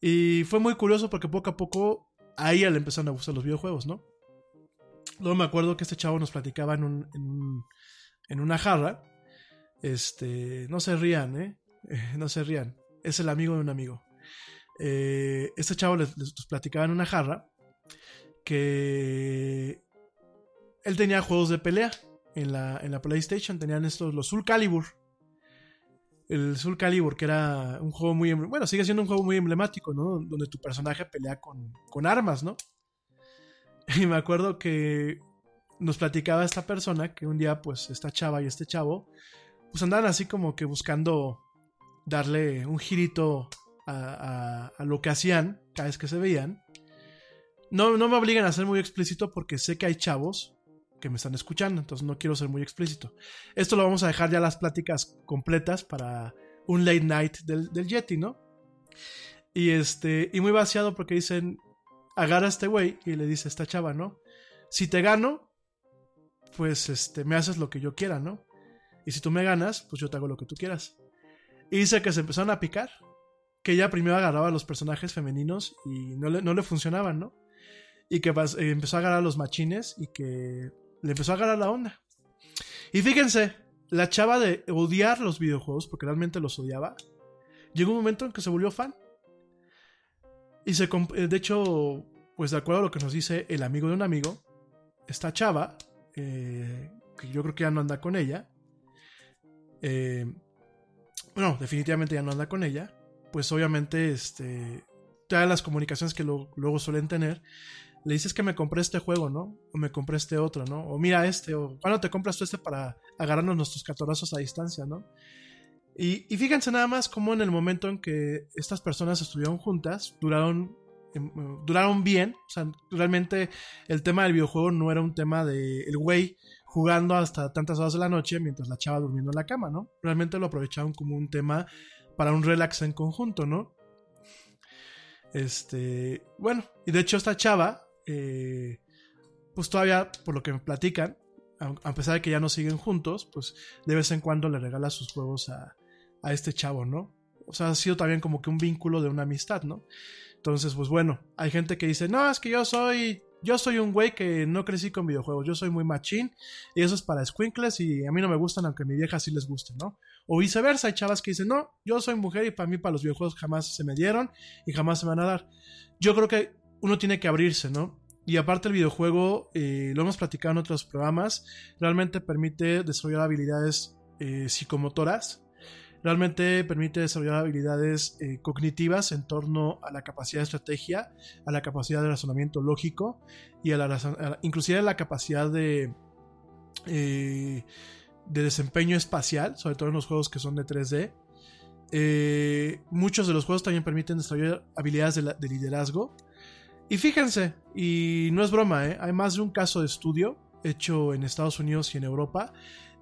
[SPEAKER 5] Y fue muy curioso porque poco a poco a ella le empezaron a gustar los videojuegos, ¿no? Luego me acuerdo que este chavo nos platicaba en, un, en, un, en una jarra. Este, no se rían, ¿eh? No se rían. Es el amigo de un amigo. Eh, este chavo les, platicaba en una jarra que él tenía juegos de pelea en la, en la PlayStation. Tenían estos, los Soul Calibur. El Soul Calibur, que era un juego muy. Bueno, sigue siendo un juego muy emblemático, ¿no? Donde tu personaje pelea con, con armas, ¿no? Y me acuerdo que nos platicaba esta persona que un día, pues, esta chava y este chavo, pues andaban así como que buscando darle un girito a, a, a, lo que hacían cada vez que se veían. No, no me obligan a ser muy explícito porque sé que hay chavos que me están escuchando, entonces no quiero ser muy explícito. Esto lo vamos a dejar ya las pláticas completas para un late night del, del Yeti, ¿no? Y este, y muy vaciado porque dicen, agarra a este güey y le dice esta chava, ¿no? Si te gano, pues este, me haces lo que yo quiera, ¿no? Y si tú me ganas, pues yo te hago lo que tú quieras. Y dice que se empezaron a picar. Que ella primero agarraba a los personajes femeninos y no le, no le funcionaban, ¿no? Y que eh, empezó a agarrar los machines y que le empezó a agarrar la onda. Y fíjense, la chava de odiar los videojuegos, porque realmente los odiaba, llegó un momento en que se volvió fan. Y se, de hecho, pues de acuerdo a lo que nos dice el amigo de un amigo, esta chava, eh, que yo creo que ya no anda con ella, eh, bueno, definitivamente ya no anda con ella, pues obviamente, este, todas las comunicaciones que lo, luego suelen tener, le dices que me compré este juego, ¿no? O me compré este otro, ¿no? O mira este, o ¿cuándo te compras tú este para agarrarnos nuestros catorazos a distancia, ¿no? Y, fíjense nada más cómo en el momento en que estas personas estuvieron juntas, duraron em, eh, duraron bien. O sea, realmente el tema del videojuego no era un tema de el güey jugando hasta tantas horas de la noche mientras la chava durmiendo en la cama, ¿no? Realmente lo aprovecharon como un tema para un relax en conjunto, ¿no? Este, bueno, y de hecho esta chava, eh, pues todavía, por lo que me platican, a, pesar de que ya no siguen juntos, pues de vez en cuando le regala sus juegos a, a este chavo, ¿no? O sea, ha sido también como que un vínculo de una amistad, ¿no? Entonces, pues bueno, hay gente que dice, no, es que yo soy, yo soy un güey que no crecí con videojuegos, yo soy muy machín y eso es para squinkles y a mí no me gustan aunque a mi vieja sí les guste, ¿no? O viceversa, hay chavas que dicen, no, yo soy mujer y para mí para los videojuegos jamás se me dieron y jamás se me van a dar. Yo creo que uno tiene que abrirse, ¿no? Y aparte el videojuego, eh, lo hemos platicado en otros programas, realmente permite desarrollar habilidades eh, psicomotoras, realmente permite desarrollar habilidades eh, cognitivas en torno a la capacidad de estrategia, a la capacidad de razonamiento lógico y a la, a la- inclusive a la capacidad de, de desempeño espacial, sobre todo en los juegos que son de 3D. Eh, muchos de los juegos también permiten desarrollar habilidades de liderazgo. Y fíjense, y no es broma, ¿eh? hay más de un caso de estudio hecho en Estados Unidos y en Europa,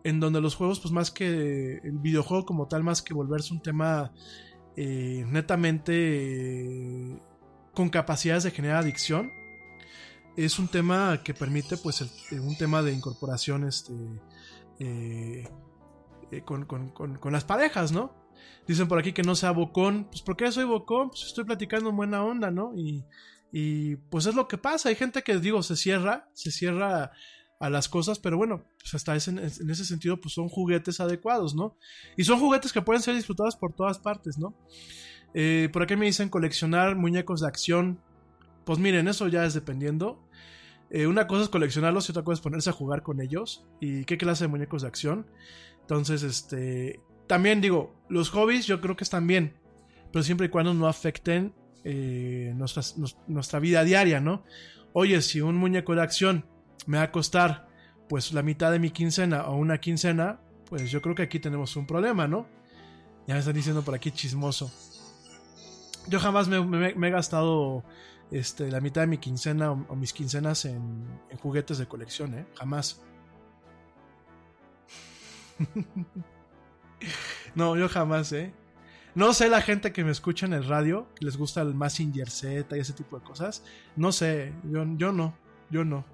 [SPEAKER 5] en donde los juegos, pues más que el videojuego como tal, más que volverse un tema eh, netamente eh, con capacidades de generar adicción, es un tema que permite, pues, el- eh, un tema de incorporación este, eh, con, con- con- con las parejas, ¿no? Dicen por aquí que no sea bocón. Pues, ¿por qué soy bocón? Pues estoy platicando en buena onda, ¿no? Y, y pues es lo que pasa. Hay gente que, digo, se cierra, se cierra a las cosas, pero bueno, pues hasta ese- en ese sentido, pues son juguetes adecuados, ¿no? Y son juguetes que pueden ser disfrutados por todas partes, ¿no? Eh, por aquí me dicen coleccionar muñecos de acción. Pues miren, eso ya es dependiendo. Eh, una cosa es coleccionarlos y otra cosa es ponerse a jugar con ellos. ¿Y qué clase de muñecos de acción? Entonces, este. También digo, los hobbies yo creo que están bien. Pero siempre y cuando no afecten eh, nuestra vida diaria, ¿no? Oye, si un muñeco de acción me va a costar pues la mitad de mi quincena o una quincena, pues yo creo que aquí tenemos un problema, ¿no? Ya me están diciendo por aquí chismoso. Yo jamás me, he gastado este, la mitad de mi quincena o, o mis quincenas en, en juguetes de colección, ¿eh? Jamás. no, yo jamás, ¿eh? No sé la gente que me escucha en el radio, les gusta el Massinger Z y ese tipo de cosas. No sé, yo, yo no, yo no.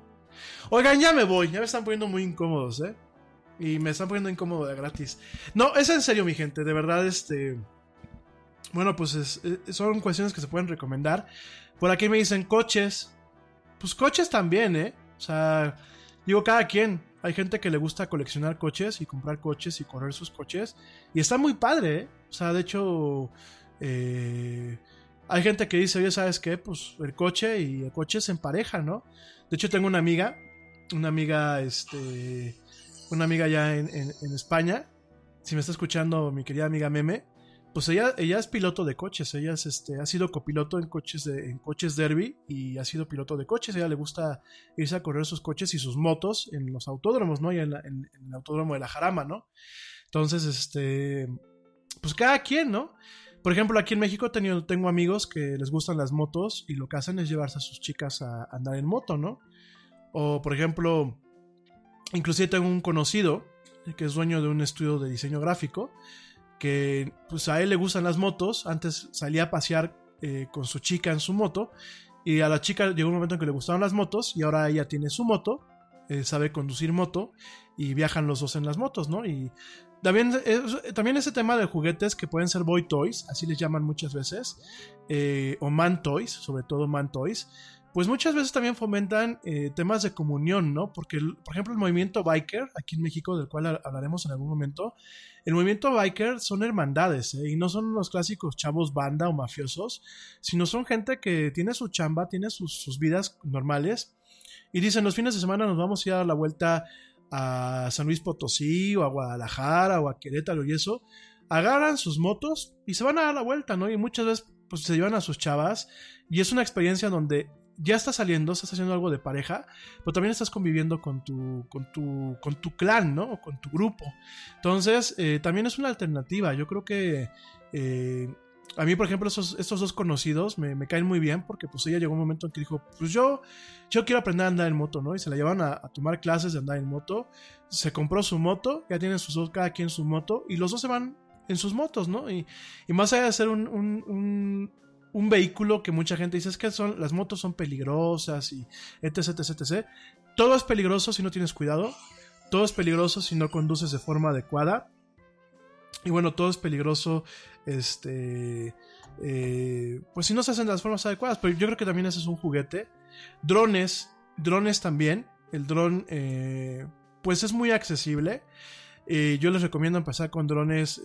[SPEAKER 5] Oigan, ya me voy, ya me están poniendo muy incómodos, ¿eh? Y me están poniendo incómodo de gratis. No, es en serio, mi gente, de verdad, este... Bueno, pues es- eh, son cuestiones que se pueden recomendar. Por aquí me dicen coches. Pues coches también, ¿eh? O sea, digo, cada quien. Hay gente que le gusta coleccionar coches y comprar coches y correr sus coches. Y está muy padre, ¿eh? O sea, de hecho, eh, hay gente que dice, oye, ¿sabes qué? Pues el coche y el coche se empareja, ¿no? De hecho, tengo una amiga, una amiga, este, una amiga ya en, en- en España. Si me está escuchando mi querida amiga Meme, pues ella, es piloto de coches, ella es, este, ha sido copiloto en coches, de, en coches derby y ha sido piloto de coches, ella le gusta irse a correr sus coches y sus motos en los autódromos, ¿no? Y en, la- en- el autódromo de la Jarama, ¿no? Entonces, este, pues cada quien, ¿no? Por ejemplo, aquí en México he tenido, tengo amigos que les gustan las motos y lo que hacen es llevarse a sus chicas a andar en moto, ¿no? O, por ejemplo, inclusive tengo un conocido que es dueño de un estudio de diseño gráfico que pues a él le gustan las motos, antes salía a pasear eh, con su chica en su moto y a la chica llegó un momento en que le gustaron las motos y ahora ella tiene su moto, eh, sabe conducir moto y viajan los dos en las motos, ¿no? Y también, es- también ese tema de juguetes que pueden ser boy toys, así les llaman muchas veces, eh, o man toys, sobre todo man toys, pues muchas veces también fomentan eh, temas de comunión, ¿no? Porque, el- por ejemplo, el movimiento biker, aquí en México, del cual ha- hablaremos en algún momento, el movimiento biker son hermandades, ¿eh? Y no son los clásicos chavos banda o mafiosos, sino son gente que tiene su chamba, tiene sus, sus vidas normales, y dicen, los fines de semana nos vamos a ir a dar la vuelta a San Luis Potosí, o a Guadalajara, o a Querétaro y eso, agarran sus motos y se van a dar la vuelta, ¿no? Y muchas veces pues se llevan a sus chavas y es una experiencia donde ya estás saliendo, estás haciendo algo de pareja, pero también estás conviviendo con tu, con tu, con tu clan, ¿no? Con tu grupo. Entonces, eh, también es una alternativa. Yo creo que eh, A mí, por ejemplo, esos, estos dos conocidos me, caen muy bien porque pues ella llegó un momento en que dijo, pues yo, yo quiero aprender a andar en moto, ¿no? Y se la llevan a, a tomar clases de andar en moto. Se compró su moto, ya tienen sus dos, cada quien su moto, y los dos se van en sus motos, ¿no? Y, y más allá de ser un, un, un, un vehículo que mucha gente dice es que son, las motos son peligrosas y etc, etc, etc. Todo es peligroso si no tienes cuidado. Todo es peligroso si no conduces de forma adecuada. Y bueno, todo es peligroso, este, eh, pues si no se hacen de las formas adecuadas. Pero yo creo que también ese es un juguete. Drones, drones también. El dron, eh, pues es muy accesible. Eh, yo les recomiendo empezar con drones eh,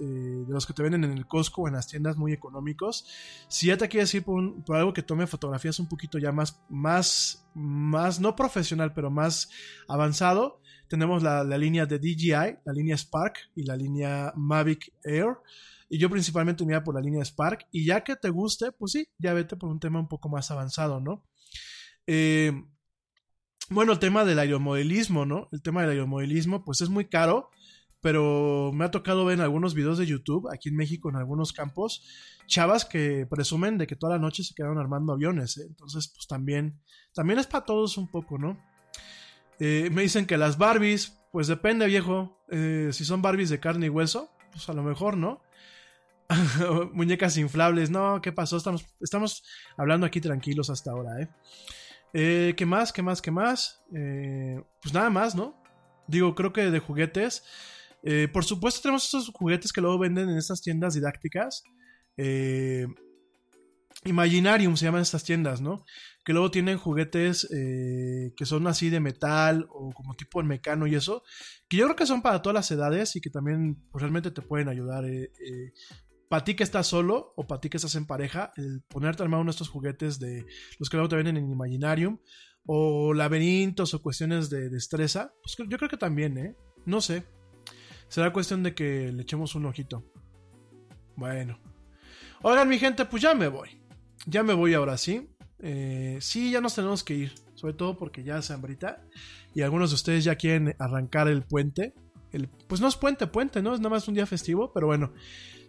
[SPEAKER 5] de los que te venden en el Costco o en las tiendas muy económicos. Si ya te quieres ir por, algo que tome fotografías un poquito ya más, más, más, no profesional, pero más avanzado, tenemos la, línea de DJI, la línea Spark y la línea Mavic Air. Y yo principalmente me por la línea Spark. Y ya que te guste, pues sí, ya vete por un tema un poco más avanzado, ¿no? Eh, bueno, el tema del aeromodelismo, ¿no? El tema del aeromodelismo, pues es muy caro, pero me ha tocado ver en algunos videos de YouTube, aquí en México, en algunos campos, chavas que presumen de que toda la noche se quedaron armando aviones, ¿eh? Entonces, pues también, también es para todos un poco, ¿no? Eh, me dicen que las Barbies, pues depende, viejo. Eh, si son Barbies de carne y hueso, pues a lo mejor, ¿no? Muñecas inflables, no, ¿qué pasó? Estamos, estamos hablando aquí tranquilos hasta ahora, ¿eh? ¿Qué más? ¿Qué más? ¿Qué más? Pues nada más, ¿no? Digo, creo que de juguetes. Eh, por supuesto, tenemos estos juguetes que luego venden en estas tiendas didácticas. Eh, Imaginarium se llaman estas tiendas, ¿no? Que luego tienen juguetes eh, que son así de metal o como tipo en mecano y eso. Que yo creo que son para todas las edades y que también pues, realmente te pueden ayudar. eh, eh, para ti que estás solo o para ti que estás en pareja, el ponerte a armar uno de estos juguetes de los que luego te venden en Imaginarium o laberintos o cuestiones de destreza, pues yo creo que también, ¿eh? No sé. Será cuestión de que le echemos un ojito. Bueno. Oigan, mi gente, pues ya me voy. Ya me voy ahora sí. Eh, sí, ya nos tenemos que ir. Sobre todo porque ya es hambrita. Y algunos de ustedes ya quieren arrancar el puente. Pues no es puente, puente, ¿no? Es nada más un día festivo. Pero bueno,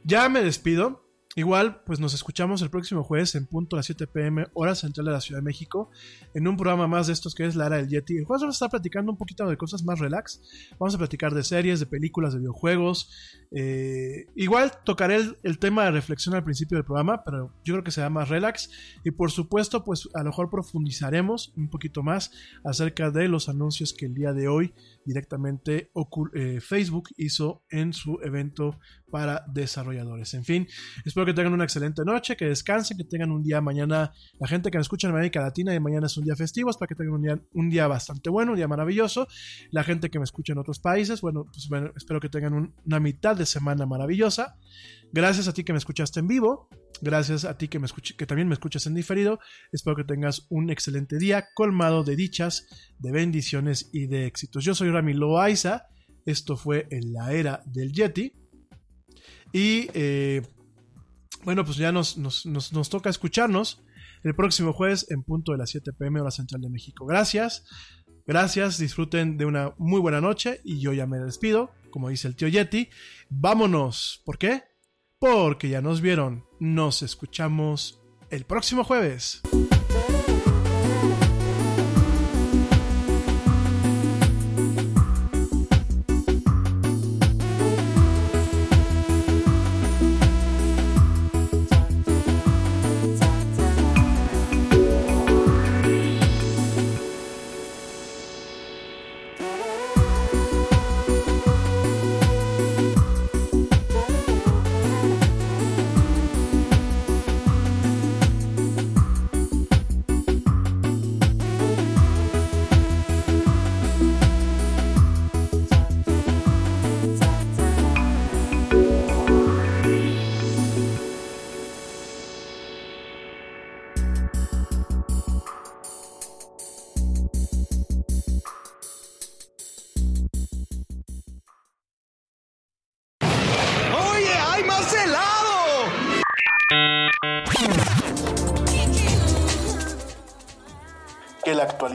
[SPEAKER 5] ya me despido. Igual, pues nos escuchamos el próximo jueves en punto a las 7 pm, hora central de la Ciudad de México, en un programa más de estos que es La Era del Yeti. El jueves vamos a estar platicando un poquito de cosas más relax. Vamos a platicar de series, de películas, de videojuegos. Eh, igual tocaré el, el tema de reflexión al principio del programa, pero yo creo que será más relax. Y por supuesto, pues a lo mejor profundizaremos un poquito más acerca de los anuncios que el día de hoy directamente eh, Facebook hizo en su evento para desarrolladores. En fin, espero que tengan una excelente noche, que descansen, que tengan un día mañana, la gente que me escucha en América Latina y mañana es un día festivo, espero que tengan un día, un día bastante bueno, un día maravilloso. La gente que me escucha en otros países, bueno, pues bueno, espero que tengan un- una mitad de semana maravillosa. Gracias a ti que me escuchaste en vivo, gracias a ti que, me escuch- que también me escuchas en diferido. Espero que tengas un excelente día colmado de dichas, de bendiciones y de éxitos. Yo soy Rami Loaiza, esto fue en la era del Yeti. Y eh, bueno, pues ya nos, nos, nos, nos toca escucharnos el próximo jueves en punto de las 7 pm hora central de México. Gracias, gracias, disfruten de una muy buena noche y yo ya me despido, como dice el tío Yeti. Vámonos, ¿por qué? Porque ya nos vieron, nos escuchamos el próximo jueves.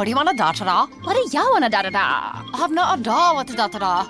[SPEAKER 1] What do you want to da da da?
[SPEAKER 2] What do ya wanna da da da?
[SPEAKER 1] I have not a da what to da da da.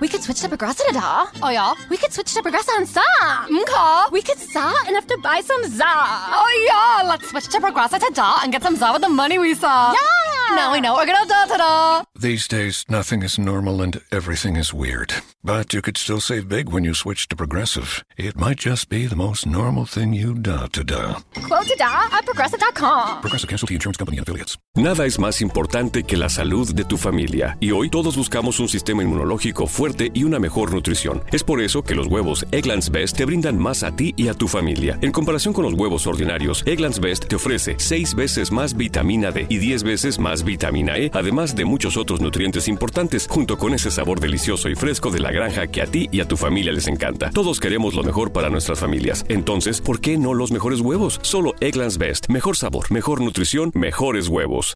[SPEAKER 2] We could switch to Progressa da da.
[SPEAKER 1] Oh yeah?
[SPEAKER 2] We could switch to Progressa and sa.
[SPEAKER 1] Mka.
[SPEAKER 2] We could sa enough to buy some za.
[SPEAKER 1] Oh yeah, let's switch to Progressa to da and get some za with the money we saw.
[SPEAKER 2] Yeah.
[SPEAKER 1] Now we know we're gonna da da da.
[SPEAKER 3] These days, nothing is normal and everything is weird. But you could still save big when you switch to Progressive. It might just be the most normal thing you da to da.
[SPEAKER 2] Quote to da at Progressa.com.
[SPEAKER 3] Progressive Casualty Insurance Company and Affiliates.
[SPEAKER 4] Nada es más importante que la salud de tu familia, y hoy todos buscamos un sistema inmunológico fuerte y una mejor nutrición. Es por eso que los huevos Egglands Best te brindan más a ti y a tu familia. En comparación con los huevos ordinarios, Egglands Best te ofrece 6 veces más vitamina D y 10 veces vitamina E, además de muchos otros nutrientes importantes, junto con ese sabor delicioso y fresco de la granja que a ti y a tu familia les encanta. Todos queremos lo mejor para nuestras familias. Entonces, ¿por qué no los mejores huevos? Solo Egglands Best. Mejor sabor, mejor nutrición, mejores huevos.